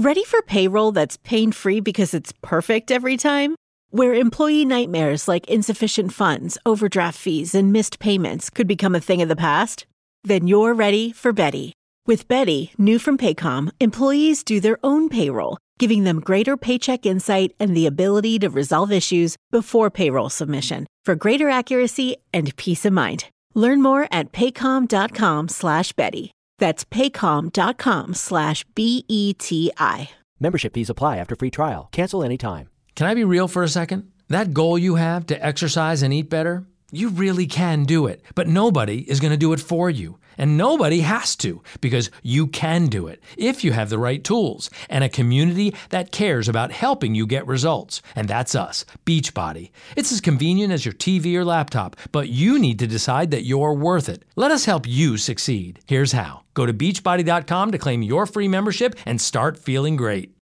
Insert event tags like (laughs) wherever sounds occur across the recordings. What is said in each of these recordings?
Ready for payroll that's pain free because it's perfect every time? Where employee nightmares like insufficient funds, overdraft fees, and missed payments could become a thing of the past? Then you're ready for Beti. With Beti, new from Paycom, employees do their own payroll, giving them greater paycheck insight and the ability to resolve issues before payroll submission for greater accuracy and peace of mind. Learn more at paycom.com slash Beti. That's paycom.com slash B E T I. Membership fees apply after free trial. Cancel anytime. Can I be real for a second? That goal you have to exercise and eat better, you really can do it, but nobody is going to do it for you. And nobody has to because you can do it if you have the right tools and a community that cares about helping you get results. And that's us, Beachbody. It's as convenient as your TV or laptop, but you need to decide that you're worth it. Let us help you succeed. Here's how go to beachbody.com to claim your free membership and start feeling great.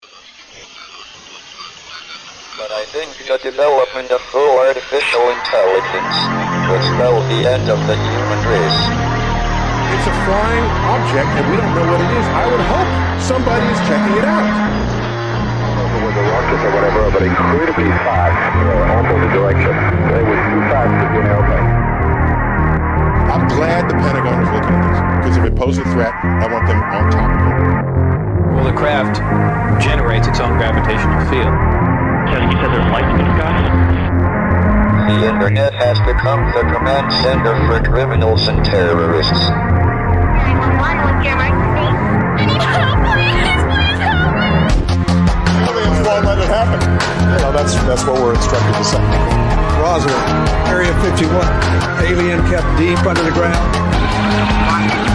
But I think the development of full artificial intelligence would spell the end of the human race. It's a flying object, and we don't know what it is. I would hope somebody is checking it out. I don't know if it was a rocket or whatever, but incredibly fast, uh, opposite direction. It was too fast to be an airplane. I'm glad the Pentagon is looking at this because if it poses a threat, I want them on top of it. Well, the craft generates its own gravitational field. Kevin, you said there's lights in the sky? The internet has become the command center for criminals and terrorists. You know, that's, that's what we're instructed to say. Roswell, Area 51. Alien kept deep under the ground.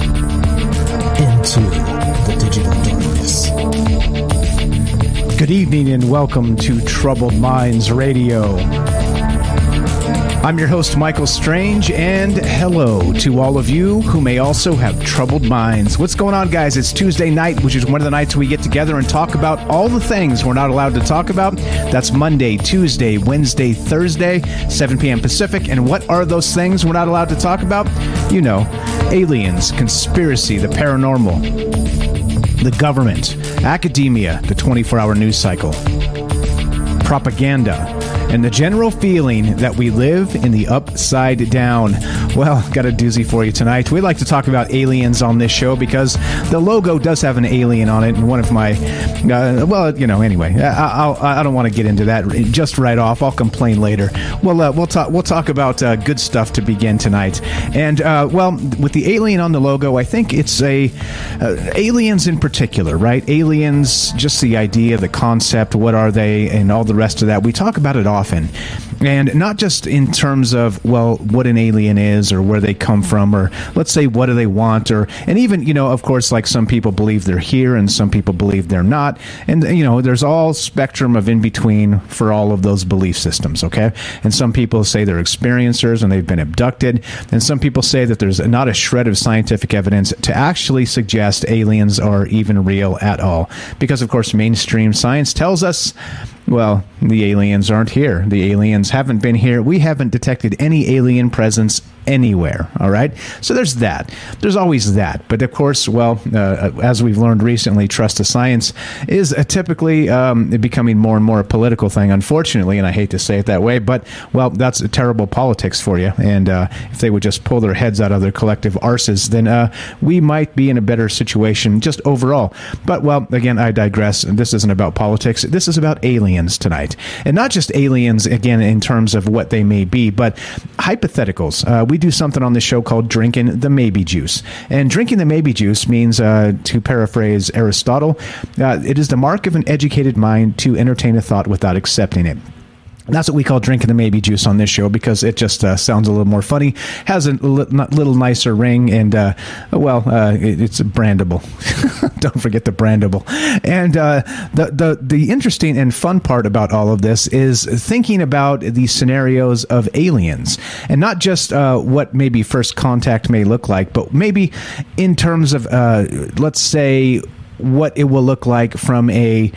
the digital. Good evening and welcome to Troubled Minds Radio. I'm your host, Michael Strange, and hello to all of you who may also have troubled minds. What's going on, guys? It's Tuesday night, which is one of the nights we get together and talk about all the things we're not allowed to talk about. That's Monday, Tuesday, Wednesday, Thursday, 7 p.m. Pacific. And what are those things we're not allowed to talk about? You know, aliens, conspiracy, the paranormal, the government, academia, the 24 hour news cycle, propaganda, and the general feeling that we live in the upside down. Well, got a doozy for you tonight. We like to talk about aliens on this show because the logo does have an alien on it, and one of my, uh, well, you know, anyway, I, I'll, I don't want to get into that just right off. I'll complain later. Well, uh, we'll talk. We'll talk about uh, good stuff to begin tonight, and uh, well, with the alien on the logo, I think it's a uh, aliens in particular, right? Aliens, just the idea, the concept, what are they, and all the rest of that. We talk about it often. And not just in terms of, well, what an alien is or where they come from, or let's say, what do they want, or, and even, you know, of course, like some people believe they're here and some people believe they're not. And, you know, there's all spectrum of in between for all of those belief systems, okay? And some people say they're experiencers and they've been abducted. And some people say that there's not a shred of scientific evidence to actually suggest aliens are even real at all. Because, of course, mainstream science tells us Well, the aliens aren't here. The aliens haven't been here. We haven't detected any alien presence anywhere. All right. So there's that. There's always that. But of course, well, uh, as we've learned recently, trust to science is uh, typically um, becoming more and more a political thing, unfortunately. And I hate to say it that way, but well, that's terrible politics for you. And uh, if they would just pull their heads out of their collective arses, then uh, we might be in a better situation just overall. But well, again, I digress. This isn't about politics. This is about aliens tonight. And not just aliens, again, in terms of what they may be, but hypotheticals. We do something on this show called drinking the maybe juice. And drinking the maybe juice means, uh, to paraphrase Aristotle, uh, it is the mark of an educated mind to entertain a thought without accepting it. That's what we call drinking the maybe juice on this show because it just uh, sounds a little more funny, has a li- little nicer ring, and uh, well, uh, it, it's brandable. (laughs) Don't forget the brandable. And uh, the the the interesting and fun part about all of this is thinking about the scenarios of aliens, and not just uh, what maybe first contact may look like, but maybe in terms of uh, let's say what it will look like from a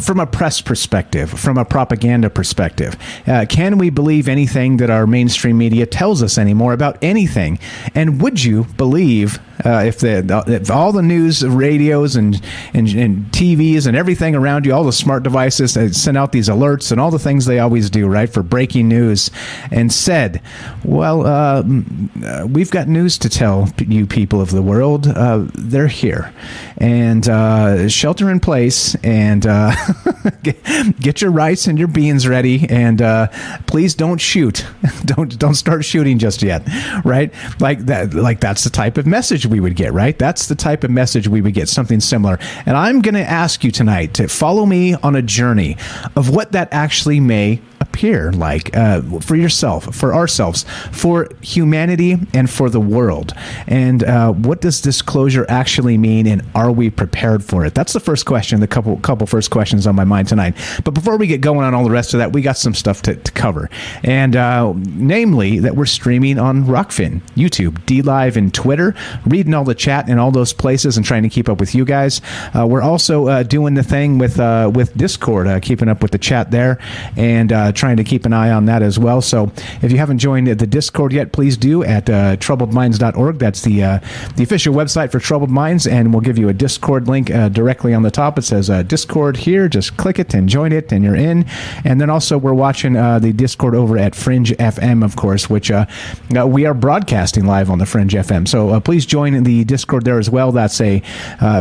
from a press perspective, from a propaganda perspective. Uh, can we believe anything that our mainstream media tells us anymore about anything? And would you believe uh, if, the, if all the news, radios, and, and, and TVs and everything around you, all the smart devices that send out these alerts and all the things they always do, right, for breaking news, and said, well, uh, we've got news to tell you people of the world. Uh, they're here. And uh, shelter in place and uh, (laughs) get, your rice and your beans ready. And uh, please don't shoot. (laughs) don't, don't start shooting just yet, right? Like that, like that's the type of message we would get, right? That's the type of message we would get, something similar. And I'm going to ask you tonight to follow me on a journey of what that actually may appear like uh, for yourself, for ourselves, for humanity, and for the world. And uh, what does disclosure actually mean, and are we prepared for it? That's the first question, the couple couple first questions on my mind tonight. But before we get going on all the rest of that, we got some stuff to, to cover. And uh, namely, that we're streaming on Rokfin, YouTube, DLive, and Twitter, reading all the chat in all those places and trying to keep up with you guys. Uh, we're also uh, doing the thing with, uh, with Discord, keeping up with the chat there. And uh, trying to keep an eye on that as well. So if you haven't joined the Discord yet, please do at uh, troubledminds.org. That's the uh, the official website for Troubled Minds, and we'll give you a Discord link uh, directly on the top. It says uh, Discord here. Just click it and join it, and you're in. And then also we're watching uh, the Discord over at Fringe FM, of course, which we are broadcasting live on the Fringe FM. So please join the Discord there as well. That's a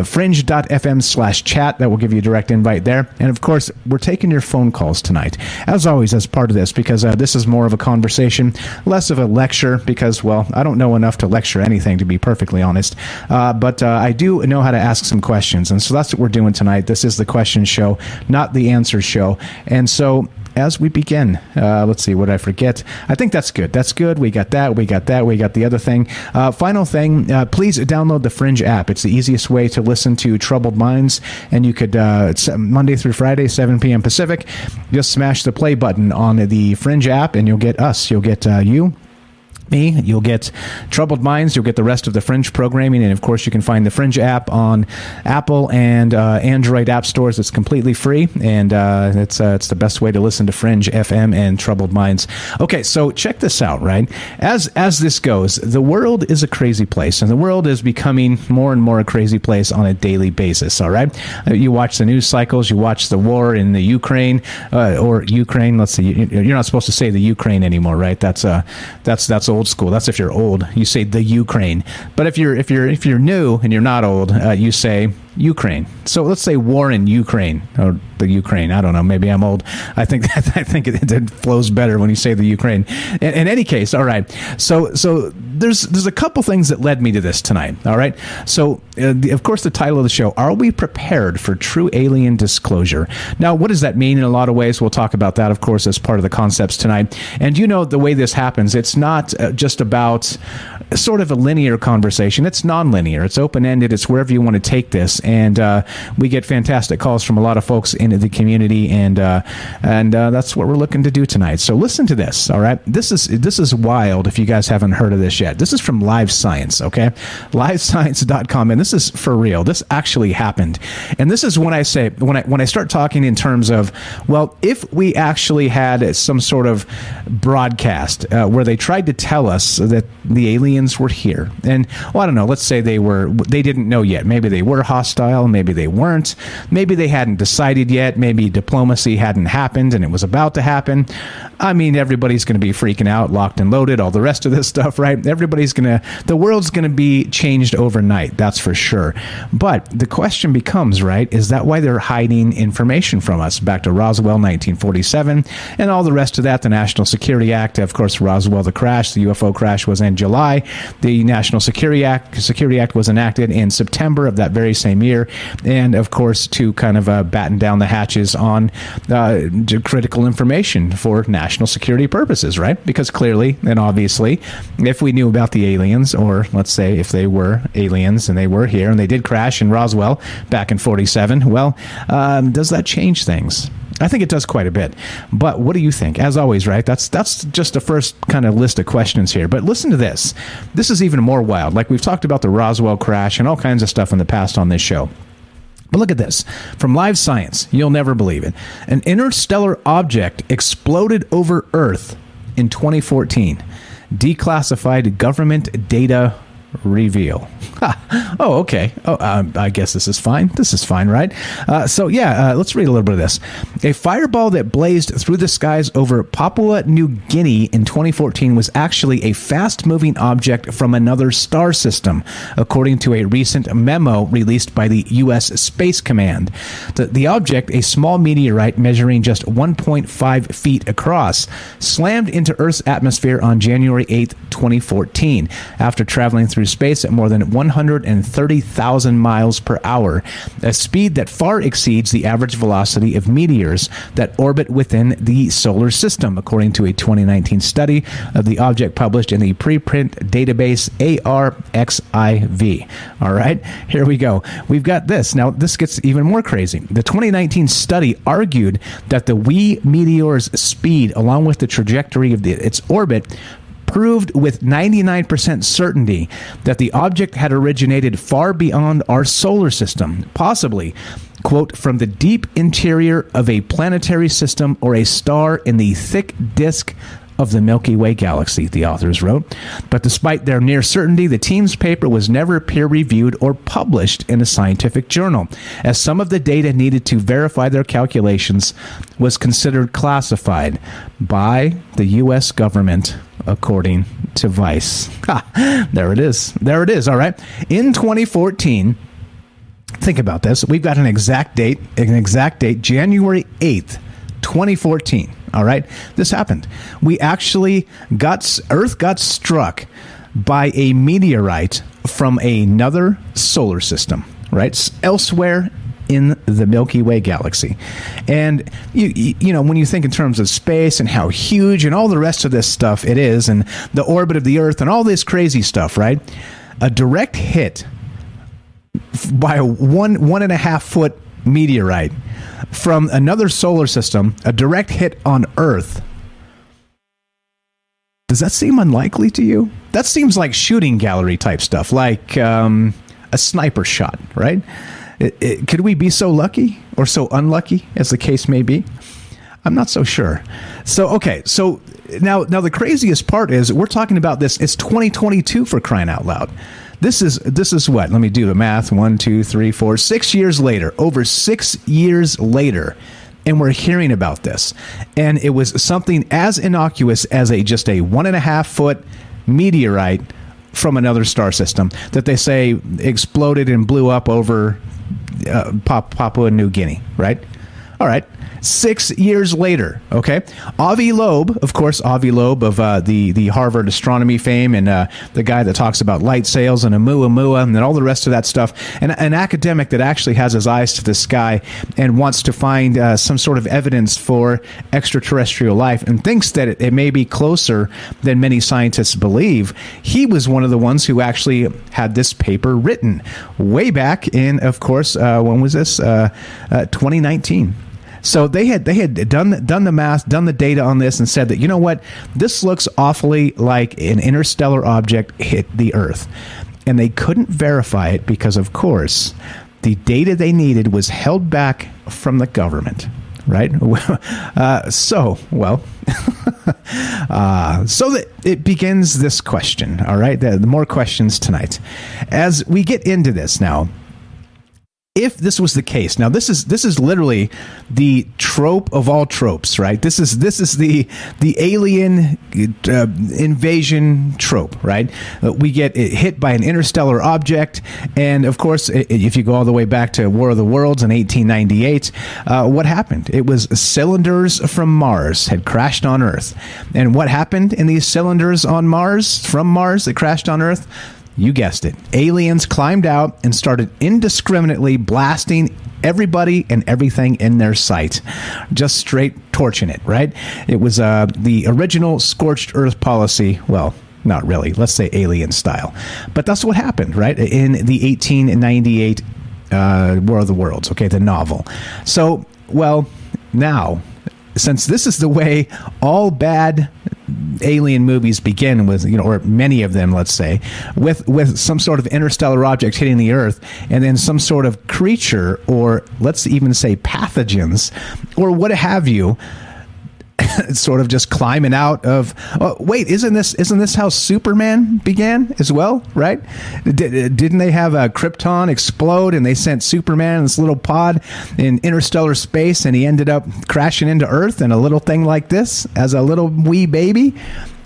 fringe.fm slash chat. That will give you a direct invite there. And of course, we're taking your phone calls tonight. As always, as part of this, because uh, this is more of a conversation, less of a lecture, because, well, I don't know enough to lecture anything, to be perfectly honest. Uh, but uh, I do know how to ask some questions. And so that's what we're doing tonight. This is the question show, not the answer show. And so as we begin. Uh, let's see, what I forget? I think that's good. That's good. We got that. We got that. We got the other thing. Uh, final thing, uh, please download the Fringe app. It's the easiest way to listen to Troubled Minds, and you could, uh, it's Monday through Friday, 7 p.m. Pacific. Just smash the play button on the Fringe app, and you'll get us. You'll get uh, you me. You'll get Troubled Minds. You'll get the rest of the Fringe programming. And of course, you can find the Fringe app on Apple and uh, Android app stores. It's completely free. And uh, it's, uh, it's the best way to listen to Fringe FM and Troubled Minds. Okay, so check this out, right? As, as this goes, the world is a crazy place. And the world is becoming more and more a crazy place on a daily basis, all right? Uh, you watch the news cycles, you watch the war in the Ukraine uh, or Ukraine. Let's see, you're not supposed to say the Ukraine anymore, right? That's, uh, that's, that's old school. That's if you're old. You say the Ukraine. But if you're if you're if you're new and you're not old, uh, you say Ukraine. So let's say war in Ukraine or the Ukraine. I don't know. Maybe I'm old. I think (laughs) I think it, it flows better when you say the Ukraine. In, in, any case, all right. So so there's there's a couple things that led me to this tonight. All right. So uh, the, of course the title of the show: Are we prepared for true alien disclosure? Now, what does that mean? In a lot of ways, we'll talk about that, of course, as part of the concepts tonight. And you know the way this happens. It's not uh, just about sort of a linear conversation. It's non-linear. It's open-ended. It's wherever you want to take this, and uh, we get fantastic calls from a lot of folks in the community, and uh, and uh, that's what we're looking to do tonight. So listen to this. All right, this is this is wild. If you guys haven't heard of this yet, this is from Live Science. Okay, LiveScience.com, and this is for real. This actually happened, and this is when I say when I when I start talking in terms of well, if we actually had some sort of broadcast uh, where they tried to tell us that the aliens were here, and well, I don't know. Let's say they were they didn't know yet. Maybe they were hostile. Maybe they weren't. Maybe they hadn't decided yet. Maybe diplomacy hadn't happened and it was about to happen. I mean, everybody's going to be freaking out, locked and loaded, all the rest of this (laughs) stuff, right? Everybody's going to, the world's going to be changed overnight, that's for sure. But the question becomes, right, is that why they're hiding information from us? Back to Roswell 1947 and all the rest of that, the National Security Act, of course, Roswell, the crash, the UFO crash was in July. The National Security Act, Security Act was enacted in September of that very same year. And of course, to kind of uh, batten down the hatches on uh, critical information for national security purposes, right? Because clearly and obviously, if we knew about the aliens, or let's say if they were aliens and they were here and they did crash in Roswell back in 47, well, um, does that change things? I think it does quite a bit. But what do you think? As always, right? That's that's just the first kind of list of questions here. But listen to this. This is even more wild. Like we've talked about the Roswell crash and all kinds of stuff in the past on this show. But look at this. From Live Science, you'll never believe it. An interstellar object exploded over Earth in 2014. Declassified government data reveal. oh, okay. Oh, uh, I guess this is fine. This is fine, right? Uh, so, yeah, uh, let's read a little bit of this. A fireball that blazed through the skies over Papua New Guinea in 2014 was actually a fast moving object from another star system, according to a recent memo released by the U.S. Space Command. The, the object, a small meteorite measuring just 1.5 feet across, slammed into Earth's atmosphere on January 8, 2014, after traveling through space at more than 130,000 miles per hour, a speed that far exceeds the average velocity of meteors that orbit within the solar system, according to a 2019 study of the object published in the preprint database ARXIV. All right, here we go. We've got this. Now, this gets even more crazy. The 2019 study argued that the wee meteor's speed, along with the trajectory of the, its orbit, proved with 99% certainty that the object had originated far beyond our solar system, possibly, quote, from the deep interior of a planetary system or a star in the thick disk of the Milky Way galaxy, the authors wrote. But despite their near certainty, the team's paper was never peer reviewed or published in a scientific journal, as some of the data needed to verify their calculations was considered classified by the U.S. government, according to Vice. (laughs) Ha, there it is. There it is. All right. In 2014, think about this. We've got an exact date, an exact date, January 8th, 2014. All right. This happened. We actually got, Earth got struck by a meteorite from another solar system, right? Elsewhere in the Milky Way galaxy. And you you know when you think in terms of space and how huge and all the rest of this stuff it is and the orbit of the earth and all this crazy stuff, right? A direct hit by a one one and a half foot meteorite from another solar system, a direct hit on Earth. Does that seem unlikely to you? That seems like shooting gallery type stuff, like um, a sniper shot, right? It, it, could we be so lucky or so unlucky, as the case may be? I'm not so sure. So okay, so now now the craziest part is we're talking about this. It's 2022 for crying out loud. This is this is what? Let me do the math. One, two, three, four, six years later. Over six years later, and we're hearing about this. And it was something as innocuous as a just a one and a half foot meteorite from another star system that they say exploded and blew up over uh, Papua New Guinea, right? All right. Six years later, okay. Avi Loeb, of course, Avi Loeb of uh, the the Harvard astronomy fame, and uh, the guy that talks about light sails and Oumuamua and all the rest of that stuff, and an academic that actually has his eyes to the sky and wants to find uh, some sort of evidence for extraterrestrial life, and thinks that it, it may be closer than many scientists believe. He was one of the ones who actually had this paper written way back in, of course, uh, when was this? Uh, uh, 2019. So they had they had done done the math, done the data on this, and said that you know what, this looks awfully like an interstellar object hit the Earth, and they couldn't verify it because, of course, the data they needed was held back from the government. Right. (laughs) Uh, so well. (laughs) uh, so that it begins this question. All right. The, the more questions tonight, as we get into this now if this was the case now this is this is literally the trope of all tropes right? This is this is the the alien uh, invasion trope right? Uh, we get hit by an interstellar object and of course if you go all the way back to war of the worlds in 1898 uh, what happened? It was cylinders from mars had crashed on earth. And what happened in these cylinders on mars from mars that crashed on earth you guessed it. Aliens climbed out and started indiscriminately blasting everybody and everything in their sight. Just straight torching it, right? It was uh, the original scorched earth policy. Well, not really. Let's say alien style. But that's what happened, right? In the 1898 uh, War of the Worlds, okay, the novel. So, well, now since this is the way all bad alien movies begin with you know or many of them let's say with with some sort of interstellar object hitting the earth and then some sort of creature or let's even say pathogens or what have you (laughs) sort of just climbing out of. Oh, wait, isn't this isn't this how Superman began as well? Right? Did, didn't they have a Krypton explode and they sent Superman in this little pod in interstellar space and he ended up crashing into Earth and a little thing like this as a little wee baby?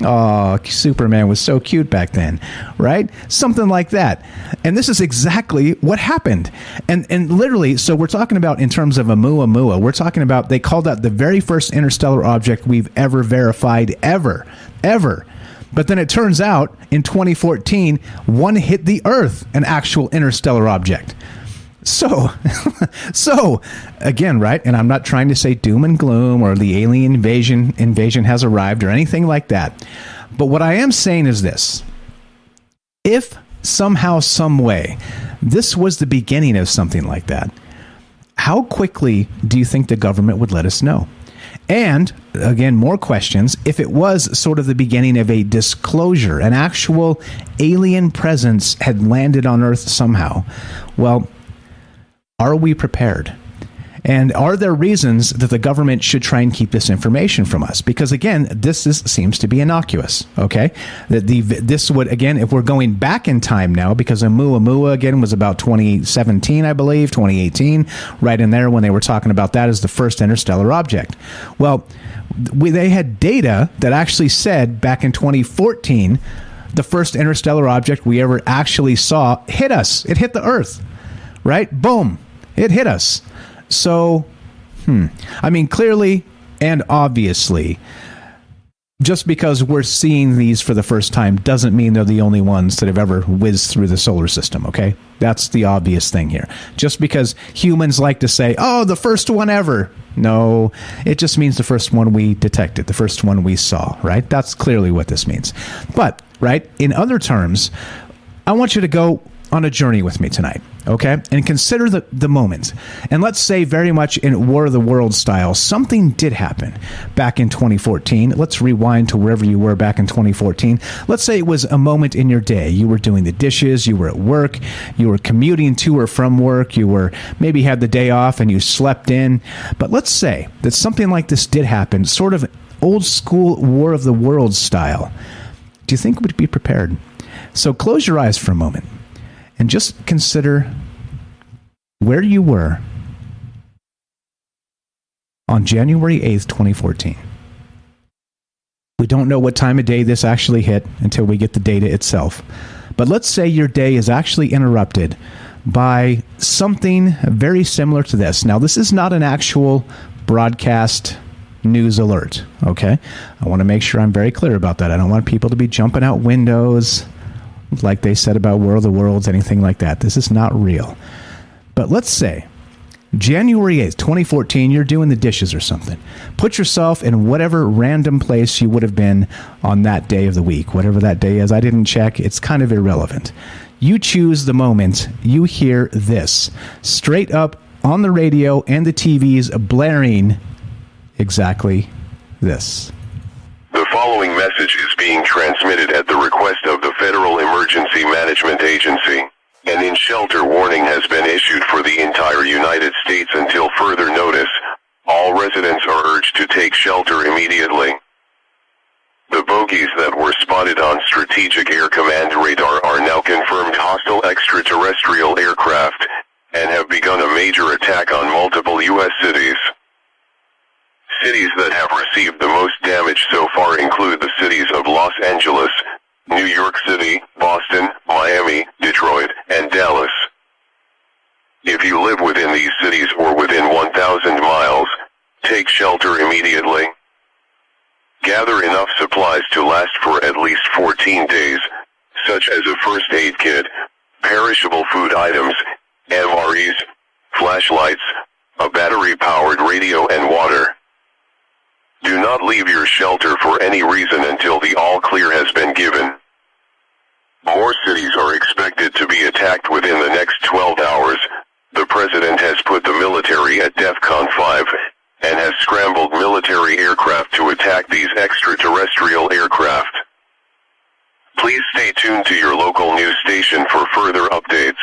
Oh, Superman was so cute back then, right? Something like that. And this is exactly what happened. And and literally, so we're talking about in terms of Oumuamua, we're talking about they called out the very first interstellar object we've ever verified ever, ever. But then it turns out in 2014, one hit the Earth, an actual interstellar object. So, (laughs) so again, right? And I'm not trying to say doom and gloom or the alien invasion invasion has arrived or anything like that. But what I am saying is this: if somehow, some way, this was the beginning of something like that, how quickly do you think the government would let us know? And again, more questions. If it was sort of the beginning of a disclosure, an actual alien presence had landed on Earth somehow, well, are we prepared? And are there reasons that the government should try and keep this information from us? Because again, this is, seems to be innocuous. Okay, that the this would again, if we're going back in time now, because Oumuamua again was about 2017, I believe, 2018, right in there when they were talking about that as the first interstellar object. Well, we, they had data that actually said back in 2014, the first interstellar object we ever actually saw hit us. It hit the Earth. Right? Boom it hit us. So, hmm. I mean, clearly and obviously, just because we're seeing these for the first time doesn't mean they're the only ones that have ever whizzed through the solar system, okay? That's the obvious thing here. Just because humans like to say, oh, the first one ever. No, it just means the first one we detected, the first one we saw, right? That's clearly what this means. But, right, in other terms, I want you to go on a journey with me tonight, okay? And consider the, the moment. And let's say, very much in War of the Worlds style, something did happen back in 2014. Let's rewind to wherever you were back in 2014. Let's say it was a moment in your day. You were doing the dishes, you were at work, you were commuting to or from work, you were maybe had the day off and you slept in. But let's say that something like this did happen, sort of old school War of the Worlds style. Do you think we'd be prepared? So close your eyes for a moment and just consider where you were on January 8th, 2014. We don't know what time of day this actually hit until we get the data itself. But let's say your day is actually interrupted by something very similar to this. Now, this is not an actual broadcast news alert. Okay? I want to make sure I'm very clear about that. I don't want people to be jumping out windows like they said about World of Worlds, anything like that. This is not real. But let's say January 8th, 2014, you're doing the dishes or something. Put yourself in whatever random place you would have been on that day of the week, whatever that day is. I didn't check, it's kind of irrelevant. You choose the moment you hear this straight up on the radio and the TVs blaring exactly this. Being transmitted at the request of the Federal Emergency Management Agency. An in-shelter warning has been issued for the entire United States until further notice. All residents are urged to take shelter immediately. The bogies that were spotted on Strategic Air Command radar are now confirmed hostile extraterrestrial aircraft, and have begun a major attack on multiple U.S. cities. Cities that have received the most damage so far include the cities of Los Angeles, New York City, Boston, Miami, Detroit, and Dallas. If you live within these cities or within 1,000 miles, take shelter immediately. Gather enough supplies to last for at least 14 days, such as a first aid kit, perishable food items, MREs, flashlights, a battery-powered radio and water. Do not leave your shelter for any reason until the all clear has been given. More cities are expected to be attacked within the next 12 hours. The president has put the military at DEFCON 5 and has scrambled military aircraft to attack these extraterrestrial aircraft. Please stay tuned to your local news station for further updates.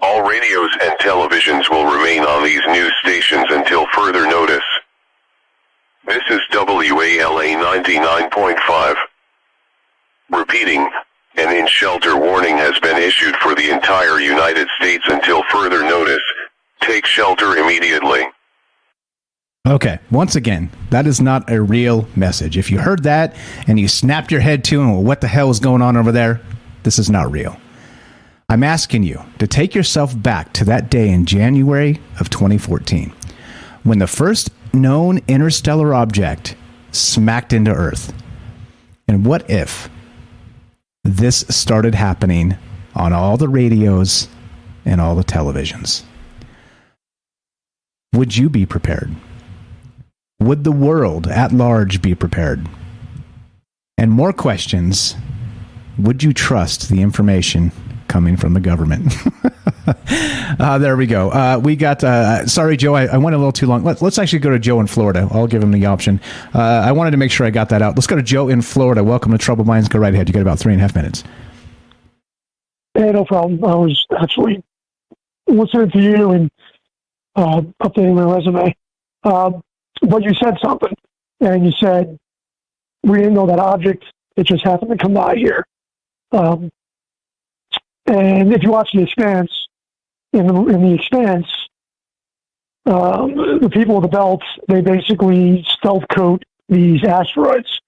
All radios and televisions will remain on these news stations until further notice. This is WALA 99.5. Repeating, an in-shelter warning has been issued for the entire United States until further notice. Take shelter immediately. Okay, once again, that is not a real message. If you heard that and you snapped your head to, well, what the hell is going on over there? This is not real. I'm asking you to take yourself back to that day in January of 2014 when the first known interstellar object smacked into Earth. And what if this started happening on all the radios and all the televisions? Would you be prepared? Would the world at large be prepared? And more questions would you trust the information coming from the government? (laughs) uh, there we go. Uh, we got. Uh, sorry, Joe. I, I, went a little too long. Let, us actually go to Joe in Florida. I'll give him the option. Uh, I wanted to make sure I got that out. Let's go to Joe in Florida. Welcome to Trouble Minds. Go right ahead. You got about three and a half minutes. Hey, no problem. I was actually listening to you and uh, updating my resume. But you said something, and you said we didn't know that object. It just happened to come by here. Um, and if you watch The Expanse, in the, in the Expanse, um, the people with the belts they basically stealth coat these asteroids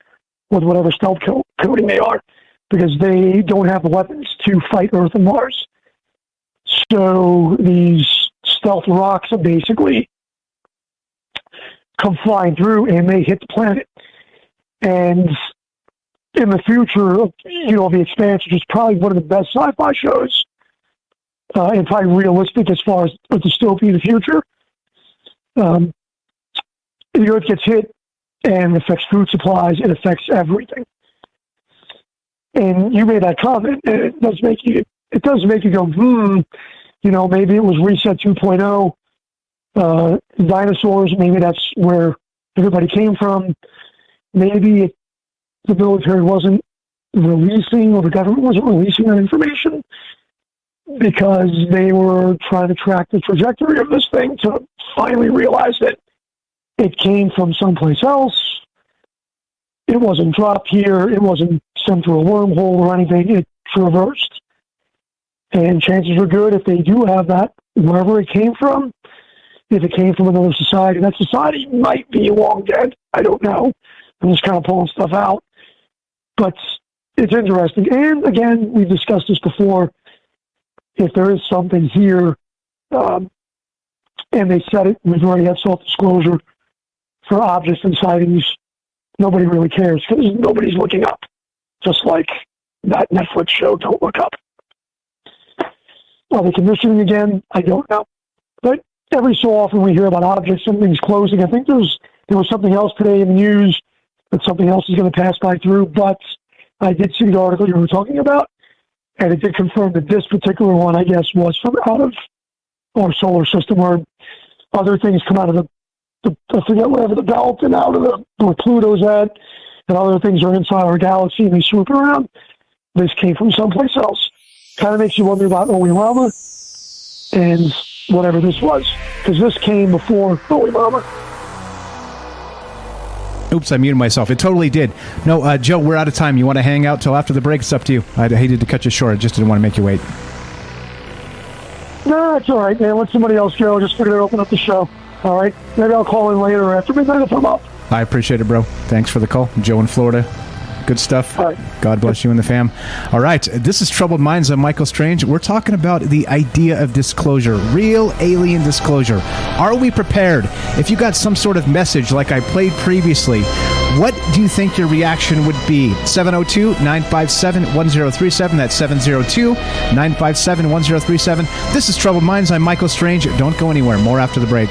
with whatever stealth co- coating they are because they don't have the weapons to fight Earth and Mars. So these stealth rocks are basically come flying through and they hit the planet. And in the future, you know, the Expanse, is probably one of the best sci-fi shows, uh, and probably realistic as far as a dystopia in the future. Um, the Earth gets hit and affects food supplies. It affects everything. And you made that comment, and it does make you it does make you go, hmm. You know, maybe it was Reset 2.0. Uh, dinosaurs. Maybe that's where everybody came from. Maybe the military wasn't releasing or the government wasn't releasing that information because they were trying to track the trajectory of this thing to finally realize that it came from someplace else. It wasn't dropped here. It wasn't sent through a wormhole or anything. It traversed. And chances are good if they do have that, wherever it came from, if it came from another society, that society might be long dead. I don't know. I'm just kind of pulling stuff out. But it's interesting. And again, we've discussed this before. If there is something here, um, and they said it. We've already had self-disclosure for objects and sightings. Nobody really cares because nobody's looking up. Just like that Netflix show, Don't Look Up. Are they commissioning again? I don't know. But every so often we hear about objects, something's closing. I think there's there was something else today in the news that something else is going to pass by through. But I did see the article you were talking about, and it did confirm that this particular one, I guess, was from out of our solar system, where other things come out of the, the I forget wherever the belt and out of the where Pluto's at, and other things are inside our galaxy and they swoop around. This came from someplace else. Kind of makes you wonder about Oumuamua and whatever this was, because this came before Oumuamua. Oops, I muted myself. It totally did. No, uh, Joe, we're out of time. You want to hang out till after the break? It's up to you. I hated to cut you short. I just didn't want to make you wait. No, it's all right, man. Let somebody else go. Just figured to open up the show. All right. Maybe I'll call in later after midnight if I'm up. I appreciate it, bro. Thanks for the call. Joe in Florida. Good stuff. God bless you and the fam. All right. This is Troubled Minds. I'm Michael Strange. We're talking about the idea of disclosure, real alien disclosure. Are we prepared? If you got some sort of message like I played previously, what do you think your reaction would be? 702 957 1037. That's 702 957 1037. This is Troubled Minds. I'm Michael Strange. Don't go anywhere. More after the break.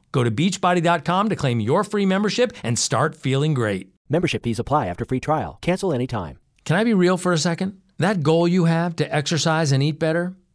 go to beachbody.com to claim your free membership and start feeling great. Membership fees apply after free trial. Cancel anytime. Can I be real for a second? That goal you have to exercise and eat better?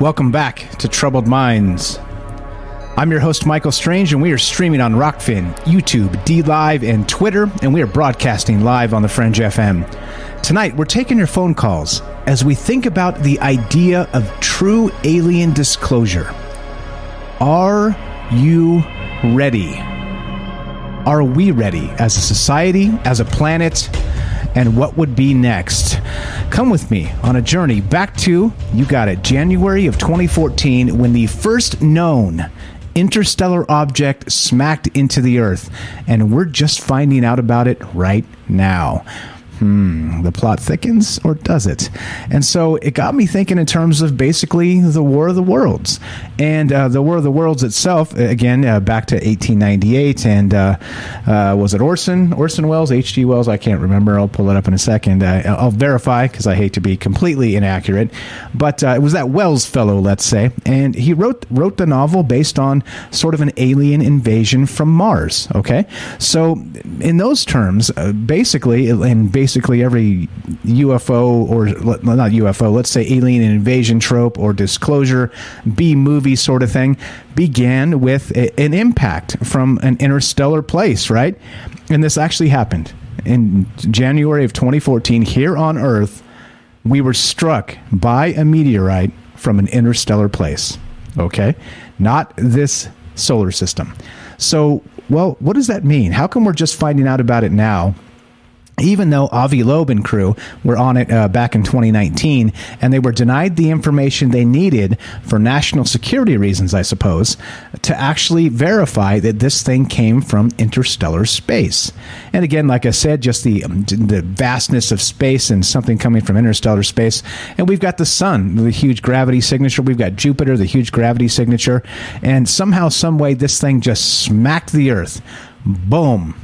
Welcome back to Troubled Minds. I'm your host, Michael Strange, and we are streaming on Rokfin, YouTube, DLive, and Twitter, and we are broadcasting live on the Fringe FM. Tonight, we're taking your phone calls as we think about the idea of true alien disclosure. Are you ready? Are we ready as a society, as a planet? And what would be next. Come with me on a journey back to, you got it, January of 2014 when the first known interstellar object smacked into the Earth. And we're just finding out about it right now hmm, the plot thickens or does it? And so it got me thinking in terms of basically the War of the Worlds. And uh, the War of the Worlds itself, again, uh, back to 1898. And uh, uh, was it Orson? Orson Welles? H.G. Wells? I can't remember. I'll pull it up in a second. Uh, I'll verify because I hate to be completely inaccurate. But uh, it was that Wells fellow, let's say. And he wrote, wrote the novel based on sort of an alien invasion from Mars. Okay? So, in those terms, basically, basically, basically every UFO or not UFO, let's say alien invasion trope or disclosure B movie sort of thing began with a, an impact from an interstellar place, right? And this actually happened in January of 2014 here on Earth. We were struck by a meteorite from an interstellar place. Okay? Not this solar system. So, well, what does that mean? How come we're just finding out about it now? Even though Avi Loeb and crew were on it uh, back in 2019, and they were denied the information they needed for national security reasons, I suppose, to actually verify that this thing came from interstellar space. And again, like I said, just the um, the vastness of space and something coming from interstellar space. And we've got the sun, the huge gravity signature. We've got Jupiter, the huge gravity signature, and somehow, some way, this thing just smacked the Earth. Boom.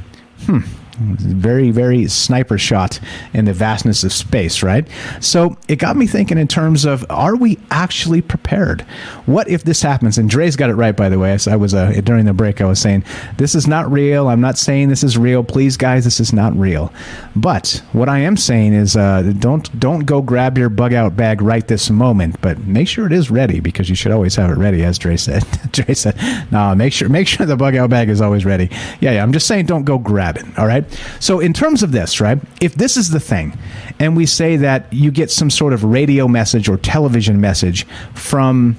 Hmm very, very sniper shot in the vastness of space, right? So it got me thinking in terms of are we actually prepared? What if this happens? And Dre's got it right, by the way. I was uh, during the break, I was saying this is not real. I'm not saying this is real. Please, guys, this is not real. But what I am saying is uh, don't don't go grab your bug out bag right this moment, but make sure it is ready because you should always have it ready, as Dre said. (laughs) Dre said, "No, make sure make sure the bug out bag is always ready." Yeah, yeah. I'm just saying, don't go grab it. All right. So, in terms of this, right, if this is the thing, and we say that you get some sort of radio message or television message from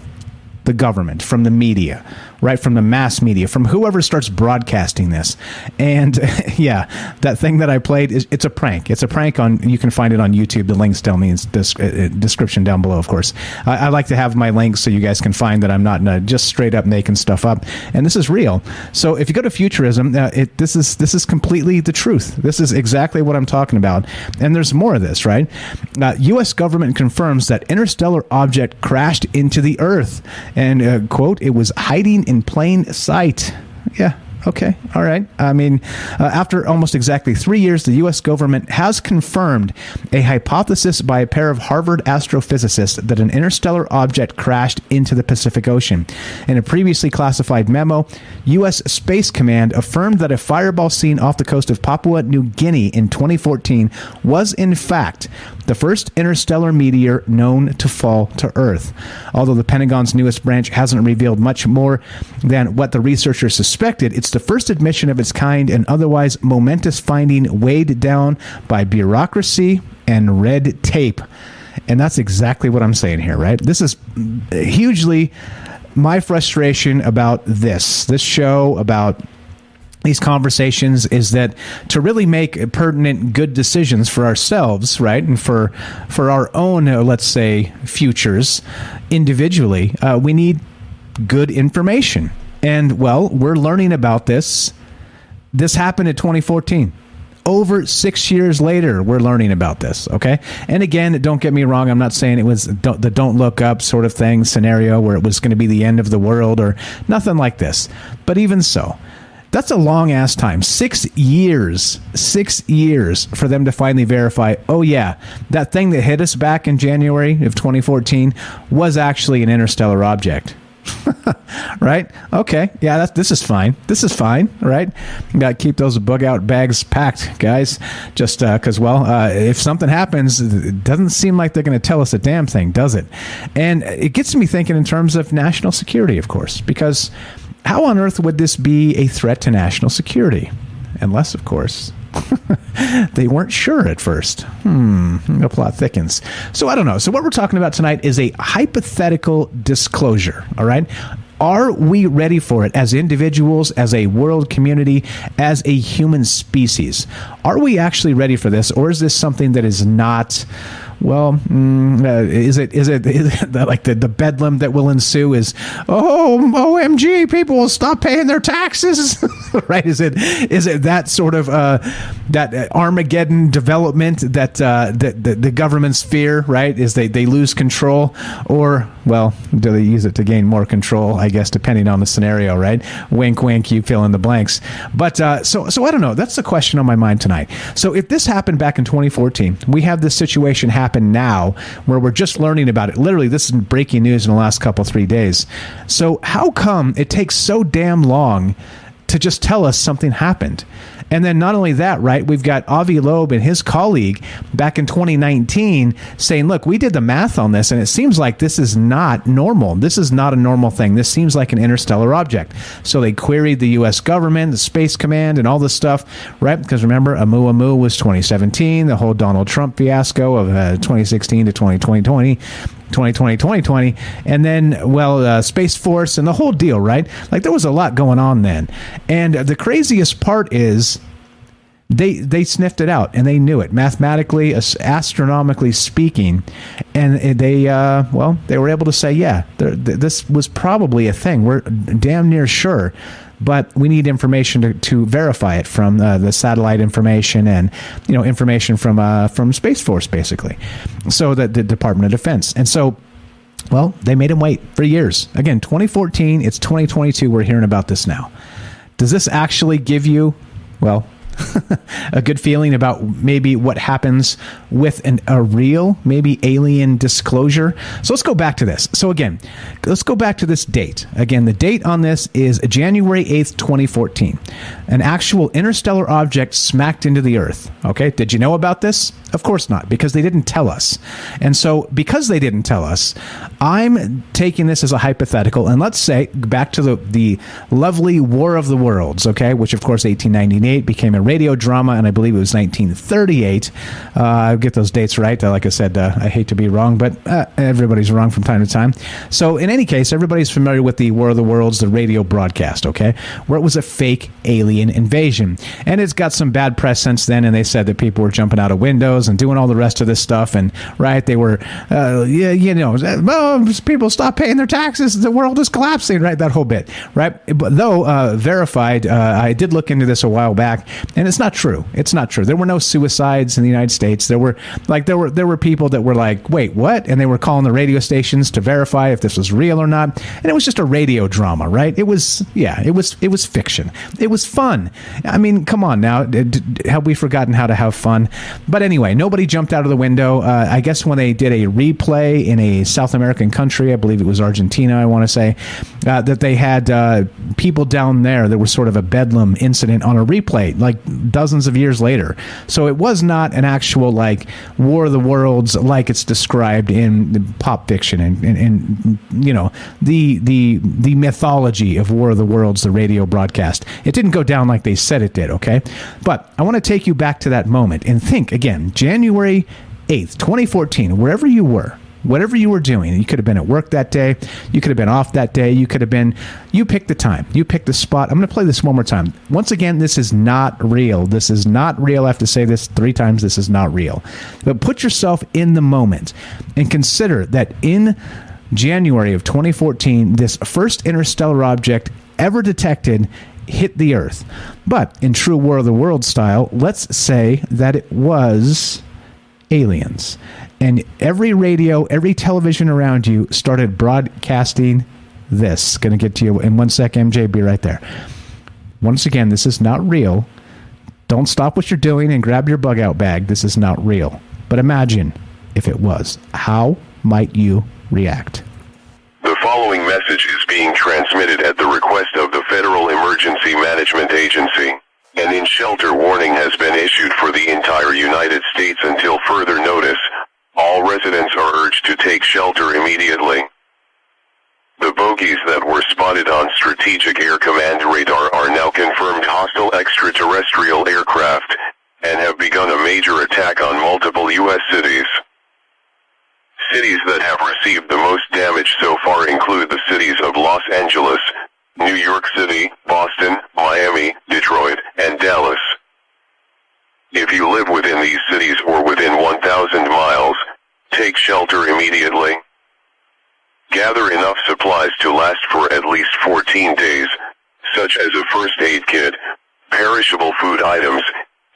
the government, from the media, right from the mass media, from whoever starts broadcasting this. And (laughs) yeah, that thing that I played is it's a prank. It's a prank on. You can find it on YouTube. The links down the uh, uh, description down below, of course. I, I, like to have my links so you guys can find that I'm not uh, just straight up making stuff up. And this is real. So if you go to futurism, uh, it, this is this is completely the truth. This is exactly what I'm talking about. And there's more of this, right? Now, U.S. Uh, government confirms that interstellar object crashed into the Earth, and uh, quote, it was hiding in plain sight. Yeah, Okay, all right. I mean, uh, after almost exactly three years, the U.S. government has confirmed a hypothesis by a pair of Harvard astrophysicists that an interstellar object crashed into the Pacific Ocean. In a previously classified memo, U.S. Space Command affirmed that a fireball seen off the coast of Papua New Guinea in 2014 was, in fact, the first interstellar meteor known to fall to Earth. Although the Pentagon's newest branch hasn't revealed much more than what the researchers suspected, it's the first admission of its kind and otherwise momentous finding weighed down by bureaucracy and red tape. And that's exactly what I'm saying here, right? This is hugely my frustration about this, this show, about these conversations is that to really make pertinent good decisions for ourselves right and for for our own uh, let's say futures individually uh, we need good information and well we're learning about this this happened in 2014 over six years later, we're learning about this. Okay, and again, don't get me wrong. I'm not saying it was the don't look up sort of thing scenario where it was going to be the end of the world or nothing like this. But even so, that's a long ass time. Six years. Six years for them to finally verify, oh, yeah, that thing that hit us back in January of 2014 was actually an interstellar object. (laughs) right? Okay. Yeah, that's this is fine. This is fine, right? Got to keep those bug out bags packed, guys. Just because, uh, well, uh, if something happens, it doesn't seem like they're going to tell us a damn thing, does it? And it gets me thinking in terms of national security, of course, because how on earth would this be a threat to national security? Unless, of course, (laughs) they weren't sure at first. Hmm, the plot thickens. So I don't know. So what we're talking about tonight is a hypothetical disclosure. All right. Are we ready for it as individuals, as a world community, as a human species? Are we actually ready for this, or is this something that is not? Well, mm, uh, is it is it, is it like the, the bedlam that will ensue is oh OMG people will stop paying their taxes (laughs) (laughs) right? Is it is it that sort of uh, that Armageddon development that uh, that the, the government's fear right? Is they they lose control? Or well do they use it to gain more control I guess depending on the scenario right? Wink wink you fill in the blanks. But uh, so so I don't know. That's the question on my mind tonight. So if this happened back in 2014 we have this situation happen happen now where we're just learning about it. Literally, this is breaking news in the last couple, three days. So, how come it takes so damn long to just tell us something happened? And then not only that, right? We've got Avi Loeb and his colleague back in 2019 saying, "Look, we did the math on this, and it seems like this is not normal. This is not a normal thing. This seems like an interstellar object." So they queried the U.S. government, the Space Command, and all this stuff, right? Because remember, Oumuamua was 2017, the whole Donald Trump fiasco of uh, 2016 to 2020 2020, 2020, and then, well, uh, Space Force and the whole deal, right? Like there was a lot going on then. And the craziest part is they they sniffed it out and they knew it mathematically astronomically speaking and they uh, well they were able to say yeah this was probably a thing we're damn near sure but we need information to, to verify it from uh, the satellite information and you know information from uh, from Space Force basically. So that the Department of Defense. And so well they made him wait for years. Again 2014 it's 2022 we're hearing about this now. Does this actually give you well (laughs) a good feeling about maybe what happens with an, a real, maybe alien disclosure. So let's go back to this. So again, let's go back to this date. Again, the date on this is January 8th, 2014. An actual interstellar object smacked into the Earth. Okay, did you know about this? Of course not, because they didn't tell us. And so, because they didn't tell us, I'm taking this as a hypothetical. And let's say, back to the, the lovely War of the Worlds, okay, which of course 1898 became a radio drama, and I believe it was 1938. Uh, get those dates right. Like I said, uh, I hate to be wrong, but uh, everybody's wrong from time to time. So, in any case, everybody's familiar with the War of the Worlds, the radio broadcast, okay, where it was a fake alien invasion. And it's got some bad press since then, and they said that people were jumping out of windows and doing all the rest of this stuff. And, right, they were, uh, yeah, you know, oh, people stop paying their taxes, the world is collapsing, right? That whole bit, right? But though uh, verified, I did look into this a while back, and it's not true. It's not true. There were no suicides in the United States. There were like there were there were people that were like, "Wait, what?" and they were calling the radio stations to verify if this was real or not. And it was just a radio drama, right? It was yeah, it was it was fiction. It was fun. I mean, come on now, have we forgotten how to have fun? But anyway, nobody jumped out of the window. Uh, I guess when they did a replay in a South American country, I believe it was Argentina, I want to say, uh, that they had uh, people down there. There was sort of a bedlam incident on a replay, like dozens of years later. So it was not an actual like War of the Worlds like it's described in pop fiction and, and, and you know the the the mythology of War of the Worlds, the radio broadcast. It didn't go down like they said it did. Okay, but I want to take you back to that moment and think again. January 8th, 2014, wherever you were, whatever you were doing. You could have been at work that day. You could have been off that day. You could have been, you picked the time. You picked the spot. I'm going to play this one more time. Once again, this is not real. This is not real. I have to say this three times. This is not real. But put yourself in the moment and consider that in January of 2014, this first interstellar object ever detected hit the Earth. But in true War of the World style, let's say that it was aliens and every radio, every television around you started broadcasting this. Going to get to you in one sec, MJ. Be right there. Once again, this is not real. Don't stop what you're doing and grab your bug out bag. This is not real. But imagine if it was. How might you react? The following message is being transmitted at the request of the Federal Emergency Management Agency. An in-shelter warning has been issued for the entire United States until further notice. All residents are urged to take shelter immediately. The bogies that were spotted on Strategic Air Command radar are now confirmed hostile extraterrestrial aircraft, and have begun a major attack on multiple U.S. cities. Cities that have received the most damage so far include the cities of Los Angeles, New York City, Boston, Miami, Detroit, and Dallas. If you live within these cities or within 1,000 miles, take shelter immediately. Gather enough supplies to last for at least 14 days, such as a first aid kit, perishable food items,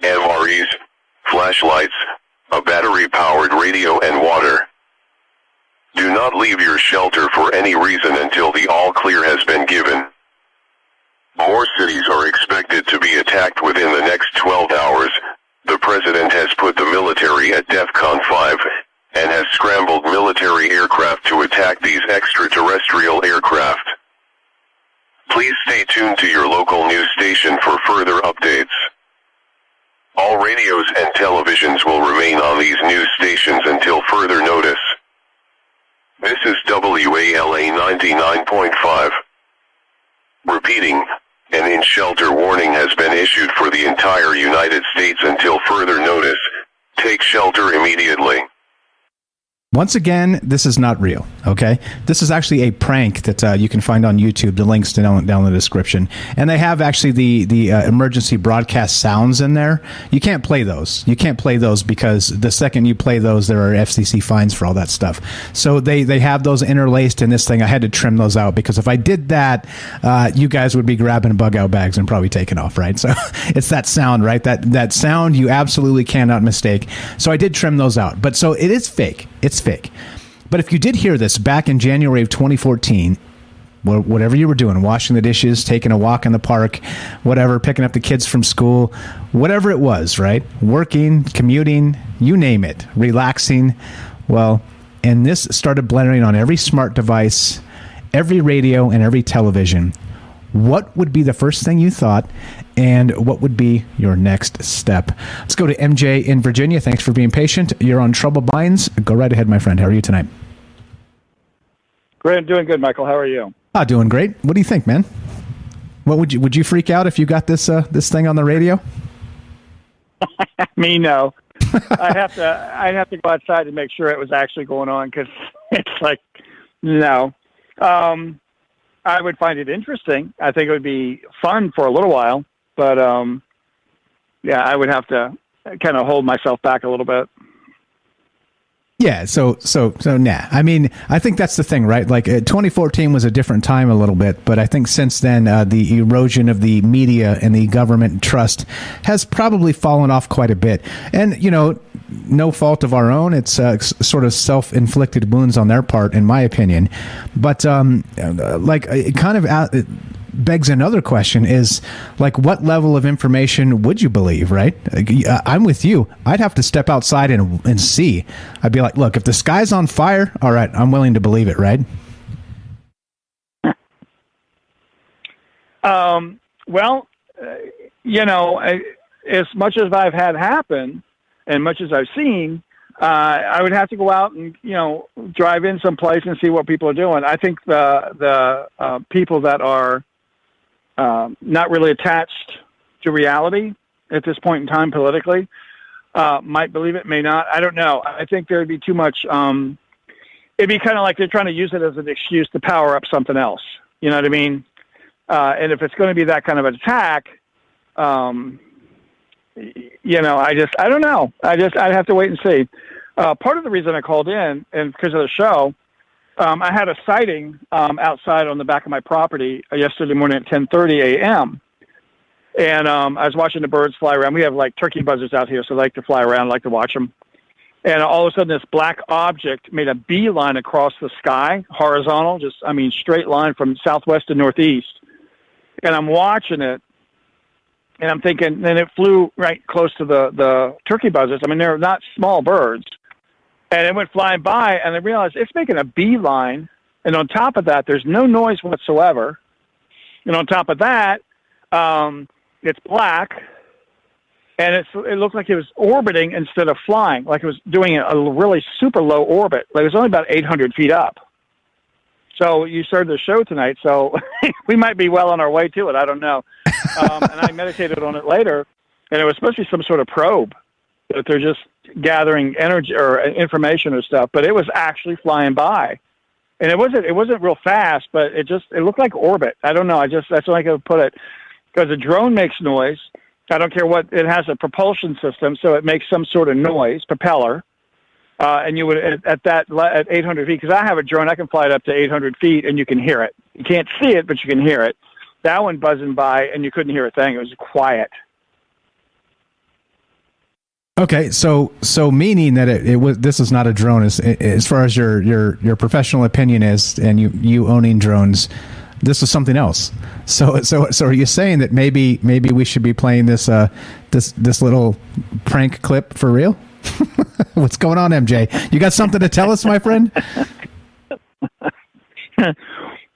MREs, flashlights, a battery-powered radio and water. Do not leave your shelter for any reason until the all clear has been given. More cities are expected to be attacked within the next 12 hours, the president has put the military at DEFCON 5 and has scrambled military aircraft to attack these extraterrestrial aircraft. Please stay tuned to your local news station for further updates. All radios and televisions will remain on these news stations until further notice. This is WALA 99.5. Repeating, an in-shelter warning has been issued for the entire United States until further notice. Take shelter immediately. Once again, this is not real. Okay, this is actually a prank that uh, you can find on YouTube. The links down down in the description, and they have actually the the uh, emergency broadcast sounds in there. You can't play those. You can't play those because the second you play those, there are FCC fines for all that stuff. So they they have those interlaced in this thing. I had to trim those out because if I did that, uh, you guys would be grabbing bug out bags and probably taking off. Right. (laughs) So it's that sound, right? That that sound you absolutely cannot mistake. So I did trim those out. But so it is fake. It's fake. But if you did hear this back in January of 2014, whatever you were doing, washing the dishes, taking a walk in the park, whatever, picking up the kids from school, whatever it was, right? Working, commuting, you name it, relaxing. Well, and this started blaring on every smart device, every radio, and every television. What would be the first thing you thought, and what would be your next step? Let's go to MJ in Virginia. Thanks for being patient. You're on Troubled Minds. Go right ahead, my friend. How are you tonight? Great, I'm doing good, Michael. How are you? Ah, doing great. What do you think, man? What would you would you freak out if you got this uh, this thing on the radio? (laughs) Me, no. I have to I have to go outside to make sure it was actually going on because (laughs) it's like no. Um, I would find it interesting. I think it would be fun for a little while, but um, yeah, I would have to kind of hold myself back a little bit. Yeah, so so so nah. I mean, I think that's the thing, right? Like uh, 2014 was a different time a little bit, but I think since then uh, the erosion of the media and the government trust has probably fallen off quite a bit. And you know, no fault of our own. It's uh, sort of self-inflicted wounds on their part, in my opinion. But um, uh, like, it kind of begs another question is like what level of information would you believe right? Uh, i'm with you. I'd have to step outside and, and see. I'd be like look if the sky's on fire all right i'm willing to believe it right? Um, well uh, you know I, as much as i've had happen and much as i've seen uh, I would have to go out and you know drive in some place and see what people are doing. I think the the uh, people that are um, not really attached to reality at this point in time politically. Uh, might believe it, may not. I don't know. I think there'd be too much. Um, it'd be kind of like they're trying to use it as an excuse to power up something else. You know what I mean? Uh, and if it's going to be that kind of an attack, um, you know, I just, I don't know. I just, I'd have to wait and see. Uh, part of the reason I called in, and because of the show, um, I had a sighting um, outside on the back of my property yesterday morning at 10:30 a.m. And um, I was watching the birds fly around. We have like turkey buzzards out here, so I like to fly around, I like to watch them. And all of a sudden, this black object made a beeline across the sky, horizontal, just I mean straight line from southwest to northeast. And I'm watching it, and I'm thinking, and it flew right close to the the turkey buzzards. I mean, they're not small birds and it went flying by, and I realized it's making a beeline. And on top of that, there's no noise whatsoever. And on top of that, um, it's black, and it's, it looked like it was orbiting instead of flying, like it was doing a really super low orbit. Like it was only about 800 feet up. So you started the show tonight, so (laughs) we might be well on our way to it. I don't know. Um, and I (laughs) meditated on it later, and it was supposed to be some sort of probe that they're just gathering energy or information or stuff, but it was actually flying by. And it wasn't it wasn't real fast, but it just it looked like orbit. I don't know. I just that's the I could put it. Because a drone makes noise. I don't care what it has a propulsion system, so it makes some sort of noise, propeller. Uh, and you would at, at that at 800 feet because I have a drone, I can fly it up to 800 feet, and you can hear it. You can't see it, but you can hear it. That one buzzing by, and you couldn't hear a thing. It was quiet. Okay, so so meaning that it, it was this is not a drone as as far as your your your professional opinion is, and you you owning drones, this is something else. So so so are you saying that maybe maybe we should be playing this uh this this little prank clip for real? (laughs) What's going on, MJ? You got something to tell us, my friend? (laughs)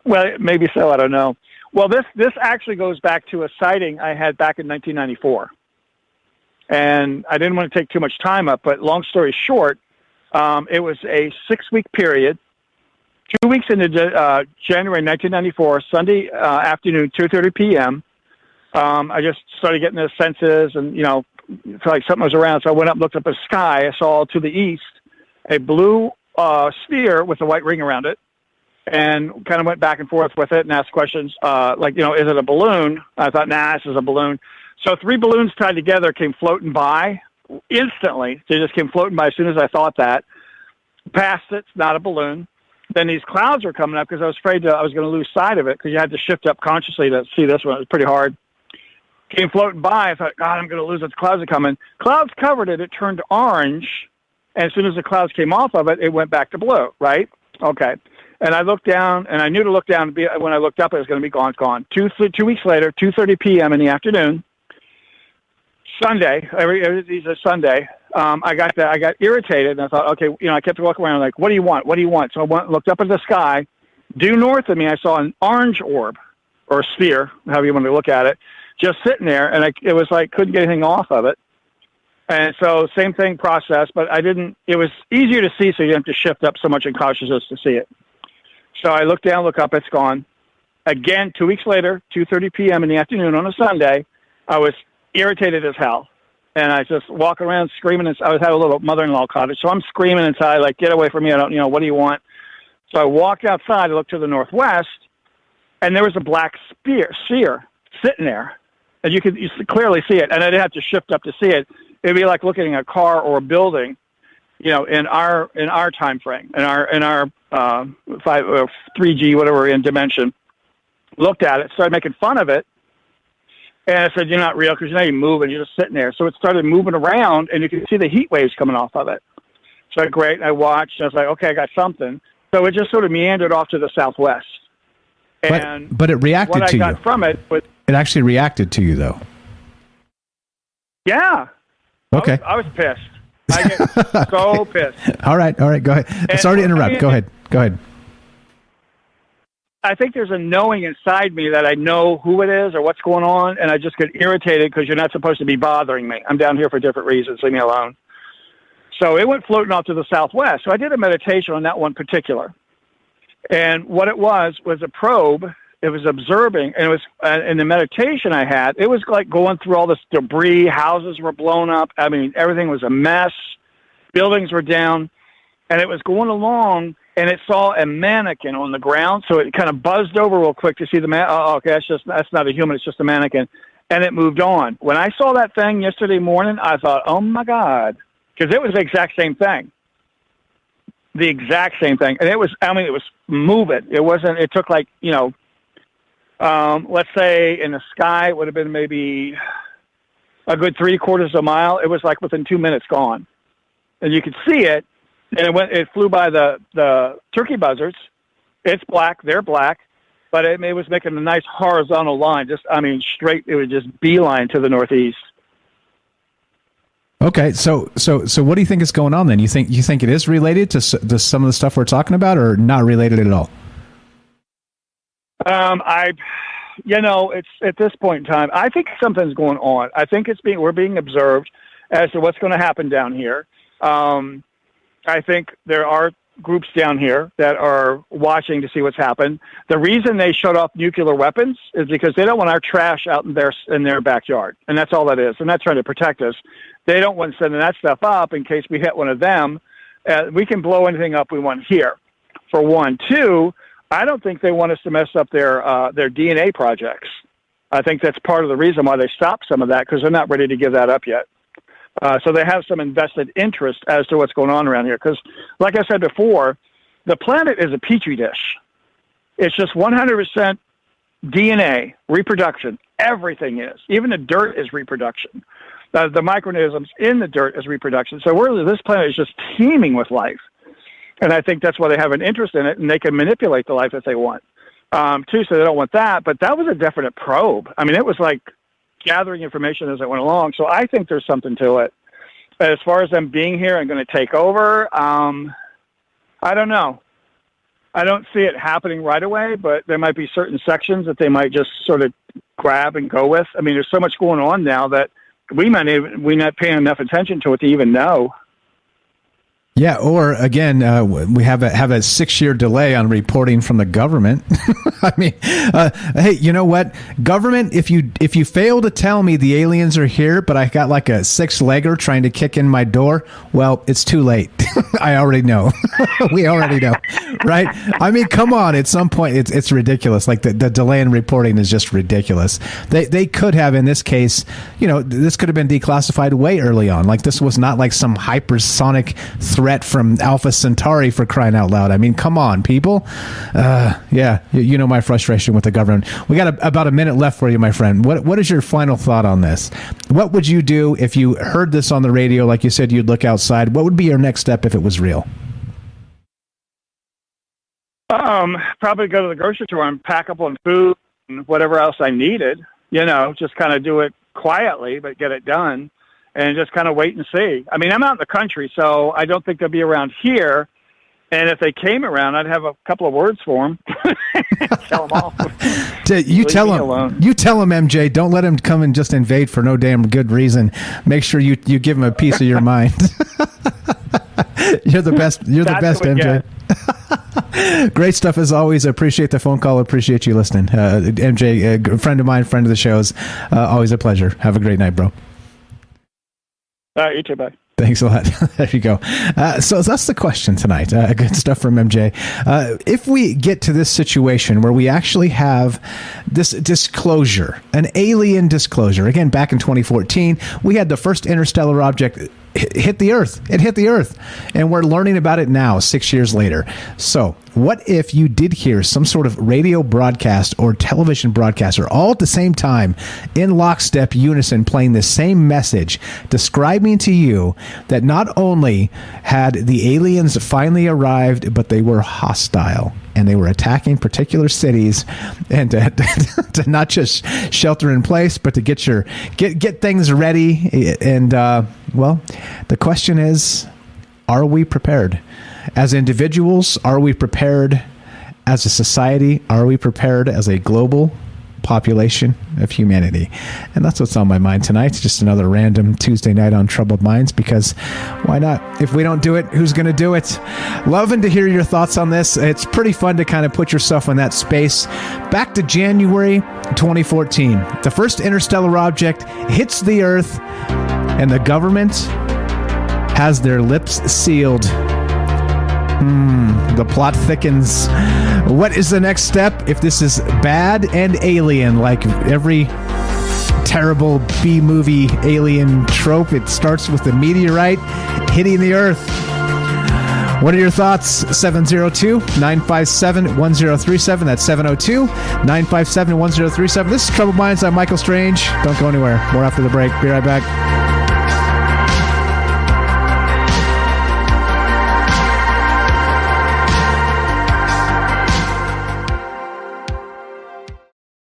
well, maybe so. I don't know. Well, this this actually goes back to a sighting I had back in 1994 and I didn't want to take too much time up, but long story short, um, it was a six week period. Two weeks into uh, January 1994, Sunday uh, afternoon, 2:30 p.m. Um, I just started getting the senses, and you know, felt like something was around. So I went up, looked up at the sky. I saw to the east a blue uh, sphere with a white ring around it, and kind of went back and forth with it and asked questions uh, like, you know, is it a balloon? I thought, nah, this is a balloon. So three balloons tied together came floating by instantly. They just came floating by as soon as I thought that. Past it, it's not a balloon. Then these clouds were coming up because I was afraid to, I was going to lose sight of it because you had to shift up consciously to see this one. It was pretty hard. Came floating by. I thought, God, I'm going to lose it. The clouds are coming. Clouds covered it. It turned orange. And as soon as the clouds came off of it, it went back to blue, right? Okay. And I looked down, and I knew to look down. Be when I looked up, it was going to be gone. Gone. Two two weeks later, two thirty p.m. in the afternoon, Sunday. Every everything's a Sunday. Um, I got that. I got irritated, and I thought, okay, you know, I kept walking around like, what do you want? What do you want? So I went, looked up at the sky. Due north of me, I saw an orange orb or sphere, however you want to look at it, just sitting there, and I, it was like couldn't get anything off of it. And so same thing process, but I didn't. It was easier to see, so you didn't have to shift up so much in consciousness to see it. So I look down, look up, it's gone. Again, two weeks later, 2.30 p.m. in the afternoon on a Sunday, I was irritated as hell. And I just walk around screaming. I was had a little mother-in-law cottage, so I'm screaming inside, like, "Get away from me! I don't, you know, what do you want?" So I walk outside. I look to the northwest, and there was a black spear, sphere sitting there, and you could you clearly see it. And I didn't have to shift up to see it. It'd be like looking at a car or a building, you know, in our in our time frame, in our in our uh, five or three G whatever in dimension. Looked at it, started making fun of it, and I said, "You're not real because you're not even moving. You're just sitting there." So it started moving around, and you could see the heat waves coming off of it. So great. I watched. And I was like, "Okay, I got something." So it just sort of meandered off to the southwest. And but, but it reacted what to I got you. from it was It actually reacted to you, though. yeah. Okay. I was, I was pissed. I get so (laughs) pissed. All right. All right. Go ahead. And- Sorry to interrupt. I mean, Go ahead. Go ahead. I think there's a knowing inside me that I know who it is or what's going on, and I just get irritated because you're not supposed to be bothering me. I'm down here for different reasons. Leave me alone. So it went floating off to the southwest. So I did a meditation on that one particular, and what it was was a probe. It was observing, and it was uh, in the meditation I had. It was like going through all this debris. Houses were blown up. I mean, everything was a mess. Buildings were down, and it was going along and it saw a mannequin on the ground. So it kind of buzzed over real quick to see the man. Oh, okay, that's just that's not a human. It's just a mannequin, and it moved on. When I saw that thing yesterday morning, I thought, oh my god, because it was the exact same thing. The exact same thing, and it was. I mean, it was moving. It wasn't. It took like you know, um, let's say in the sky it would have been maybe a good three quarters of a mile. It was like within two minutes gone, and you could see it and it went. It flew by the the turkey buzzards. It's black. They're black, but it, it was making a nice horizontal line. Just, I mean, straight. It was just beeline to the northeast. Okay. So so so what do you think is going on then? You think you think it is related to to some of the stuff we're talking about, or not related at all? Um, I, you know, it's at this point in time. I think something's going on. I think it's being we're being observed as to what's going to happen down here. Um, I think there are groups down here that are watching to see what's happened. The reason they shut off nuclear weapons is because they don't want our trash out in their in their backyard, and that's all that is. And that's trying to protect us. They don't want sending that stuff up in case we hit one of them. Uh, we can blow anything up we want here. For one, two, I don't think they want us to mess up their uh, their DNA projects. I think that's part of the reason why they stopped some of that because they're not ready to give that up yet. Uh, so they have some invested interest as to what's going on around here. Because, like I said before, the planet is a petri dish. It's just 100% DNA reproduction. Everything is. Even the dirt is reproduction. Uh, the microorganisms in the dirt is reproduction. So we're, this planet is just teeming with life. And I think that's why they have an interest in it, and they can manipulate the life that they want. Um, too, so they don't want that. But that was a definite probe. I mean, it was like gathering information as it went along. So I think there's something to it. As far as them being here and going to take over, um, I don't know. I don't see it happening right away, but there might be certain sections that they might just sort of grab and go with. I mean, there's so much going on now that we might even, we're not paying enough attention to it to even know. Yeah, or again, uh, we have a have a six year delay on reporting from the government. (laughs) I mean, uh, hey, you know what, government? If you if you fail to tell me the aliens are here, but I got like a six legger trying to kick in my door, well, it's too late. (laughs) I already know. (laughs) we already know, right? I mean, come on. At some point, it's it's ridiculous. Like the, the delay in reporting is just ridiculous. They they could have in this case, you know, this could have been declassified way early on. Like this was not like some hypersonic threat from Alpha Centauri for crying out loud. I mean, come on, people. Uh, yeah, you, you, know my frustration with the government. We got a, about a minute left for you, my friend. What what is your final thought on this? What would you do if you heard this on the radio? Like you said, you'd look outside. What would be your next step if it was real? Um, probably go to the grocery store and pack up on food and whatever else I needed. You know, just kind of do it quietly, but get it done and just kind of wait and see. I mean, I'm out in the country, so I don't think they'll be around here. And if they came around, I'd have a couple of words for them. (laughs) tell them off. (laughs) you tell them. Alone. You tell them, MJ. Don't let them come and just invade for no damn good reason. Make sure you you give them a piece of your mind. (laughs) you're the best. You're the best, MJ. Great stuff as always. Appreciate the phone call. Appreciate you listening, uh, MJ. A friend of mine, friend of the shows. Uh, always a pleasure. Have a great night, bro. All right, you too. Bye. Thanks a lot. (laughs) there you go. Uh, so that's the question tonight. Uh, good stuff from MJ. Uh, if we get to this situation where we actually have this disclosure, an alien disclosure, again, back in 2014, we had the first interstellar object hit the earth. It hit the earth. And we're learning about it now, six years later. So, what if you did hear some sort of radio broadcast or television broadcast, or all at the same time in lockstep unison playing the same message, describing to you that not only had the aliens finally arrived, but they were hostile? And they were attacking particular cities and (laughs) to, to, not just shelter in place but to get your get get things ready. And uh, well the question is are we prepared? As individuals are we prepared? As a society are we prepared as a global population of humanity. And that's what's on my mind tonight. It's just another random Tuesday night on Troubled Minds because why not? If we don't do it, who's going to do it? Loving to hear your thoughts on this. It's pretty fun to kind of put yourself in that space. Back to January 2014. The first interstellar object hits the Earth, and the government has their lips sealed Hmm, the plot thickens. What is the next step if this is bad and alien, like every terrible B movie alien trope? It starts with a meteorite hitting the Earth. What are your thoughts? 702 957 1037. That's 702 957 1037. This is Troubled Minds. I'm Michael Strange. Don't go anywhere. More after the break. Be right back.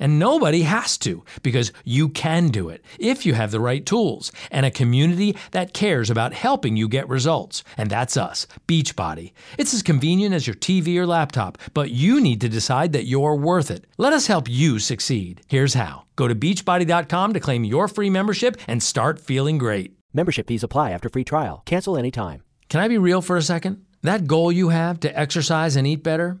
And nobody has to because you can do it if you have the right tools and a community that cares about helping you get results. And that's us, Beachbody. It's as convenient as your TV or laptop, but you need to decide that you're worth it. Let us help you succeed. Here's how. Go to beachbody.com to claim your free membership and start feeling great. Membership fees apply after free trial. Cancel anytime. Can I be real for a second? That goal you have to exercise and eat better?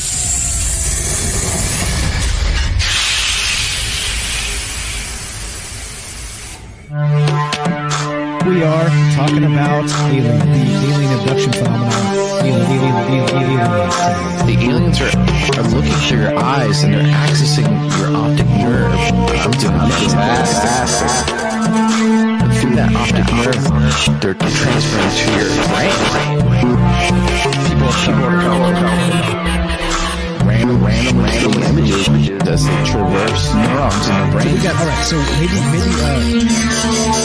We are talking about alien, the alien abduction phenomenon. Alien, alien, alien, alien, aliens. The aliens are, are looking through your eyes and they're accessing your optic nerve. I'm doing fantastic. And through that optic nerve, they're transferring to your brain. People, people are calling random, random, random images as they traverse neurons in the brain. got all right. So maybe, maybe, uh,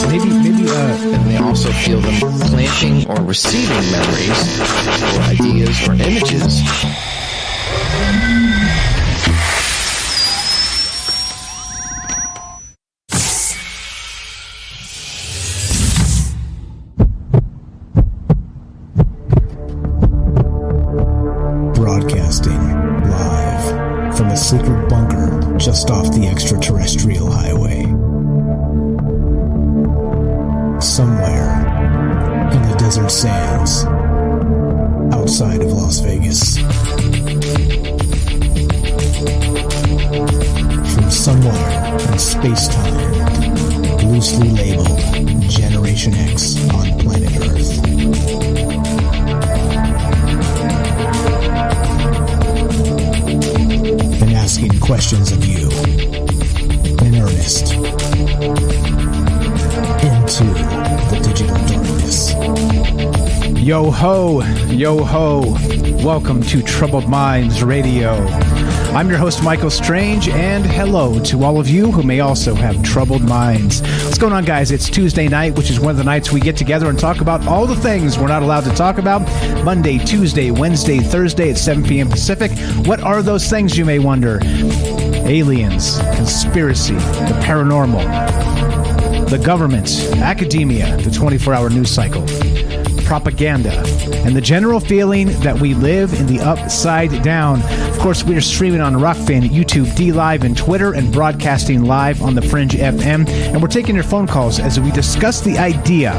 maybe, maybe, uh, and they also feel them planting or receiving memories or ideas or images. Just off the extraterrestrial highway. Somewhere in the desert sands outside of Las Vegas. From somewhere in space time, loosely labeled Generation X on planet Earth. and asking questions of you into the digital darkness. Yo ho, yo ho. Welcome to Troubled Minds Radio. I'm your host, Michael Strange, and hello to all of you who may also have troubled minds. What's going on, guys? It's Tuesday night, which is one of the nights we get together and talk about all the things we're not allowed to talk about. Monday, Tuesday, Wednesday, Thursday at 7 p.m. Pacific. What are those things, you may wonder? Aliens, conspiracy, the paranormal, the government, academia, the 24 hour news cycle, propaganda, and the general feeling that we live in the upside down. Of course, we are streaming on Rokfin, YouTube, DLive, and Twitter, and broadcasting live on the Fringe FM. And we're taking your phone calls as we discuss the idea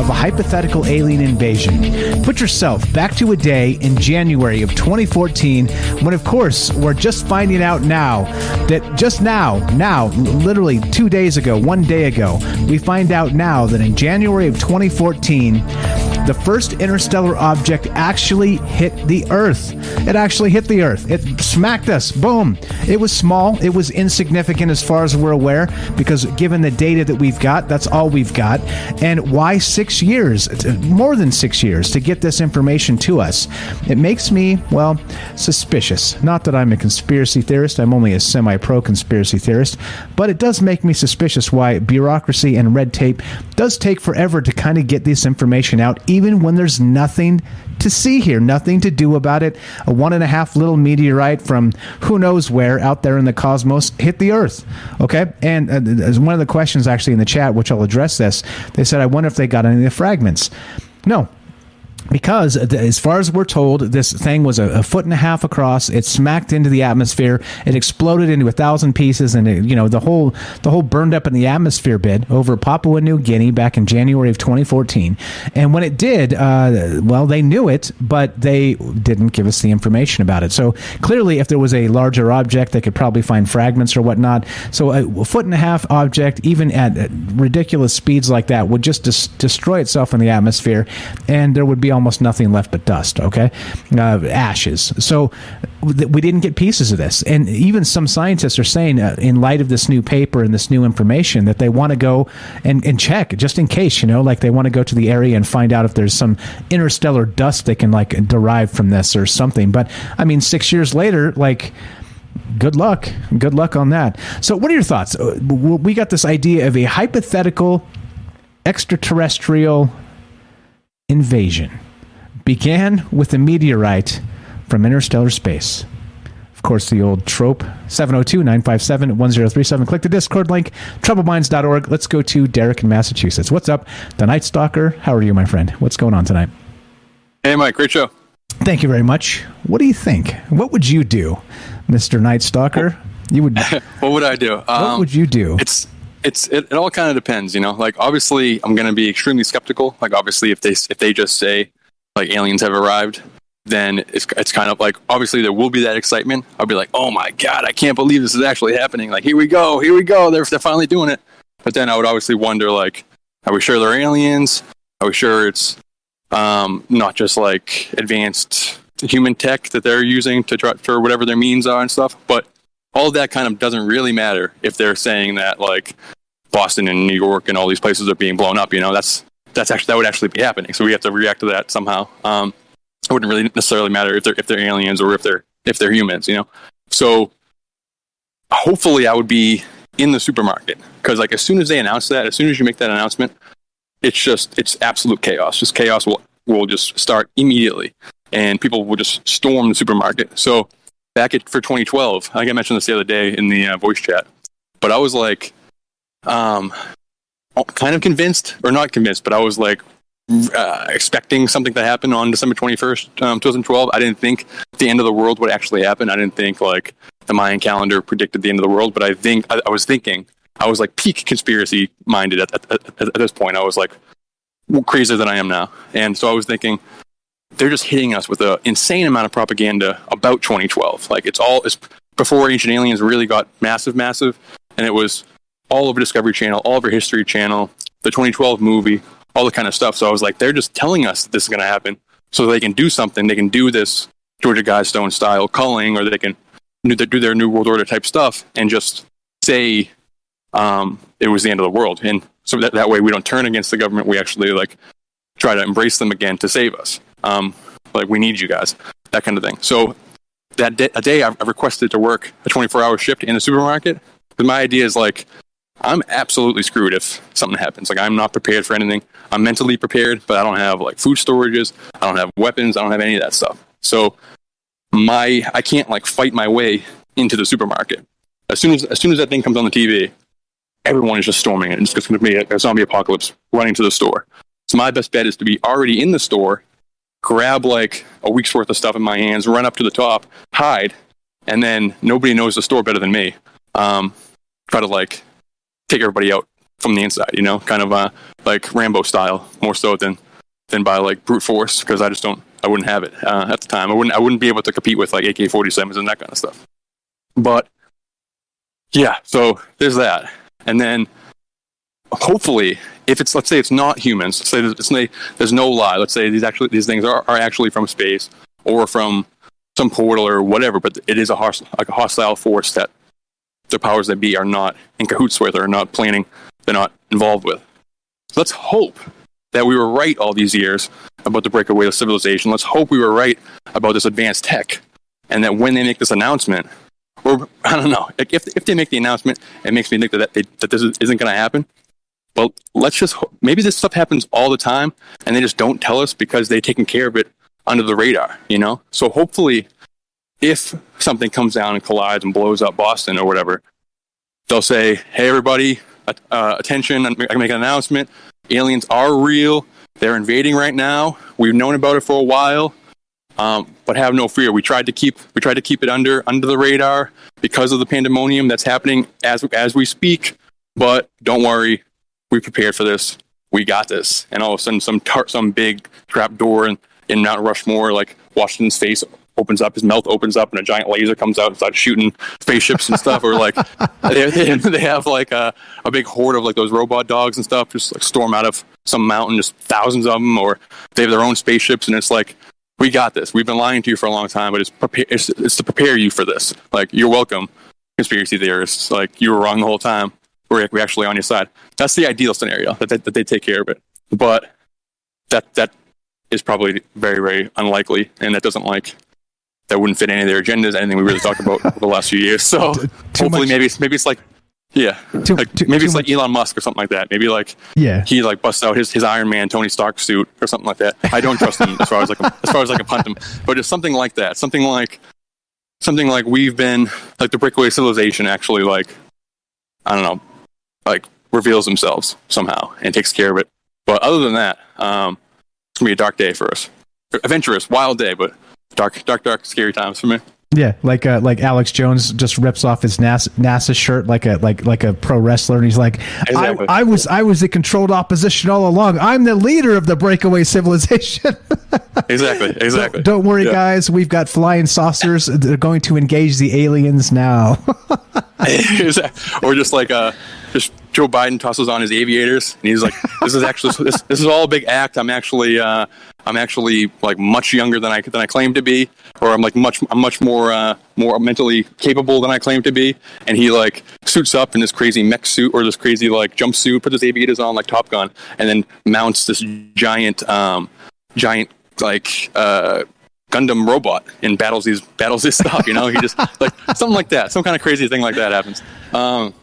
of a hypothetical alien invasion. Put yourself back to a day in January of 2014 when, of course, we're just finding out now that just now, now, literally two days ago, one day ago, we find out now that in January of 2014, the first interstellar object actually hit the Earth. It actually hit the Earth. It smacked us. Boom. It was small. It was insignificant as far as we're aware, because given the data that we've got, that's all we've got. And why six years? More than six years to get this information to us. It makes me, well, suspicious. Not that I'm a conspiracy theorist, I'm only a semi pro conspiracy theorist, but it does make me suspicious why bureaucracy and red tape does take forever to kind of get this information out, even when there's nothing to see here, nothing to do about it. A one and a half little meteorite from who knows where out there in the cosmos hit the Earth. Okay, and uh, one of the questions actually in the chat, which I'll address this, they said, "I wonder if they got any of the fragments." No, because as far as we're told this thing was a, a foot and a half across. It smacked into the atmosphere. It exploded into a thousand pieces and it, you know the whole the whole burned up in the atmosphere bit over papua new guinea back in january of 2014 and when it did uh, well they knew it but they didn't give us the information about it. So clearly if there was a larger object they could probably find fragments or whatnot. So a foot and a half object even at ridiculous speeds like that would just dis- destroy itself in the atmosphere and there would be almost nothing left but dust okay? Uh, ashes. So we didn't get pieces of this. And even some scientists are saying uh, in light of this new paper and this new information that they want to go and, and check just in case you know like they want to go to the area and find out if there's some interstellar dust they can like derive from this or something. But i mean six years later like good luck. Good luck on that. So what are your thoughts? Uh, we got this idea of a hypothetical extraterrestrial invasion began with a meteorite from interstellar space of course the old trope 702-957-1037 click the discord link troubledminds.org let's go to derek in massachusetts what's up the Nightstocker how are you my friend what's going on tonight Hey, Mike, great show. Thank you very much. What do you think? What would you do, Mister Nightstocker? You would. (laughs) what would I do? Um, what would you do? It's it's it, it all kind of depends, you know. Like obviously, I'm going to be extremely skeptical. Like obviously, if they if they just say like aliens have arrived, then it's it's kind of like obviously there will be that excitement. I'll be like, oh my god, I can't believe this is actually happening. Like here we go, here we go. They're they're finally doing it. But then I would obviously wonder like, Are we sure they're aliens? Are we sure it's um, not just like advanced human tech that they're using to try for whatever their means are and stuff? But all that kind of doesn't really matter if they're saying that like Boston and New York and all these places are being blown up. You know, that's that's actually that would actually be happening. So we have to react to that somehow. Um, it wouldn't really necessarily matter if they're if they're aliens or if they're if they're humans. You know, so hopefully I would be in the supermarket because like as soon as they announce that, as soon as you make that announcement, it's just it's absolute chaos. Just chaos will will just start immediately, and people will just storm the supermarket. So back at for 2012, I think I mentioned this the other day in the uh, voice chat, but I was like, um, kind of convinced or not convinced, but I was like uh, expecting something to happen on December 21st, um, 2012. I didn't think the end of the world would actually happen. I didn't think like the Mayan calendar predicted the end of the world, but I think I, I was thinking I was like peak conspiracy minded at, at, at, this point. I was like crazier than I am now, and so I was thinking they're just hitting us with an insane amount of propaganda about 2012. Like it's all it's before Ancient Aliens really got massive, massive, and it was all over Discovery Channel, all over History Channel, the 2012 movie, all the kind of stuff. So I was like, they're just telling us this is going to happen, so they can do something. They can do this Georgia Guidestone style culling, or they can do their New World Order type stuff and just say um, it was the end of the world. And so that, that way we don't turn against the government. We actually like try to embrace them again to save us. Um, like we need you guys, that kind of thing. So that day, a day I've requested to work a 24 hour shift in the supermarket. Because my idea is like, I'm absolutely screwed if something happens. Like I'm not prepared for anything. I'm mentally prepared, but I don't have like food storages. I don't have weapons. I don't have any of that stuff. So my I can't like fight my way into the supermarket. As soon as as soon as that thing comes on the TV, everyone is just storming it. It's just going to be a, a zombie apocalypse running to the store. So my best bet is to be already in the store, grab like a week's worth of stuff in my hands, run up to the top, hide, and then nobody knows the store better than me. Um, try to like take everybody out from the inside, you know, kind of uh, like Rambo style, more so than than by like brute force, because I just don't I wouldn't have it uh, at the time. I wouldn't I wouldn't be able to compete with like AK-47s and that kind of stuff. But yeah, so there's that, and then hopefully, if it's let's say it's not humans, let's say there's, there's no lie. Let's say these actually these things are, are actually from space or from some portal or whatever, but it is a like a hostile force that the powers that be are not in cahoots with or not planning, they're not involved with. Let's hope that we were right all these years about the breakaway of civilization. Let's hope we were right about this advanced tech, and that when they make this announcement, or (laughs) I don't know, if if they make the announcement, it makes me think that they, that this isn't going to happen. Well, let's just maybe this stuff happens all the time, and they just don't tell us because they've taken care of it under the radar, you know. So hopefully, if something comes down and collides and blows up Boston or whatever, they'll say, "Hey, everybody, uh, attention! I can make an announcement aliens are real. They're invading right now. We've known about it for a while, um, but have no fear. We tried to keep we tried to keep it under under the radar because of the pandemonium that's happening as as we speak. But don't worry, we prepared for this. We got this. And all of a sudden, some tar- some big trap door in, in Mount Rushmore, like Washington's face opens up, his mouth opens up, and a giant laser comes out and starts shooting spaceships and stuff. Or like (laughs) they, they have like a, a big horde of like those robot dogs and stuff, just like storm out of some mountain, just thousands of them. Or they have their own spaceships, and it's like we got this. We've been lying to you for a long time, but it's prepare it's, it's to prepare you for this. Like you're welcome, conspiracy theorists. Like you were wrong the whole time. We're, we're actually on your side. That's the ideal scenario that they, that they take care of it. But that that is probably very very unlikely, and that doesn't like that wouldn't fit any of their agendas, anything we really talked about (laughs) over the last few years. So hopefully, much. maybe it's maybe it's like, yeah, too, like, too, maybe too it's much. like Elon Musk or something like that. Maybe like yeah, he like busts out his, his Iron Man Tony Stark suit or something like that. I don't trust him as far as like as far as I can punt him, but it's something like that. Something like something like we've been like the breakaway civilization actually like I don't know, like reveals themselves somehow and takes care of it. But other than that, um, it's gonna be a dark day for us. Adventurous, wild day, but dark, dark, dark, scary times for me. Yeah, like uh, like Alex Jones just rips off his NASA, NASA shirt like a like like a pro wrestler, and he's like, exactly. I, I, was I was the controlled opposition all along. I'm the leader of the breakaway civilization." exactly, (laughs) exactly. Don't, don't worry, yeah. guys. We've got flying saucers. They're going to engage the aliens now. (laughs) (laughs) or just like uh, just Joe Biden tosses on his aviators, and he's like, "This is actually this, this is all a big act. I'm actually uh, I'm actually like much younger than I than I claim to be, or I'm like much I'm much more uh, more mentally capable than I claim to be." And he like suits up in this crazy mech suit or this crazy like jumpsuit, puts his aviators on like Top Gun, and then mounts this giant um, giant like uh, Gundam robot and battles these battles this (laughs) stuff. You know, he just like something like that, some kind of crazy thing like that happens. Um,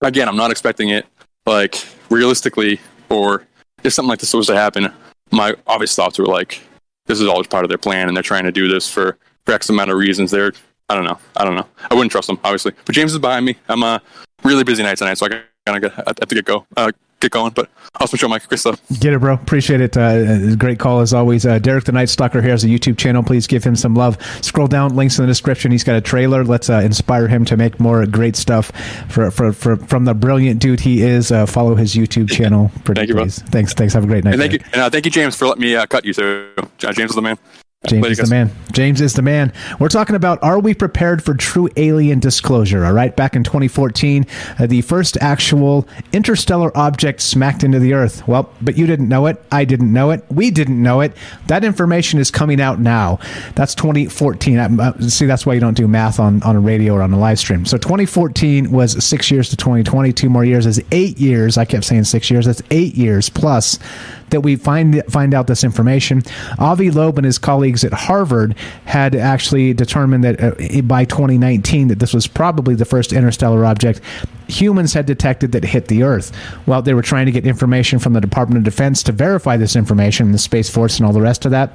again, I'm not expecting it like realistically or if something like this was to happen. My obvious thoughts were like, this is always part of their plan, and they're trying to do this for for X amount of reasons. They're I don't know, I don't know. I wouldn't trust them obviously, but James is behind me. I'm a really busy night tonight, so I kind of have to get go. Uh, get going. But awesome show, Mike. Great stuff. Get it, bro. Appreciate it. Uh, great call as always. Uh, Derek the Nightstocker here has a YouTube channel. Please give him some love. Scroll down, links in the description. He's got a trailer. Let's uh, inspire him to make more great stuff for, for, for from the brilliant dude he is. Uh, follow his YouTube channel. Thank you, bro. Thanks. Thanks. Have a great night. And thank you. And uh, thank you, James, for letting me uh, cut you. So James is the man. James is the man. James is the man. We're talking about are we prepared for true alien disclosure? All right. Back in 2014, uh, the first actual interstellar object smacked into the Earth. Well, but you didn't know it. I didn't know it. We didn't know it. That information is coming out now. That's 2014. Uh, see, that's why you don't do math on, on a radio or on a live stream. So 2014 was six years to 2020. Two more years is eight years. I kept saying six years. That's eight years plus that we find find out this information. Avi Loeb and his colleagues at Harvard had actually determined that uh, by 2019 that this was probably the first interstellar object humans had detected that hit the Earth. Well, they were trying to get information from the Department of Defense to verify this information, the Space Force, and all the rest of that.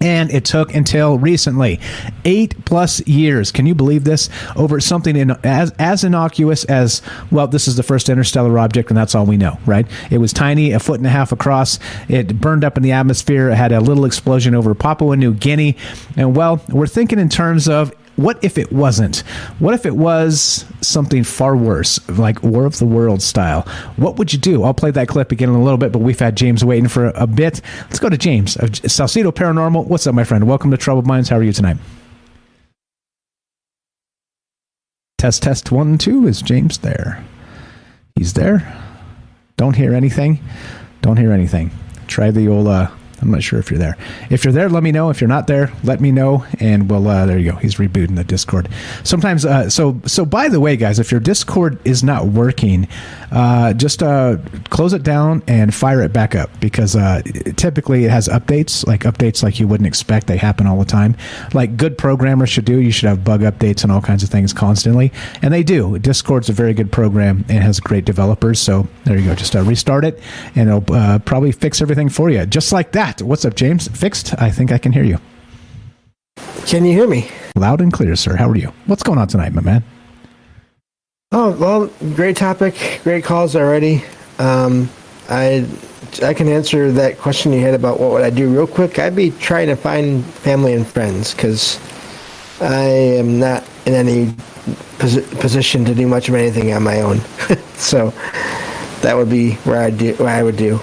And it took until recently, eight plus years. Can you believe this? Over something in, as, as innocuous as, well, this is the first interstellar object, and that's all we know, right? It was tiny, a foot and a half across. It burned up in the atmosphere. It had a little explosion over Papua New Guinea. And, well, we're thinking in terms of what if it wasn't? What if it was something far worse, like War of the World style? What would you do? I'll play that clip again in a little bit, but we've had James waiting for a bit. Let's go to James of Salcedo Paranormal. What's up, my friend? Welcome to Troubled Minds. How are you tonight? Test, test, one, two. Is James there? He's there. Don't hear anything. Don't hear anything. Try the old uh, I'm not sure if you're there. If you're there, let me know. If you're not there, let me know, and we'll. Uh, there you go. He's rebooting the Discord. Sometimes, uh, so so. By the way, guys, if your Discord is not working, uh, just uh, close it down and fire it back up because uh, typically it has updates, like updates like you wouldn't expect. They happen all the time. Like good programmers should do. You should have bug updates and all kinds of things constantly, and they do. Discord's a very good program and has great developers. So there you go. Just uh, restart it, and it'll probably fix everything for you, just like that. What's up, James? Fixed? I think I can hear you. Can you hear me? Loud and clear, sir. How are you? What's going on tonight, my man? Oh well, great topic, great calls already. Um, I I can answer that question you had about what would I do real quick. I'd be trying to find family and friends because I am not in any posi- position to do much of anything on my own. (laughs) so that would be where I do where I would do.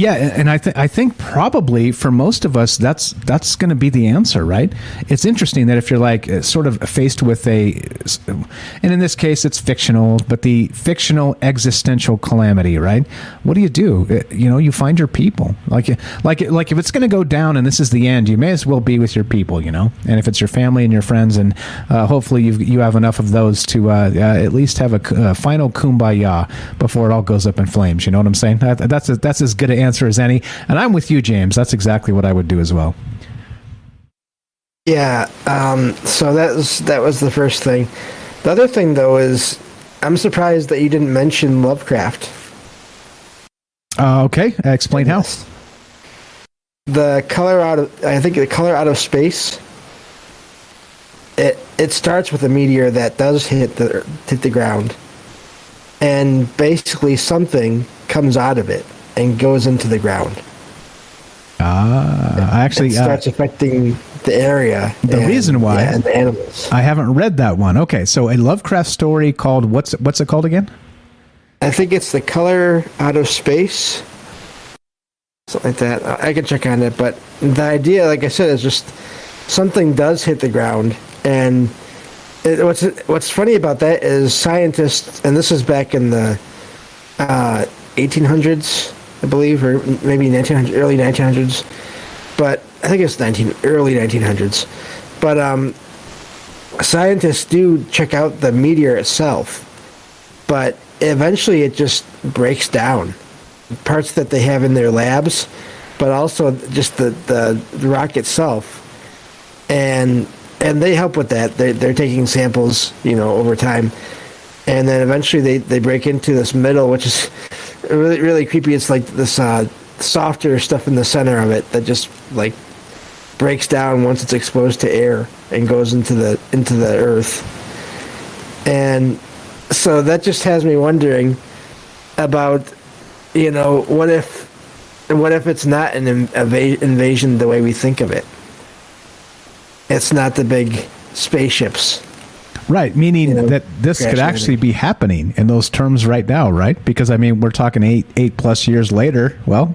Yeah, and I think I think probably for most of us that's that's going to be the answer, right? It's interesting that if you're like uh, sort of faced with a, and in this case it's fictional, but the fictional existential calamity, right? What do you do? Uh, you know, you find your people. Like like like if it's going to go down and this is the end, you may as well be with your people, you know. And if it's your family and your friends, and uh, hopefully you you have enough of those to uh, uh, at least have a, a, final kumbaya before it all goes up in flames. You know what I'm saying? That, that's a, that's as good an answer as any. And I'm with you, James. That's exactly what I would do as well. Yeah. Um, so that was that was the first thing. The other thing, though, is I'm surprised that you didn't mention Lovecraft. Uh, okay, explain how. The color out of I think the color out of space. It it starts with a meteor that does hit the hit the ground, and basically something comes out of it and goes into the ground. Ah, actually it starts uh, affecting the area. The and, reason why yeah, and the animals. I haven't read that one. Okay, so a Lovecraft story called what's what's it called again? I think it's the color out of space, something like that. I can check on it, but the idea, like I said, is just something does hit the ground, and it, what's what's funny about that is scientists, and this is back in the uh, 1800s, I believe, or maybe 1900, early 1900s. But I think it's 19 early 1900s. But um, scientists do check out the meteor itself, but eventually it just breaks down. Parts that they have in their labs, but also just the, the, the rock itself. And and they help with that. They, they're taking samples, you know, over time. And then eventually they, they break into this middle, which is really, really creepy. It's like this uh, softer stuff in the center of it that just like breaks down once it's exposed to air and goes into the into the earth. And so that just has me wondering about, you know, what if, what if it's not an inv- invasion the way we think of it? It's not the big spaceships. Right, meaning you know, that this could actually be happening in those terms right now, right? Because I mean, we're talking eight eight plus years later. Well,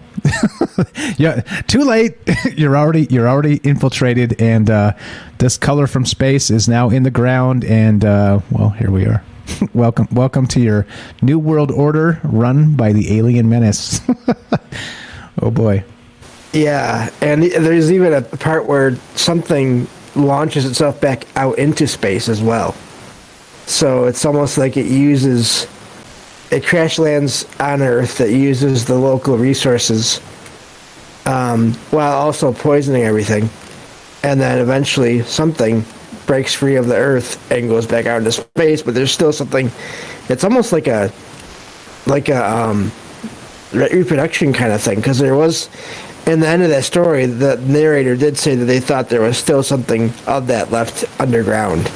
(laughs) yeah, too late. (laughs) you're already you're already infiltrated, and uh, this color from space is now in the ground. And uh, well, here we are. (laughs) welcome, welcome to your new world order, run by the alien menace. oh boy. Yeah, and there's even a part where something launches itself back out into space as well. So it's almost like it uses it crash lands on Earth that uses the local resources um, while also poisoning everything. And then eventually something breaks free of the Earth and goes back out into space, but there's still something. It's almost like a like a um, reproduction kind of thing because there was in the end of that story, the narrator did say that they thought there was still something of that left underground,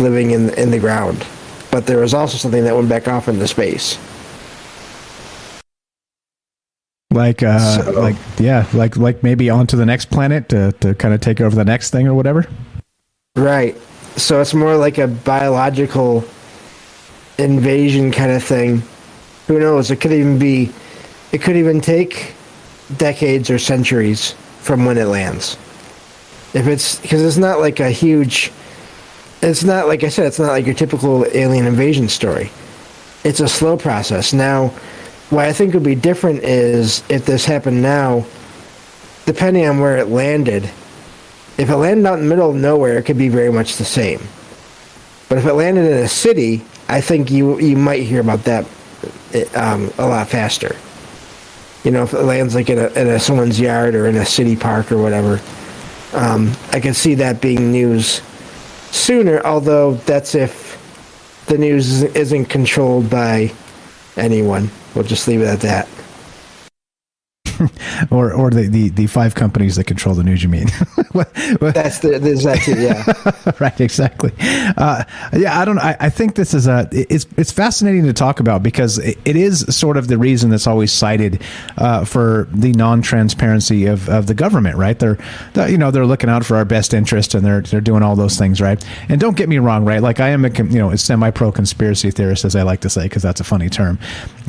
living in in the ground, but there was also something that went back off into space. Like, uh, so, like, yeah, like, like maybe onto the next planet to to kind of take over the next thing or whatever. Right. So it's more like a biological invasion kind of thing. Who knows? It could even be. It could even take decades or centuries from when it lands. If it's because it's not like a huge, it's not like I said, it's not like your typical alien invasion story. It's a slow process. Now, what I think would be different is if this happened now, depending on where it landed. If it landed out in the middle of nowhere, it could be very much the same. But if it landed in a city, I think you you might hear about that um, a lot faster. You know, if it lands like in a, in a someone's yard or in a city park or whatever, um, I can see that being news sooner. Although that's if the news isn't controlled by anyone. We'll just leave it at that. (laughs) or or the, the, the five companies that control the news. You mean? (laughs) That's the that. Yeah. (laughs) right. Exactly. Uh, yeah. I don't. I, I think this is a. It's it's fascinating to talk about because it, it is sort of the reason that's always cited uh, for the non-transparency of, of the government. Right. They're, they're, you know they're looking out for our best interest and they're they're doing all those things. Right. And don't get me wrong. Right. Like I am a you know a semi-pro conspiracy theorist as I like to say because that's a funny term.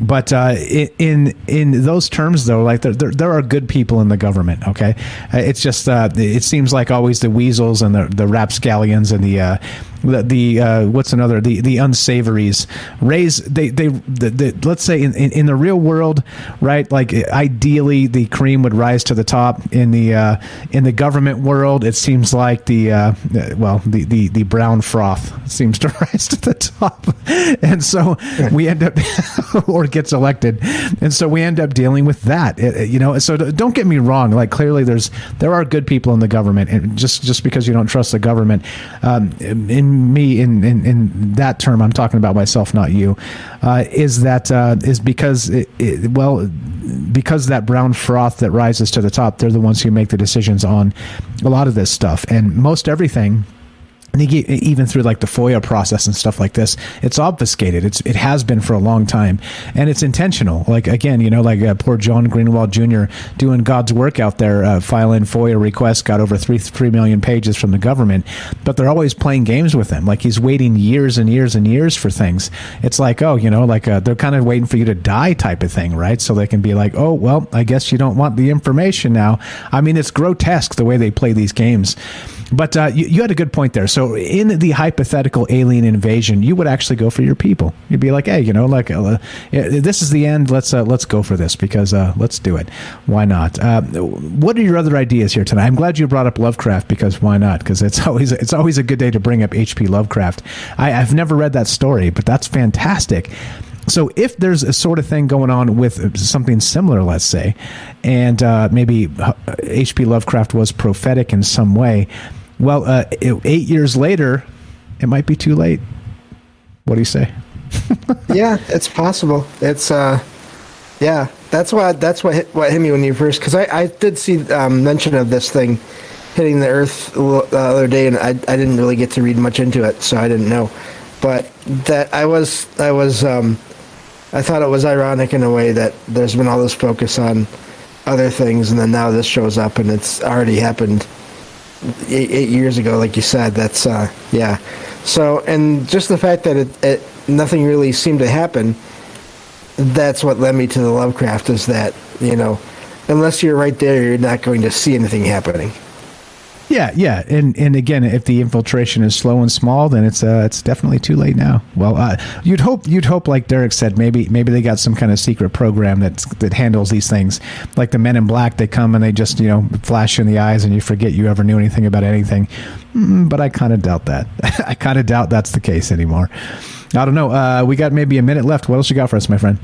But uh, in in those terms though, like they're there, there are good people in the government. Okay, uh, it's just uh, it seems like always the weasels and the the rapscallions and the uh, the, the uh, what's another the the unsavories. Raise they they the, the, let's say in, in, in the real world right like ideally the cream would rise to the top. In the uh, in the government world it seems like the uh, well the, the the brown froth seems to (laughs) rise to the top. (laughs) And so we end up (laughs) or gets elected. And so we end up dealing with that. It, you know so don't get me wrong. Like clearly there's there are good people in the government. And just just because you don't trust the government um, in me in, in, in that term, I'm talking about myself, not you, uh, is that uh, is because it, it, well because that brown froth that rises to the top, they're the ones who make the decisions on a lot of this stuff. And most everything even through like the FOIA process and stuff like this, it's obfuscated. It's it has been for a long time, and it's intentional. Like again, you know, like uh, poor John Greenwald Jr. doing God's work out there, uh, filing FOIA requests, got over three three million pages from the government, but they're always playing games with him. Like he's waiting years and years and years for things. It's like oh, you know, like uh, they're kind of waiting for you to die type of thing, right? So they can be like, oh, well, I guess you don't want the information now. I mean, it's grotesque the way they play these games But uh, you, you had a good point there. So in the hypothetical alien invasion, you would actually go for your people. You'd be like, hey, you know, like uh, this is the end. Let's uh, let's go for this because uh, let's do it. Why not? Uh, what are your other ideas here tonight? I'm glad you brought up Lovecraft because why not? Because it's (laughs) always it's always a good day to bring up H.P. Lovecraft. I, I've never read that story, but that's fantastic. So if there's a sort of thing going on with something similar, let's say, and uh, maybe H.P. Lovecraft was prophetic in some way, well, uh, eight years later, it might be too late. What do you say? (laughs) yeah, it's possible. It's uh, yeah, that's what that's what hit, what hit me when you first because I, I did see um, mention of this thing hitting the earth the other day, and I I didn't really get to read much into it, so I didn't know. But that I was I was um, I thought it was ironic in a way that there's been all this focus on other things, and then now this shows up, and it's already happened eight, eight years ago, like you said. That's uh, yeah. So, and just the fact that it, it nothing really seemed to happen. That's what led me to the Lovecraft. Is that you know, unless you're right there, you're not going to see anything happening. Yeah, yeah, and and again, if the infiltration is slow and small, then it's uh, it's definitely too late now. Well, uh, you'd hope you'd hope, like Derek said, maybe maybe they got some kind of secret program that that handles these things, like the Men in Black. They come and they just you know flash you in the eyes, and you forget you ever knew anything about anything. Mm, but I kind of doubt that. (laughs) I kind of doubt that's the case anymore. I don't know. Uh, we got maybe a minute left. What else you got for us, my friend?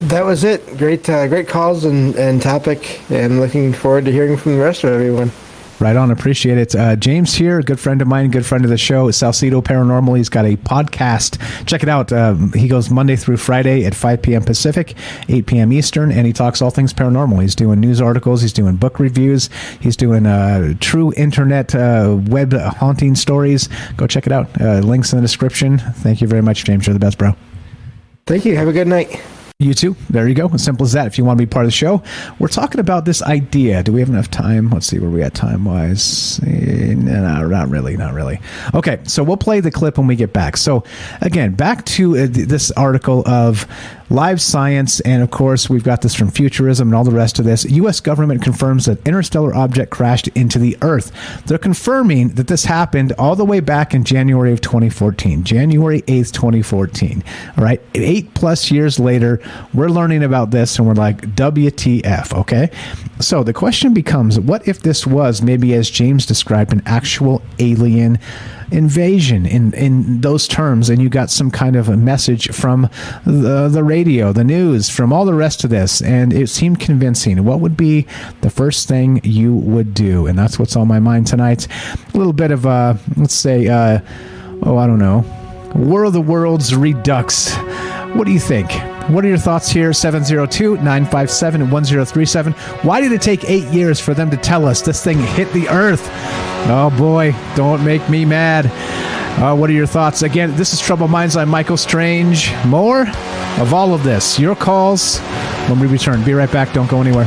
That was it. Great, uh, great calls and, and topic, and looking forward to hearing from the rest of everyone. Right on. Appreciate it. Uh, James here, good friend of mine, good friend of the show, Salcedo Paranormal. He's got a podcast. Check it out. Um, he goes Monday through Friday at 5 p.m. Pacific, 8 p.m. Eastern, and he talks all things paranormal. He's doing news articles, he's doing book reviews, he's doing uh, true internet uh, web haunting stories. Go check it out. Uh, links in the description. Thank you very much, James. You're the best, bro. Thank you. Have a good night. You too. There you go. As simple as that. If you want to be part of the show, we're talking about this idea. Do we have enough time? Let's see where we at time wise. No, not really. Not really. Okay, so we'll play the clip when we get back. So, again, back to uh, this article of live science, and of course, we've got this from Futurism and all the rest of this. U.S. government confirms that interstellar object crashed into the Earth. They're confirming that this happened all the way back in January of 2014, January 8th, 2014. All right, eight plus years later, we're learning about this, and we're like, WTF? Okay, so the question becomes, what if this was maybe, as James described, an actual alien? invasion in, in those terms, and you got some kind of a message from the, the radio, the news, from all the rest of this, and it seemed convincing. What would be the first thing you would do? And that's what's on my mind tonight. A little bit of, uh, let's say, uh, oh, I don't know, War of the Worlds Redux. What do you think? What are your thoughts here? 702 957 1037. Why did it take eight years for them to tell us this thing hit the earth? Oh boy, don't make me mad. Uh, what are your thoughts? Again, this is Troubled Minds. I'm Michael Strange. More of all of this. Your calls when we return. Be right back. Don't go anywhere.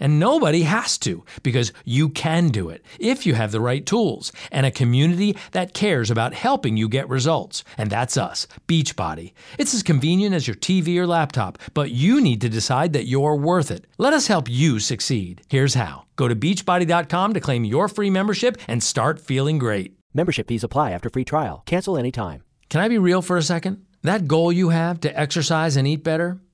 And nobody has to because you can do it if you have the right tools and a community that cares about helping you get results. And that's us, Beachbody. It's as convenient as your TV or laptop, but you need to decide that you're worth it. Let us help you succeed. Here's how go to beachbody.com to claim your free membership and start feeling great. Membership fees apply after free trial. Cancel anytime. Can I be real for a second? That goal you have to exercise and eat better,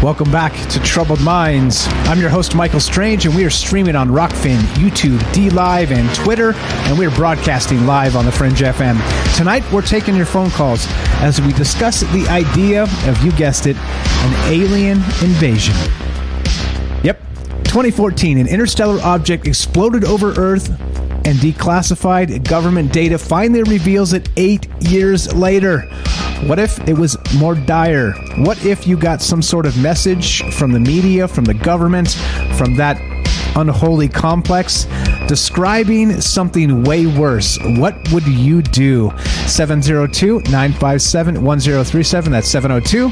Welcome back to Troubled Minds. I'm your host, Michael Strange, and we are streaming on Rokfin, YouTube, DLive, and Twitter, and we're broadcasting live on the Fringe FM. Tonight, we're taking your phone calls as we discuss the idea of, you guessed it, an alien invasion. Yep, 2014, an interstellar object exploded over Earth, and declassified government data finally reveals it eight years later. What if it was more dire? What if you got some sort of message from the media, from the government, from that unholy complex describing something way worse. What would you do? 702 957 1037. That's 702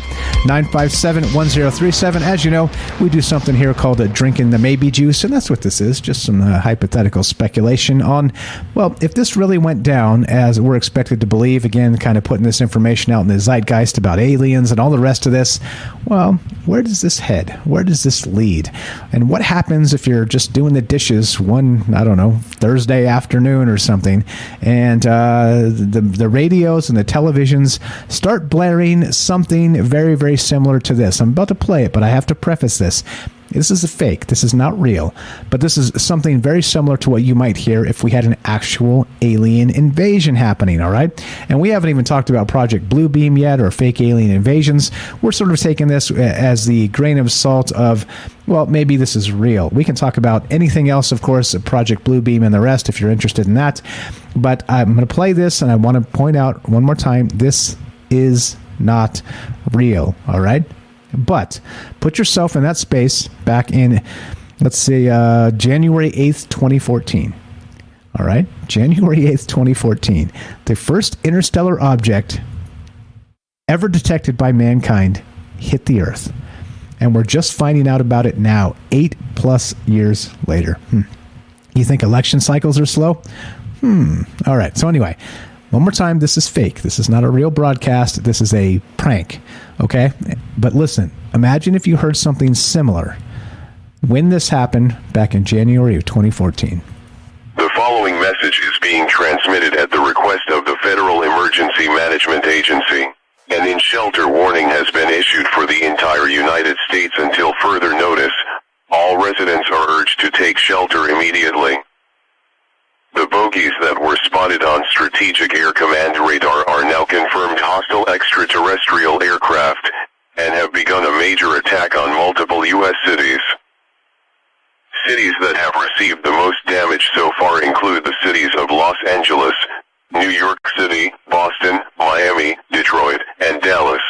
957 1037. As you know, we do something here called a drinking the maybe juice, and that's what this is just some uh, hypothetical speculation on, well, if this really went down as we're expected to believe, again, kind of putting this information out in the zeitgeist about aliens and all the rest of this, well, where does this head? Where does this lead? And what happens if you're just doing the dishes one, I don't know, Thursday afternoon or something, and uh, the the radios and the televisions start blaring something very very similar to this. I'm about to play it, but I have to preface this. This is a fake. This is not real. But this is something very similar to what you might hear if we had an actual alien invasion happening, all right? And we haven't even talked about Project Bluebeam yet or fake alien invasions. We're sort of taking this uh, as the grain of salt of, well, maybe this is real. We can talk about anything else, of course, Project Bluebeam and the rest if you're interested in that. But I'm going to play this and I want to point out one more time this is not real, all right? But put yourself in that space back in, let's say, uh, January 8th, 2014. All right? (laughs) January 8th, 2014. The first interstellar object ever detected by mankind hit the Earth. And we're just finding out about it now, eight plus years later. Hmm. You think election cycles are slow? Hmm. All right. So, anyway, one more time, this is fake. This is not a real broadcast. This is a prank. Okay? But listen, imagine if you heard something similar when this happened back in January of 2014. The following message is being transmitted at the request of the Federal Emergency Management Agency. An in-shelter warning has been issued for the entire United States until further notice. All residents are urged to take shelter immediately. The bogies that were spotted on Strategic Air Command radar are now confirmed hostile extraterrestrial aircraft, and have begun a major attack on multiple U.S. cities. Cities that have received the most damage so far include the cities of Los Angeles, New York City, Boston, Miami, Detroit, and Dallas.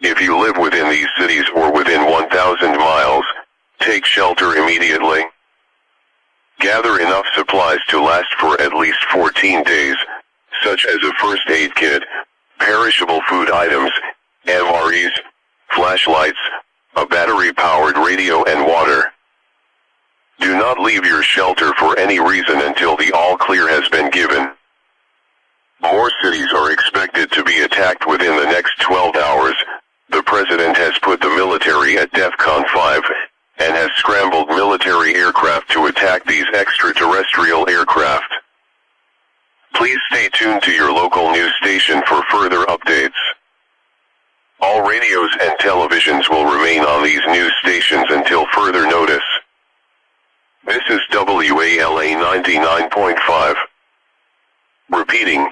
If you live within these cities or within 1,000 miles, take shelter immediately. Gather enough supplies to last for at least 14 days, such as a first aid kit, perishable food items, MREs, flashlights, a battery-powered radio and water. Do not leave your shelter for any reason until the all clear has been given. More cities are expected to be attacked within the next 12 hours. The president has put the military at DEFCON 5 and has scrambled military aircraft to attack these extraterrestrial aircraft. Please stay tuned to your local news station for further updates. All radios and televisions will remain on these news stations until further notice. This is WALA 99.5. Repeating,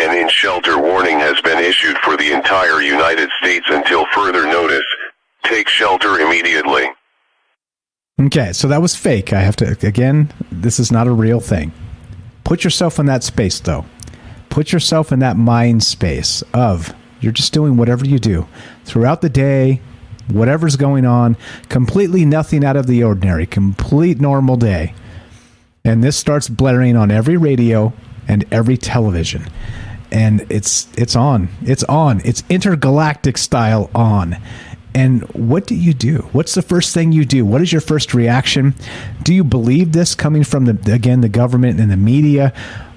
an in-shelter warning has been issued for the entire United States until further notice. Take shelter immediately. Okay, so that was fake. I have to, again, this is not a real thing. Put yourself in that space, though. Put yourself in that mind space of you're just doing whatever you do throughout the day, whatever's going on, completely nothing out of the ordinary, complete normal day. And this starts blaring on every radio and every television. And it's it's on. It's on. It's intergalactic style on And what do you do? What's the first thing you do? What is your first reaction? Do you believe this coming from the again the government and the media?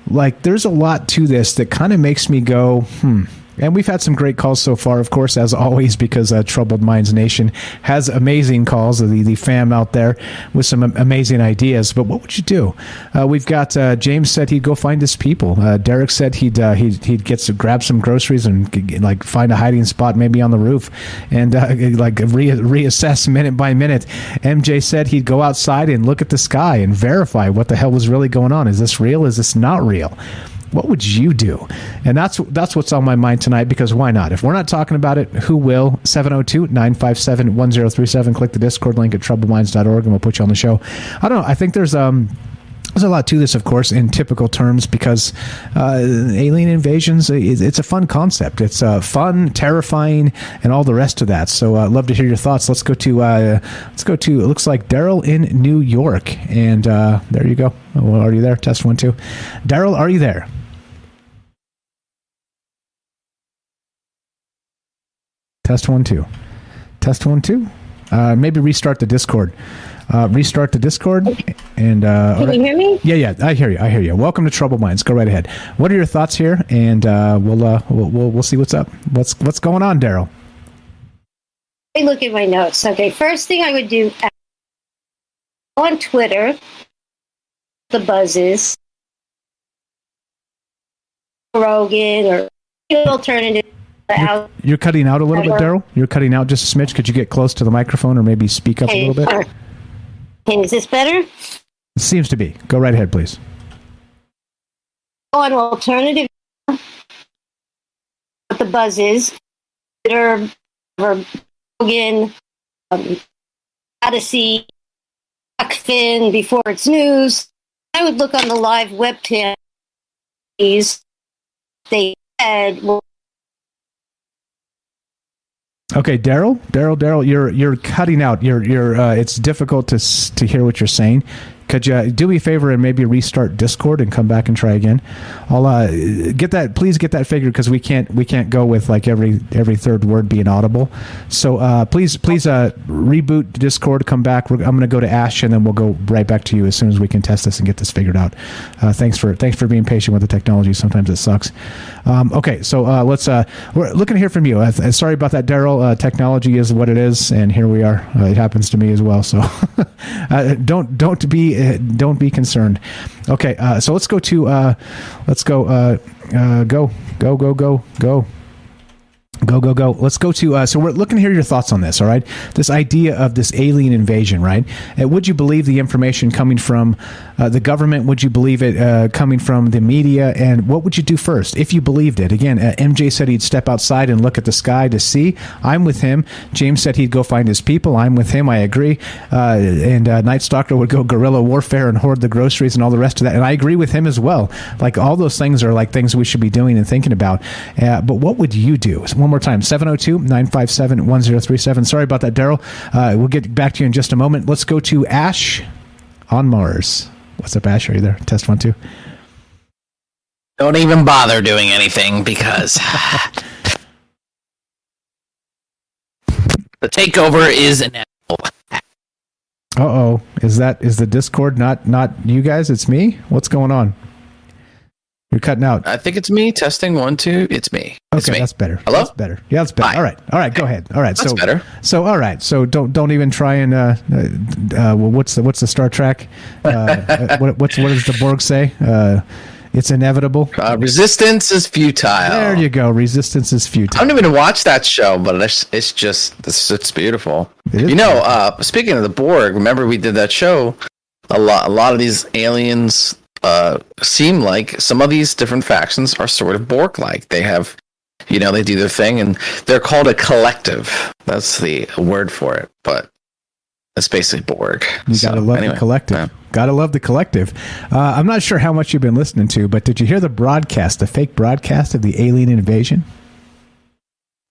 Like, there's a lot to this that kind of makes me go, hmm. And we've had some great calls so far, of course, as always, because uh, Troubled Minds Nation has amazing calls, the, the fam out there with some amazing ideas. But what would you do? Uh, we've got uh, James said he'd go find his people. Uh, Derek said he'd, uh, he'd he'd get to grab some groceries and like find a hiding spot, maybe on the roof, and uh, like re- reassess minute by minute. MJ said he'd go outside and look at the sky and verify what the hell was really going on. Is this real? Is this not real? What would you do? And that's that's what's on my mind tonight because why not? If we're not talking about it, who will? 702-957-1037. Click the Discord link at troubledminds.org and we'll put you on the show. I don't know. I think there's um there's a lot to this, of course, in typical terms because uh, alien invasions, it's a fun concept. It's uh, fun, terrifying, and all the rest of that. So, uh, love to hear your thoughts. Let's go to, uh, let's go to, it looks like Daryl in New York. And uh, there you go. Well, are you there? Test one, two. Daryl, are you there? Test one, two. Test one, two. Uh, maybe restart the Discord. Uh, restart the Discord. And uh, can you hear me? Yeah, yeah, I hear you. I hear you. Welcome to Troubled Minds. Go right ahead. What are your thoughts here? And uh, we'll, uh, we'll we'll we'll see what's up. What's what's going on, Daryl? Me look at my notes. Okay, first thing I would do on Twitter, the buzzes, Rogan or alternative you're, you're, cutting out a little bit, Daryl. You're cutting out just a smidge. Could you get close to the microphone or maybe speak up a little bit? is this better? It seems to be. Go right ahead, please. On alternative, what the buzz is, Twitter, Rogan, um, Odysee, Finn before it's news. I would look on the live webcam. They said, well, Okay, Daryl, Daryl, Daryl, you're you're cutting out. You're you're. Uh, it's difficult to to hear what you're saying. Could you do me a favor and maybe restart Discord and come back and try again? I'll uh, get that. Please get that figured because we can't we can't go with like every every third word being audible. So uh, please please uh, reboot Discord. Come back. I'm going to go to Ash and then we'll go right back to you as soon as we can test this and get this figured out. Uh, thanks for thanks for being patient with the technology. Sometimes it sucks. Um, okay, so uh, let's. Uh, we're looking to hear from you. sorry about that, Daryl. technology is what it is, and here we are. it happens to me as well. So (laughs) don't don't be uh, don't be concerned. Okay, uh, so let's go to uh, let's go uh, uh, go go go go go Go, go, go. Let's go to. Uh, so, we're looking to hear your thoughts on this, all right? This idea of this alien invasion, right? Uh, would you believe the information coming from uh, the government? Would you believe it uh, coming from the media? And what would you do first if you believed it? Again, uh, MJ said he'd step outside and look at the sky to see. I'm with him. James said he'd go find his people. I'm with him. I agree. Uh, and Nightstocker would go guerrilla warfare and hoard the groceries and all the rest of that. And I agree with him as well. Like, all those things are like things we should be doing and thinking about. but what would you do? One more time 702 957 1037. Sorry about that, Daryl. Uh, we'll get back to you in just a moment. Let's go to Ash on Mars. What's up, Ash? Are you there? Test one, two. Don't even bother doing anything because (laughs) the takeover is inevitable. Uh oh, is that is the Discord not not you guys? It's me. What's going on? You're cutting out. I think it's me. Testing one, two. It's me. It's okay, me. that's better. Hello. That's better. Yeah, that's better. Hi. All right. All right. Go ahead. All right. That's so better. So all right. So don't don't even try and uh, uh, uh well, what's the what's the Star Trek? Uh, (laughs) uh, what what's what does the Borg say? Uh, it's inevitable. Uh, resistance is futile. There you go. Resistance is futile. I don't even watch that show, but it's, it's just it's, it's beautiful. It you know, uh, speaking of the Borg, remember we did that show. A lot, a lot of these aliens uh, seem like some of these different factions are sort of Borg like. They have, you know, they do their thing and they're called a collective. That's the word for it. But it's basically Borg. You so, gotta love anyway, the collective. Yeah. Gotta love the collective. Uh, I'm not sure how much you've been listening to, but did you hear the broadcast, the fake broadcast of the alien invasion?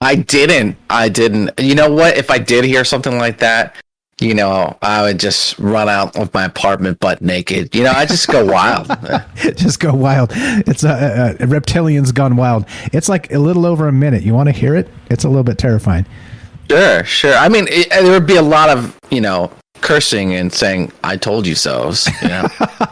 I didn't. I didn't. You know what? If I did hear something like that, you know, I would just run out of my apartment butt naked. You know, I just go wild. (laughs) just go wild. It's a, uh, uh, reptilians gone wild. It's like a little over a minute. You want to hear it? It's a little bit terrifying. Sure, sure. I mean, it, there would be a lot of you know cursing and saying "I told you so." You know,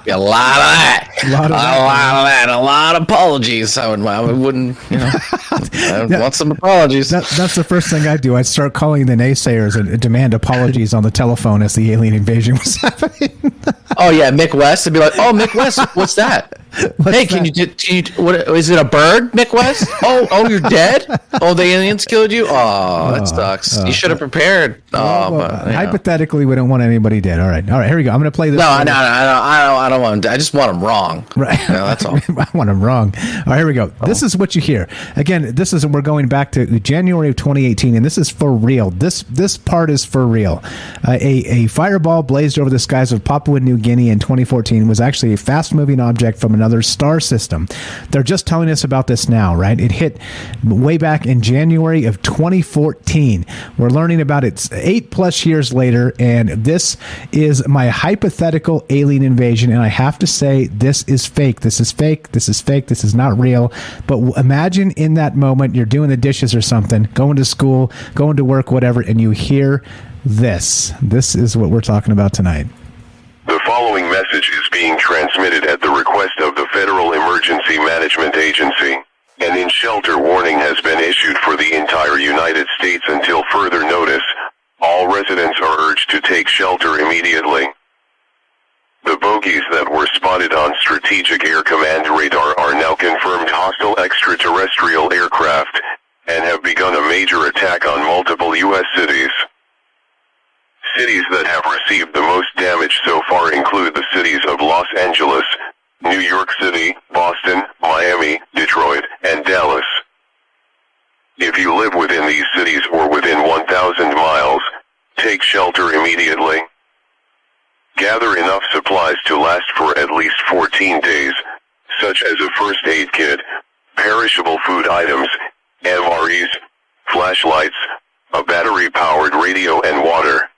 a lot of that, a lot of, that. lot of that, a lot of apologies. I would, I wouldn't, you know, (laughs) I want some apologies. That, that's the first thing I'd do. I'd start calling the naysayers and demand apologies on the telephone as the alien invasion was (laughs) happening. Oh yeah, Mick West. I'd be like, "Oh, Mick West, what's that? (laughs) hey, can you, can you? What is it? A bird, Mick West? Oh, oh, you're dead. Oh, the aliens killed you. Oh, that sucks. oh. you should have prepared. Oh, Well, but, you know. hypothetically, we don't want anybody dead. All right, all right. Here we go. I'm going to play this. no, no, no, no, I don't. I don't want. 'em- I just want them wrong. Right. You know, that's all. (laughs) I want them wrong. All right, here we go. This is what you hear. Again, this is we're going back to January of 2018, and this is for real. This this part is for real. Uh, a a fireball blazed over the skies of Papua New Guinea in 2014 was actually a fast moving object from another star system. They're just telling us about this now, right? It hit way back in January of 2014. We're learning about it eight plus years later, and this is my hypothetical alien invasion. And I have to say, this is fake. This is fake. This is fake. This is not real. But imagine in that moment, you're doing the dishes or something, going to school, going to work, whatever, and you hear this. This is what we're talking about tonight. The following message is being transmitted at the request of the Federal Emergency Management Agency. An in-shelter warning has been issued for the entire United States until further notice. All residents are urged to take shelter immediately. The bogies that were spotted on Strategic Air Command radar are now confirmed hostile extraterrestrial aircraft and have begun a major attack on multiple U.S. cities. Cities that have received the most damage so far include the cities of Los Angeles, New York City, Boston, Miami, Detroit, and Dallas. If you live within these cities or within 1,000 miles, take shelter immediately. Gather enough supplies to last for at least 14 days, such as a first aid kit, perishable food items, MREs, flashlights, a battery-powered radio and water.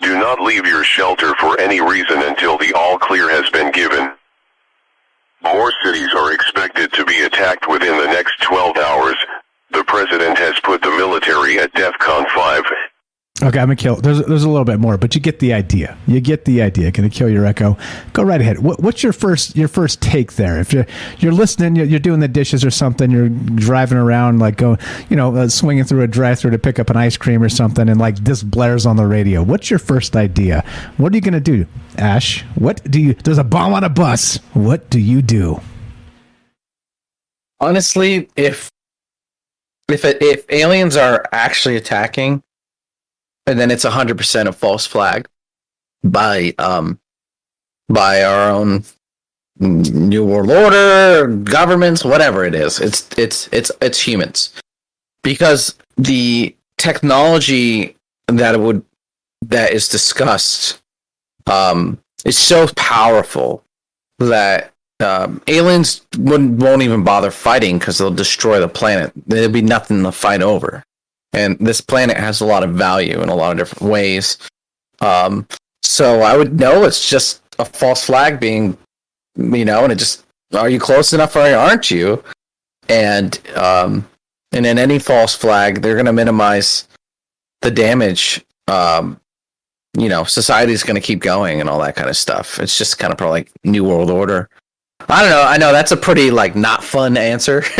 Do not leave your shelter for any reason until the all clear has been given. More cities are expected to be attacked within the next 12 hours. The president has put the military at DEFCON 5. Okay, I'm gonna kill. There's there's a little bit more, but you get the idea. You get the idea. Gonna kill your echo. Go right ahead. What, what's your first your first take there? If you're you're listening, you're, you're doing the dishes or something, you're driving around like going, you know, uh, swinging through a drive-through to pick up an ice cream or something, and like this blares on the radio. What's your first idea? What are you gonna do, Ash? What do you? There's a bomb on a bus. What do you do? Honestly, if if if aliens are actually attacking, and then it's hundred percent a false flag by um by our own new world order governments whatever it is. It's it's it's it's humans. Because the technology that would that is discussed um is so powerful that um, aliens wouldn't won't even bother fighting because they'll destroy the planet. There'll be nothing to fight over, and this planet has a lot of value in a lot of different ways. Um, so I would know it's just a false flag being, you know, and it just are you close enough or aren't you? And um, and in any false flag, they're going to minimize the damage. Um, you know, society's going to keep going and all that kind of stuff. It's just kind of probably like New World Order. I don't know. I know that's a pretty like not fun answer. (laughs)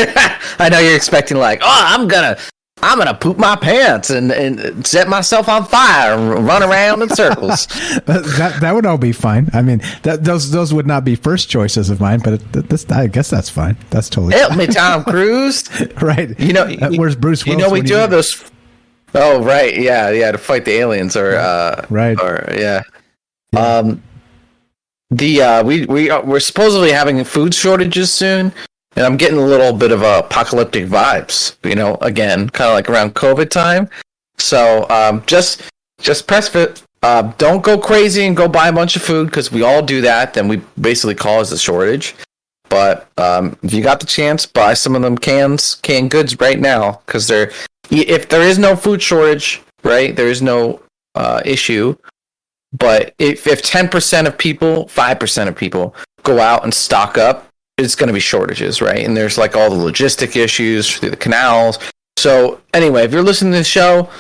I know you're expecting like, oh, I'm gonna, I'm gonna poop my pants and, and set myself on fire and run around in circles. (laughs) that that would all be fine. I mean, that those those would not be first choices of mine, but this I guess that's fine. That's totally Help me, Tom (laughs) Cruise. right. You know, Uh, where's Bruce? You know, we do have those. Oh right, yeah, yeah, to fight the aliens or uh, right, or yeah. Um, the uh, we we are, we're supposedly having food shortages soon, and I'm getting a little bit of apocalyptic vibes. You know, again, kind of like around COVID time. So um, just just press fit. Uh, don't go crazy and go buy a bunch of food because we all do that. Then we basically cause a shortage. But um, if you got the chance, buy some of them cans, canned goods right now because they're if there is no food shortage, right? There is no uh, issue. But if if ten percent of people, five percent of people go out and stock up, it's going to be shortages, right? And there's like all the logistic issues through the canals. So anyway, if you're listening to the show,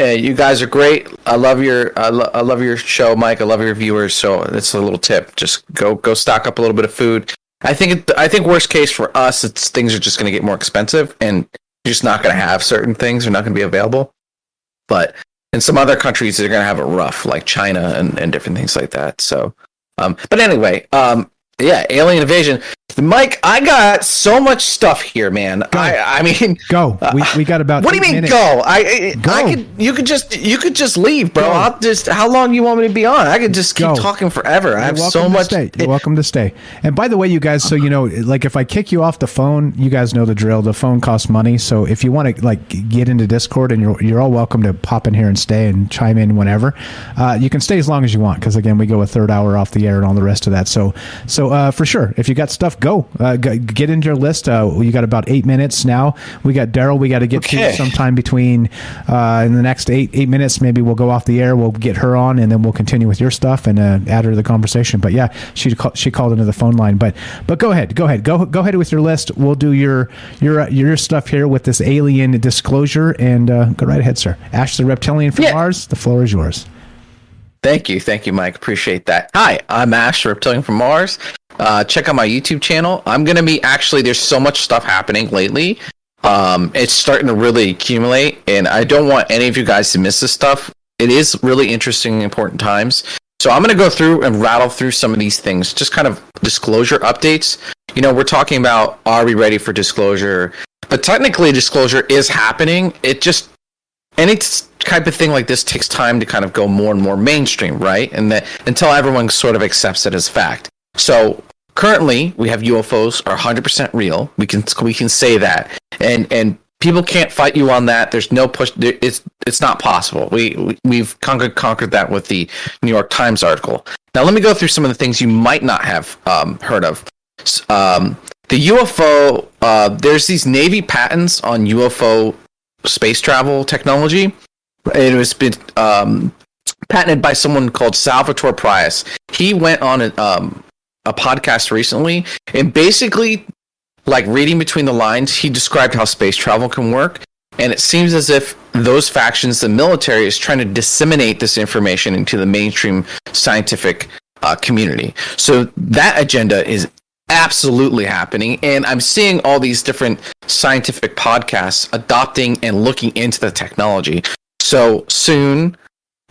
uh, you guys are great. I love your I, lo- I love your show, Mike. I love your viewers. So it's a little tip. Just go go stock up a little bit of food. I think it, I think worst case for us, it's things are just going to get more expensive, and you're just not going to have certain things. They're not going to be available. But in some other countries, they're going to have it rough, like China and, and different things like that. So, um, but anyway, um, yeah, alien invasion. Mike, I got so much stuff here, man. I, I mean, go. (laughs) We, we got about. What do you mean minutes. go? I, I, Go. I could. You could just. You could just leave, bro. Go. I'll just. How long you want me to be on? I could just keep talking forever. I You're have welcome so to much. Stay. You're (laughs) welcome to stay. And by the way, you guys, so you know, like if I kick you off the phone, you guys know the drill. The phone costs money, so if you want to like get into Discord, and you're you're all welcome to pop in here and stay and chime in whenever. Uh, you can stay as long as you want because again, we go a third hour off the air and all the rest of that. So so uh, for sure, if you got stuff, go uh, g- get into your list. Uh, you got about eight minutes now. We got Daryl. We got to get Okay. to sometime between uh, in the next eight eight minutes. Maybe we'll go off the air. We'll get her on, and then we'll continue with your stuff and uh, add her to the conversation. But yeah, she ca- she called into the phone line. But but go ahead, go ahead, go go ahead with your list. We'll do your your uh, your stuff here with this alien disclosure, and uh, go right ahead, sir. Ash the reptilian from Mars. The floor is yours. Thank you, thank you, Mike. Appreciate that. Hi, I'm Ash, Reptilian from Mars. Uh, check out my YouTube channel. I'm gonna be actually. There's so much stuff happening lately. Um, it's starting to really accumulate, and I don't want any of you guys to miss this stuff. It is really interesting, and important times. So I'm gonna go through and rattle through some of these things, just kind of disclosure updates. You know, we're talking about are we ready for disclosure? But technically, disclosure is happening. It just any type of thing like this takes time to kind of go more and more mainstream, right? And that until everyone sort of accepts it as fact. So currently, we have UFOs are 100% real. We can we can say that, and and people can't fight you on that. There's no push. It's it's not possible. We, we we've conquered conquered that with the New York Times article. Now let me go through some of the things you might not have um, heard of. Um, the UFO. Uh, there's these Navy patents on UFO space travel technology. It was been um, patented by someone called Salvatore Pais. He went on a, um, a podcast recently and basically, like reading between the lines, he described how space travel can work. And it seems as if those factions, the military, is trying to disseminate this information into the mainstream scientific uh, community. So that agenda is absolutely happening. And I'm seeing all these different scientific podcasts adopting and looking into the technology. So soon,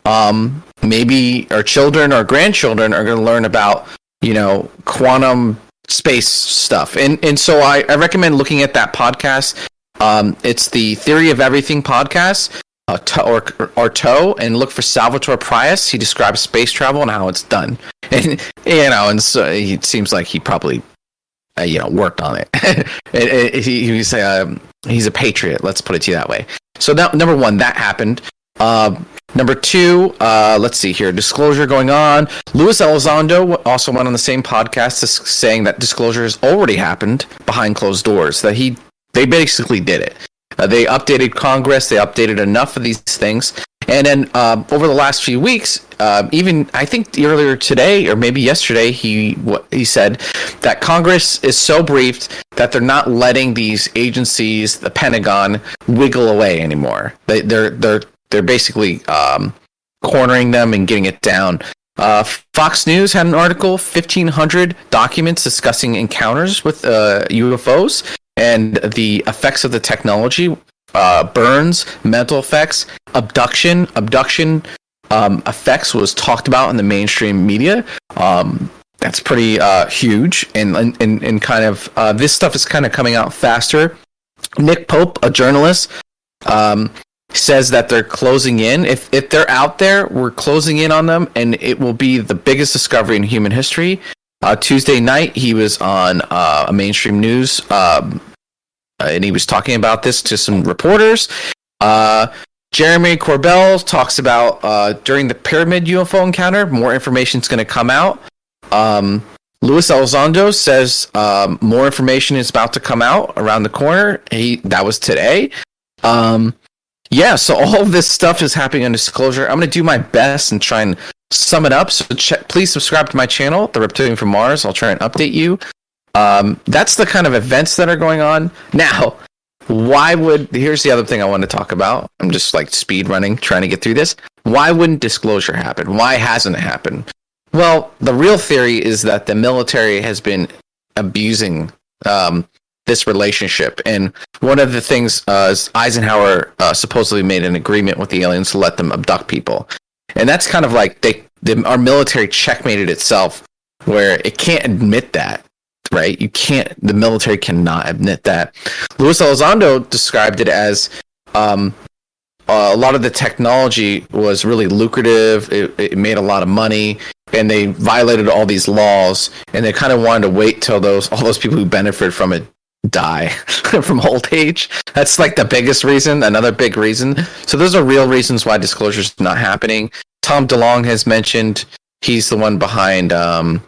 um, maybe our children or grandchildren are going to learn about, you know, quantum space stuff. And and so I, I recommend looking at that podcast. Um, it's the Theory of Everything podcast, uh, or or and look for Salvatore Pais. He describes space travel and how it's done. (laughs) And you know, and so it seems like he probably uh, you know worked on it. (laughs) It- it- he, he's um, he's a patriot. Let's put it to you that way. So number one, that happened. Uh, number two, uh, let's see here. Disclosure going on. Luis Elizondo also went on the same podcast saying that disclosure has already happened behind closed doors. That he they basically did it. Uh, they updated Congress. They updated enough of these things. And then uh, over the last few weeks, uh, even I think earlier today or maybe yesterday, he he said that Congress is so briefed that they're not letting these agencies, the Pentagon, wiggle away anymore. They, they're they're they're basically um, cornering them and getting it down. Uh, Fox News had an article, 1,500 documents discussing encounters with uh, UFOs and the effects of the technology, uh, burns, mental effects, abduction. Abduction um, effects was talked about in the mainstream media. Um, that's pretty uh, huge, and, and and kind of uh, this stuff is kind of coming out faster. Nick Pope, a journalist, um, says that they're closing in. If if they're out there, we're closing in on them, and it will be the biggest discovery in human history. Uh, Tuesday night, he was on uh, a mainstream news, um, and he was talking about this to some reporters. Uh, Jeremy Corbell talks about uh, during the pyramid UFO encounter. More information is going to come out. Um, Luis Elizondo says um, more information is about to come out around the corner. He that was today. Um, yeah, so (laughs) all of this stuff is happening on disclosure. I'm going to do my best and try and sum it up. So check, please subscribe to my channel, The Reptilian from Mars. I'll try and update you. Um, that's the kind of events that are going on now. why would here's the other thing I want to talk about. I'm just like speed running, trying to get through this. Why wouldn't disclosure happen? Why hasn't it happened? Well, the real theory is that the military has been abusing um, this relationship, and one of the things uh, is Eisenhower uh, supposedly made an agreement with the aliens to let them abduct people, and that's kind of like they, the, our military checkmated itself, where it can't admit that right? You can't, the military cannot admit that. Luis Elizondo described it as um, uh, a lot of the technology was really lucrative, it, it, made a lot of money, and they violated all these laws, and they kind of wanted to wait till those all those people who benefited from it die (laughs) from old age. That's like the biggest reason, another big reason. So those are real reasons why disclosure is not happening. Tom DeLonge has mentioned he's the one behind um,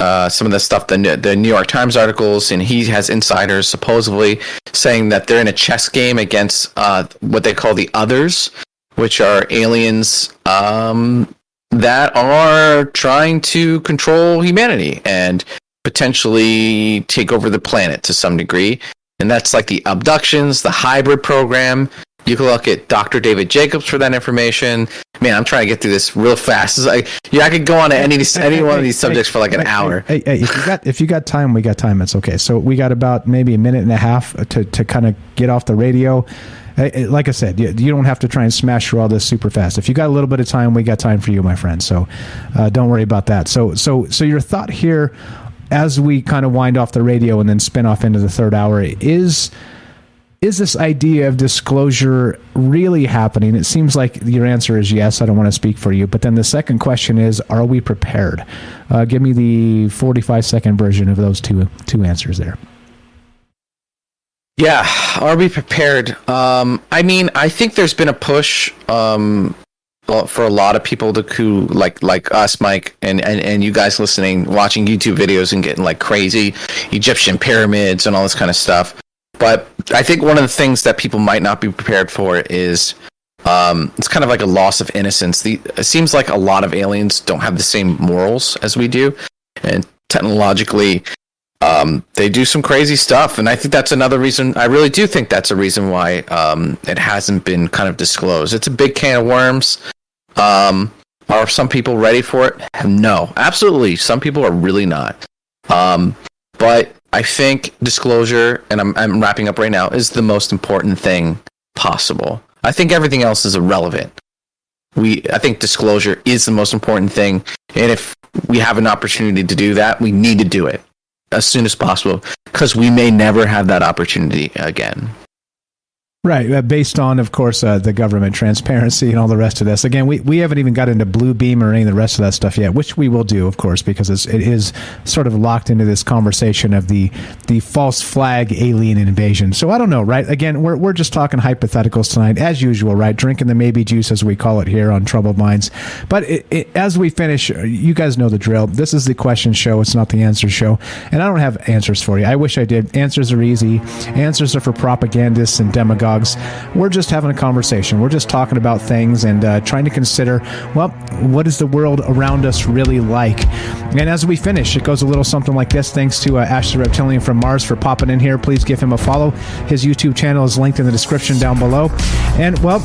uh, some of the stuff, the the New York Times articles, and he has insiders supposedly saying that they're in a chess game against uh, what they call the others, which are aliens um, that are trying to control humanity and potentially take over the planet to some degree. And that's like the abductions, the hybrid program, you can look at Dr. David Jacobs for that information. Man, I'm trying to get through this real fast. It's like, yeah, I could go on to any (laughs) any one of these subjects for like an hour. Hey, hey, if you got if you got time, we got time. It's okay. So we got about maybe a minute and a half to to kind of get off the radio. Like I said, you, you don't have to try and smash through all this super fast. If you got a little bit of time, we got time for you, my friend. So uh, don't worry about that. So so so your thought here, as we kind of wind off the radio and then spin off into the third hour, is is this idea of disclosure really happening? It seems like your answer is yes. I don't want to speak for you. But then the second question is, are we prepared? Uh, give me the 45 second version of those two two answers there. Yeah, are we prepared? Um, I mean, I think there's been a push um, for a lot of people to who like like us, Mike, and, and and you guys listening, watching YouTube videos and getting like crazy Egyptian pyramids and all this kind of stuff. But I think one of the things that people might not be prepared for is um, it's kind of like a loss of innocence. The, it seems like a lot of aliens don't have the same morals as we do, and technologically, um, they do some crazy stuff. And I think that's another reason. I really do think that's a reason why um, it hasn't been kind of disclosed. It's a big can of worms. Um, are some people ready for it? No, absolutely. Some people are really not. Um, but I think disclosure, and I'm, I'm wrapping up right now, is the most important thing possible. I think everything else is irrelevant. We, I think disclosure is the most important thing, and if we have an opportunity to do that, we need to do it as soon as possible because we may never have that opportunity again. Right, uh, based on, of course, uh, the government transparency and all the rest of this. Again, we, we haven't even got into Blue Beam or any of the rest of that stuff yet, which we will do, of course, because it's, it is sort of locked into this conversation of the the false flag alien invasion. So I don't know, right? Again, we're, we're just talking hypotheticals tonight, as usual, right? Drinking the maybe juice, as we call it here on Troubled Minds. But it, it, as we finish, you guys know the drill. This is the question show, it's not the answer show. And I don't have answers for you. I wish I did. Answers are easy, answers are for propagandists and demagogues dogs. We're just having a conversation. We're just talking about things and uh, trying to consider, well, what is the world around us really like? And as we finish, it goes a little something like this. Thanks to uh, Ash the Reptilian from Mars for popping in here. Please give him a follow. His YouTube channel is linked in the description down below. And, well,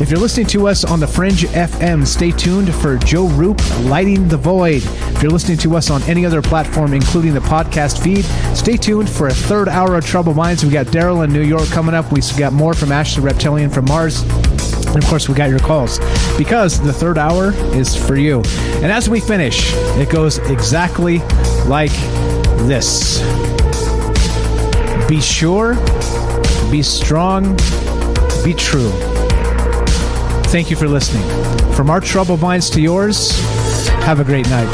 if you're listening to us on the Fringe FM, stay tuned for Joe Rupe Lighting the Void. If you're listening to us on any other platform, including the podcast feed, stay tuned for a third hour of Troubled Minds. We got Daryl in New York coming up. We got more from Ash the Reptilian from Mars. And of course, we got your calls because the third hour is for you. And as we finish, it goes exactly like this Be sure, be strong, be true. Thank you for listening. From our troubled minds to yours, have a great night.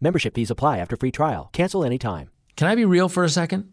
Membership fees apply after free trial. Cancel anytime. Can I be real for a second?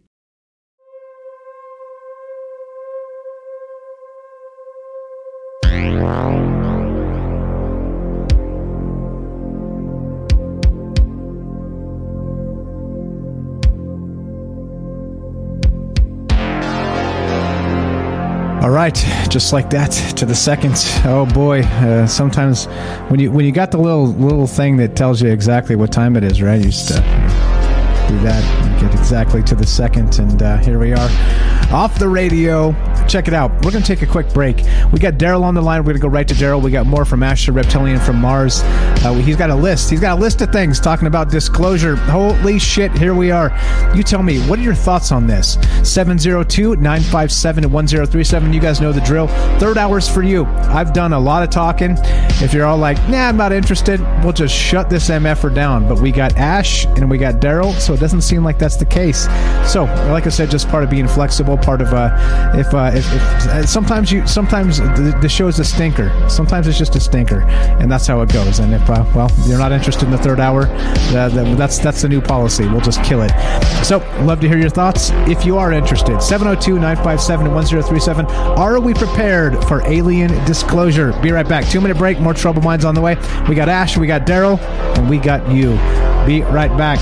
Right, just like that to the second. Oh boy, uh, sometimes when you when you got the little little thing that tells you exactly what time it is, right? You just uh, do that, get exactly to the second, and uh, here we are, off the radio. Check it out. We're gonna take a quick break. We got Daryl on the line. We're gonna go right to Daryl. We got more from Ash the Reptilian from Mars. Uh, he's got a list. He's got a list of things talking about disclosure. Holy shit! Here we are. You tell me, what are your thoughts on this? 702-957-1037. You guys know the drill. Third hour's for you. I've done a lot of talking. If you're all like, nah, I'm not interested, we'll just shut this MFer down. But we got Ash and we got Daryl, so it doesn't seem like that's the case. So, like I said, just part of being flexible, part of uh, if, uh, if, if uh, sometimes you sometimes the, the show's a stinker. Sometimes it's just a stinker, and that's how it goes. And if uh, well, you're not interested in the third hour, uh, that's that's the new policy. We'll just kill it. So, love to hear your thoughts. If you are interested, 702-957-1037. Are we prepared for alien disclosure? Be right back. Two minute break. More Troubled Minds on the way. We got Ash, we got Daryl, and we got you. Be right back.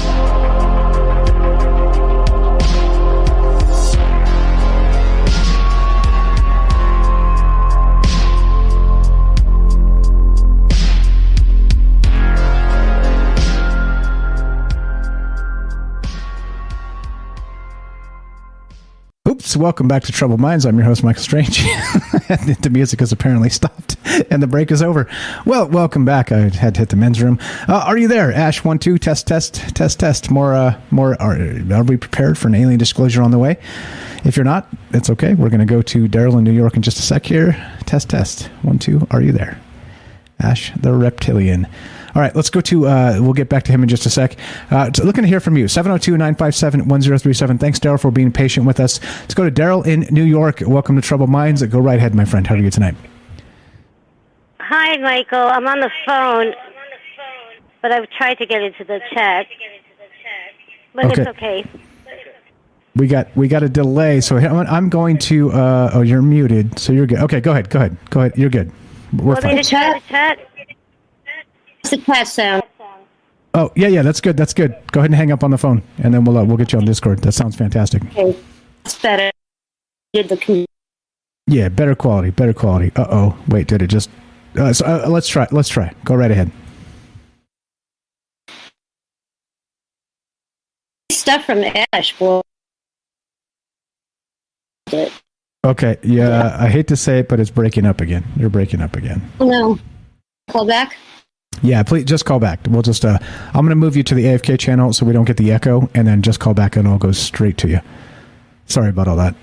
Welcome back to Troubled Minds. I'm your host, Michael Strange. (laughs) the music has apparently stopped (laughs) and the break is over. Well, welcome back. I had to hit the men's room. Uh, are you there? Ash, one, two, test, test, test, test. More, uh, more. Are, are we prepared for an alien disclosure on the way? If you're not, it's okay. We're going to go to Daryl in New York in just a sec here. Test, test. One, two. Are you there? Ash, the reptilian. All right, let's go to, uh, we'll get back to him in just a sec. Uh, so looking to hear from you, 702 957 1037. Thanks, Daryl, for being patient with us. Let's go to Daryl in New York. Welcome to Troubled Minds. Go right ahead, my friend. How are you tonight? Hi, Michael. I'm on the phone, but I've tried to get into the chat. But Okay. it's okay. We got we got a delay, so I'm I'm going to. Uh, oh, you're muted, so you're good. Okay, go ahead, go ahead, go ahead. You're good. We're Want me fine. to try the chat? The sound? Oh, yeah, yeah, that's good. That's good. Go ahead and hang up on the phone, and then we'll uh, we'll get you on Discord. That sounds fantastic. Okay. It's better. Did the con- Yeah, better quality, better quality. Uh oh, wait, did it just? Uh, so, uh, let's try. Let's try. Go right ahead. stuff from Ash, boy. Okay, yeah, I hate to say it, but it's breaking up again. You're breaking up again. No. Call back? Yeah, please just call back. We'll just. Uh, I'm going to move you to the AFK channel so we don't get the echo, and then just call back, and it'll go straight to you. Sorry about all that.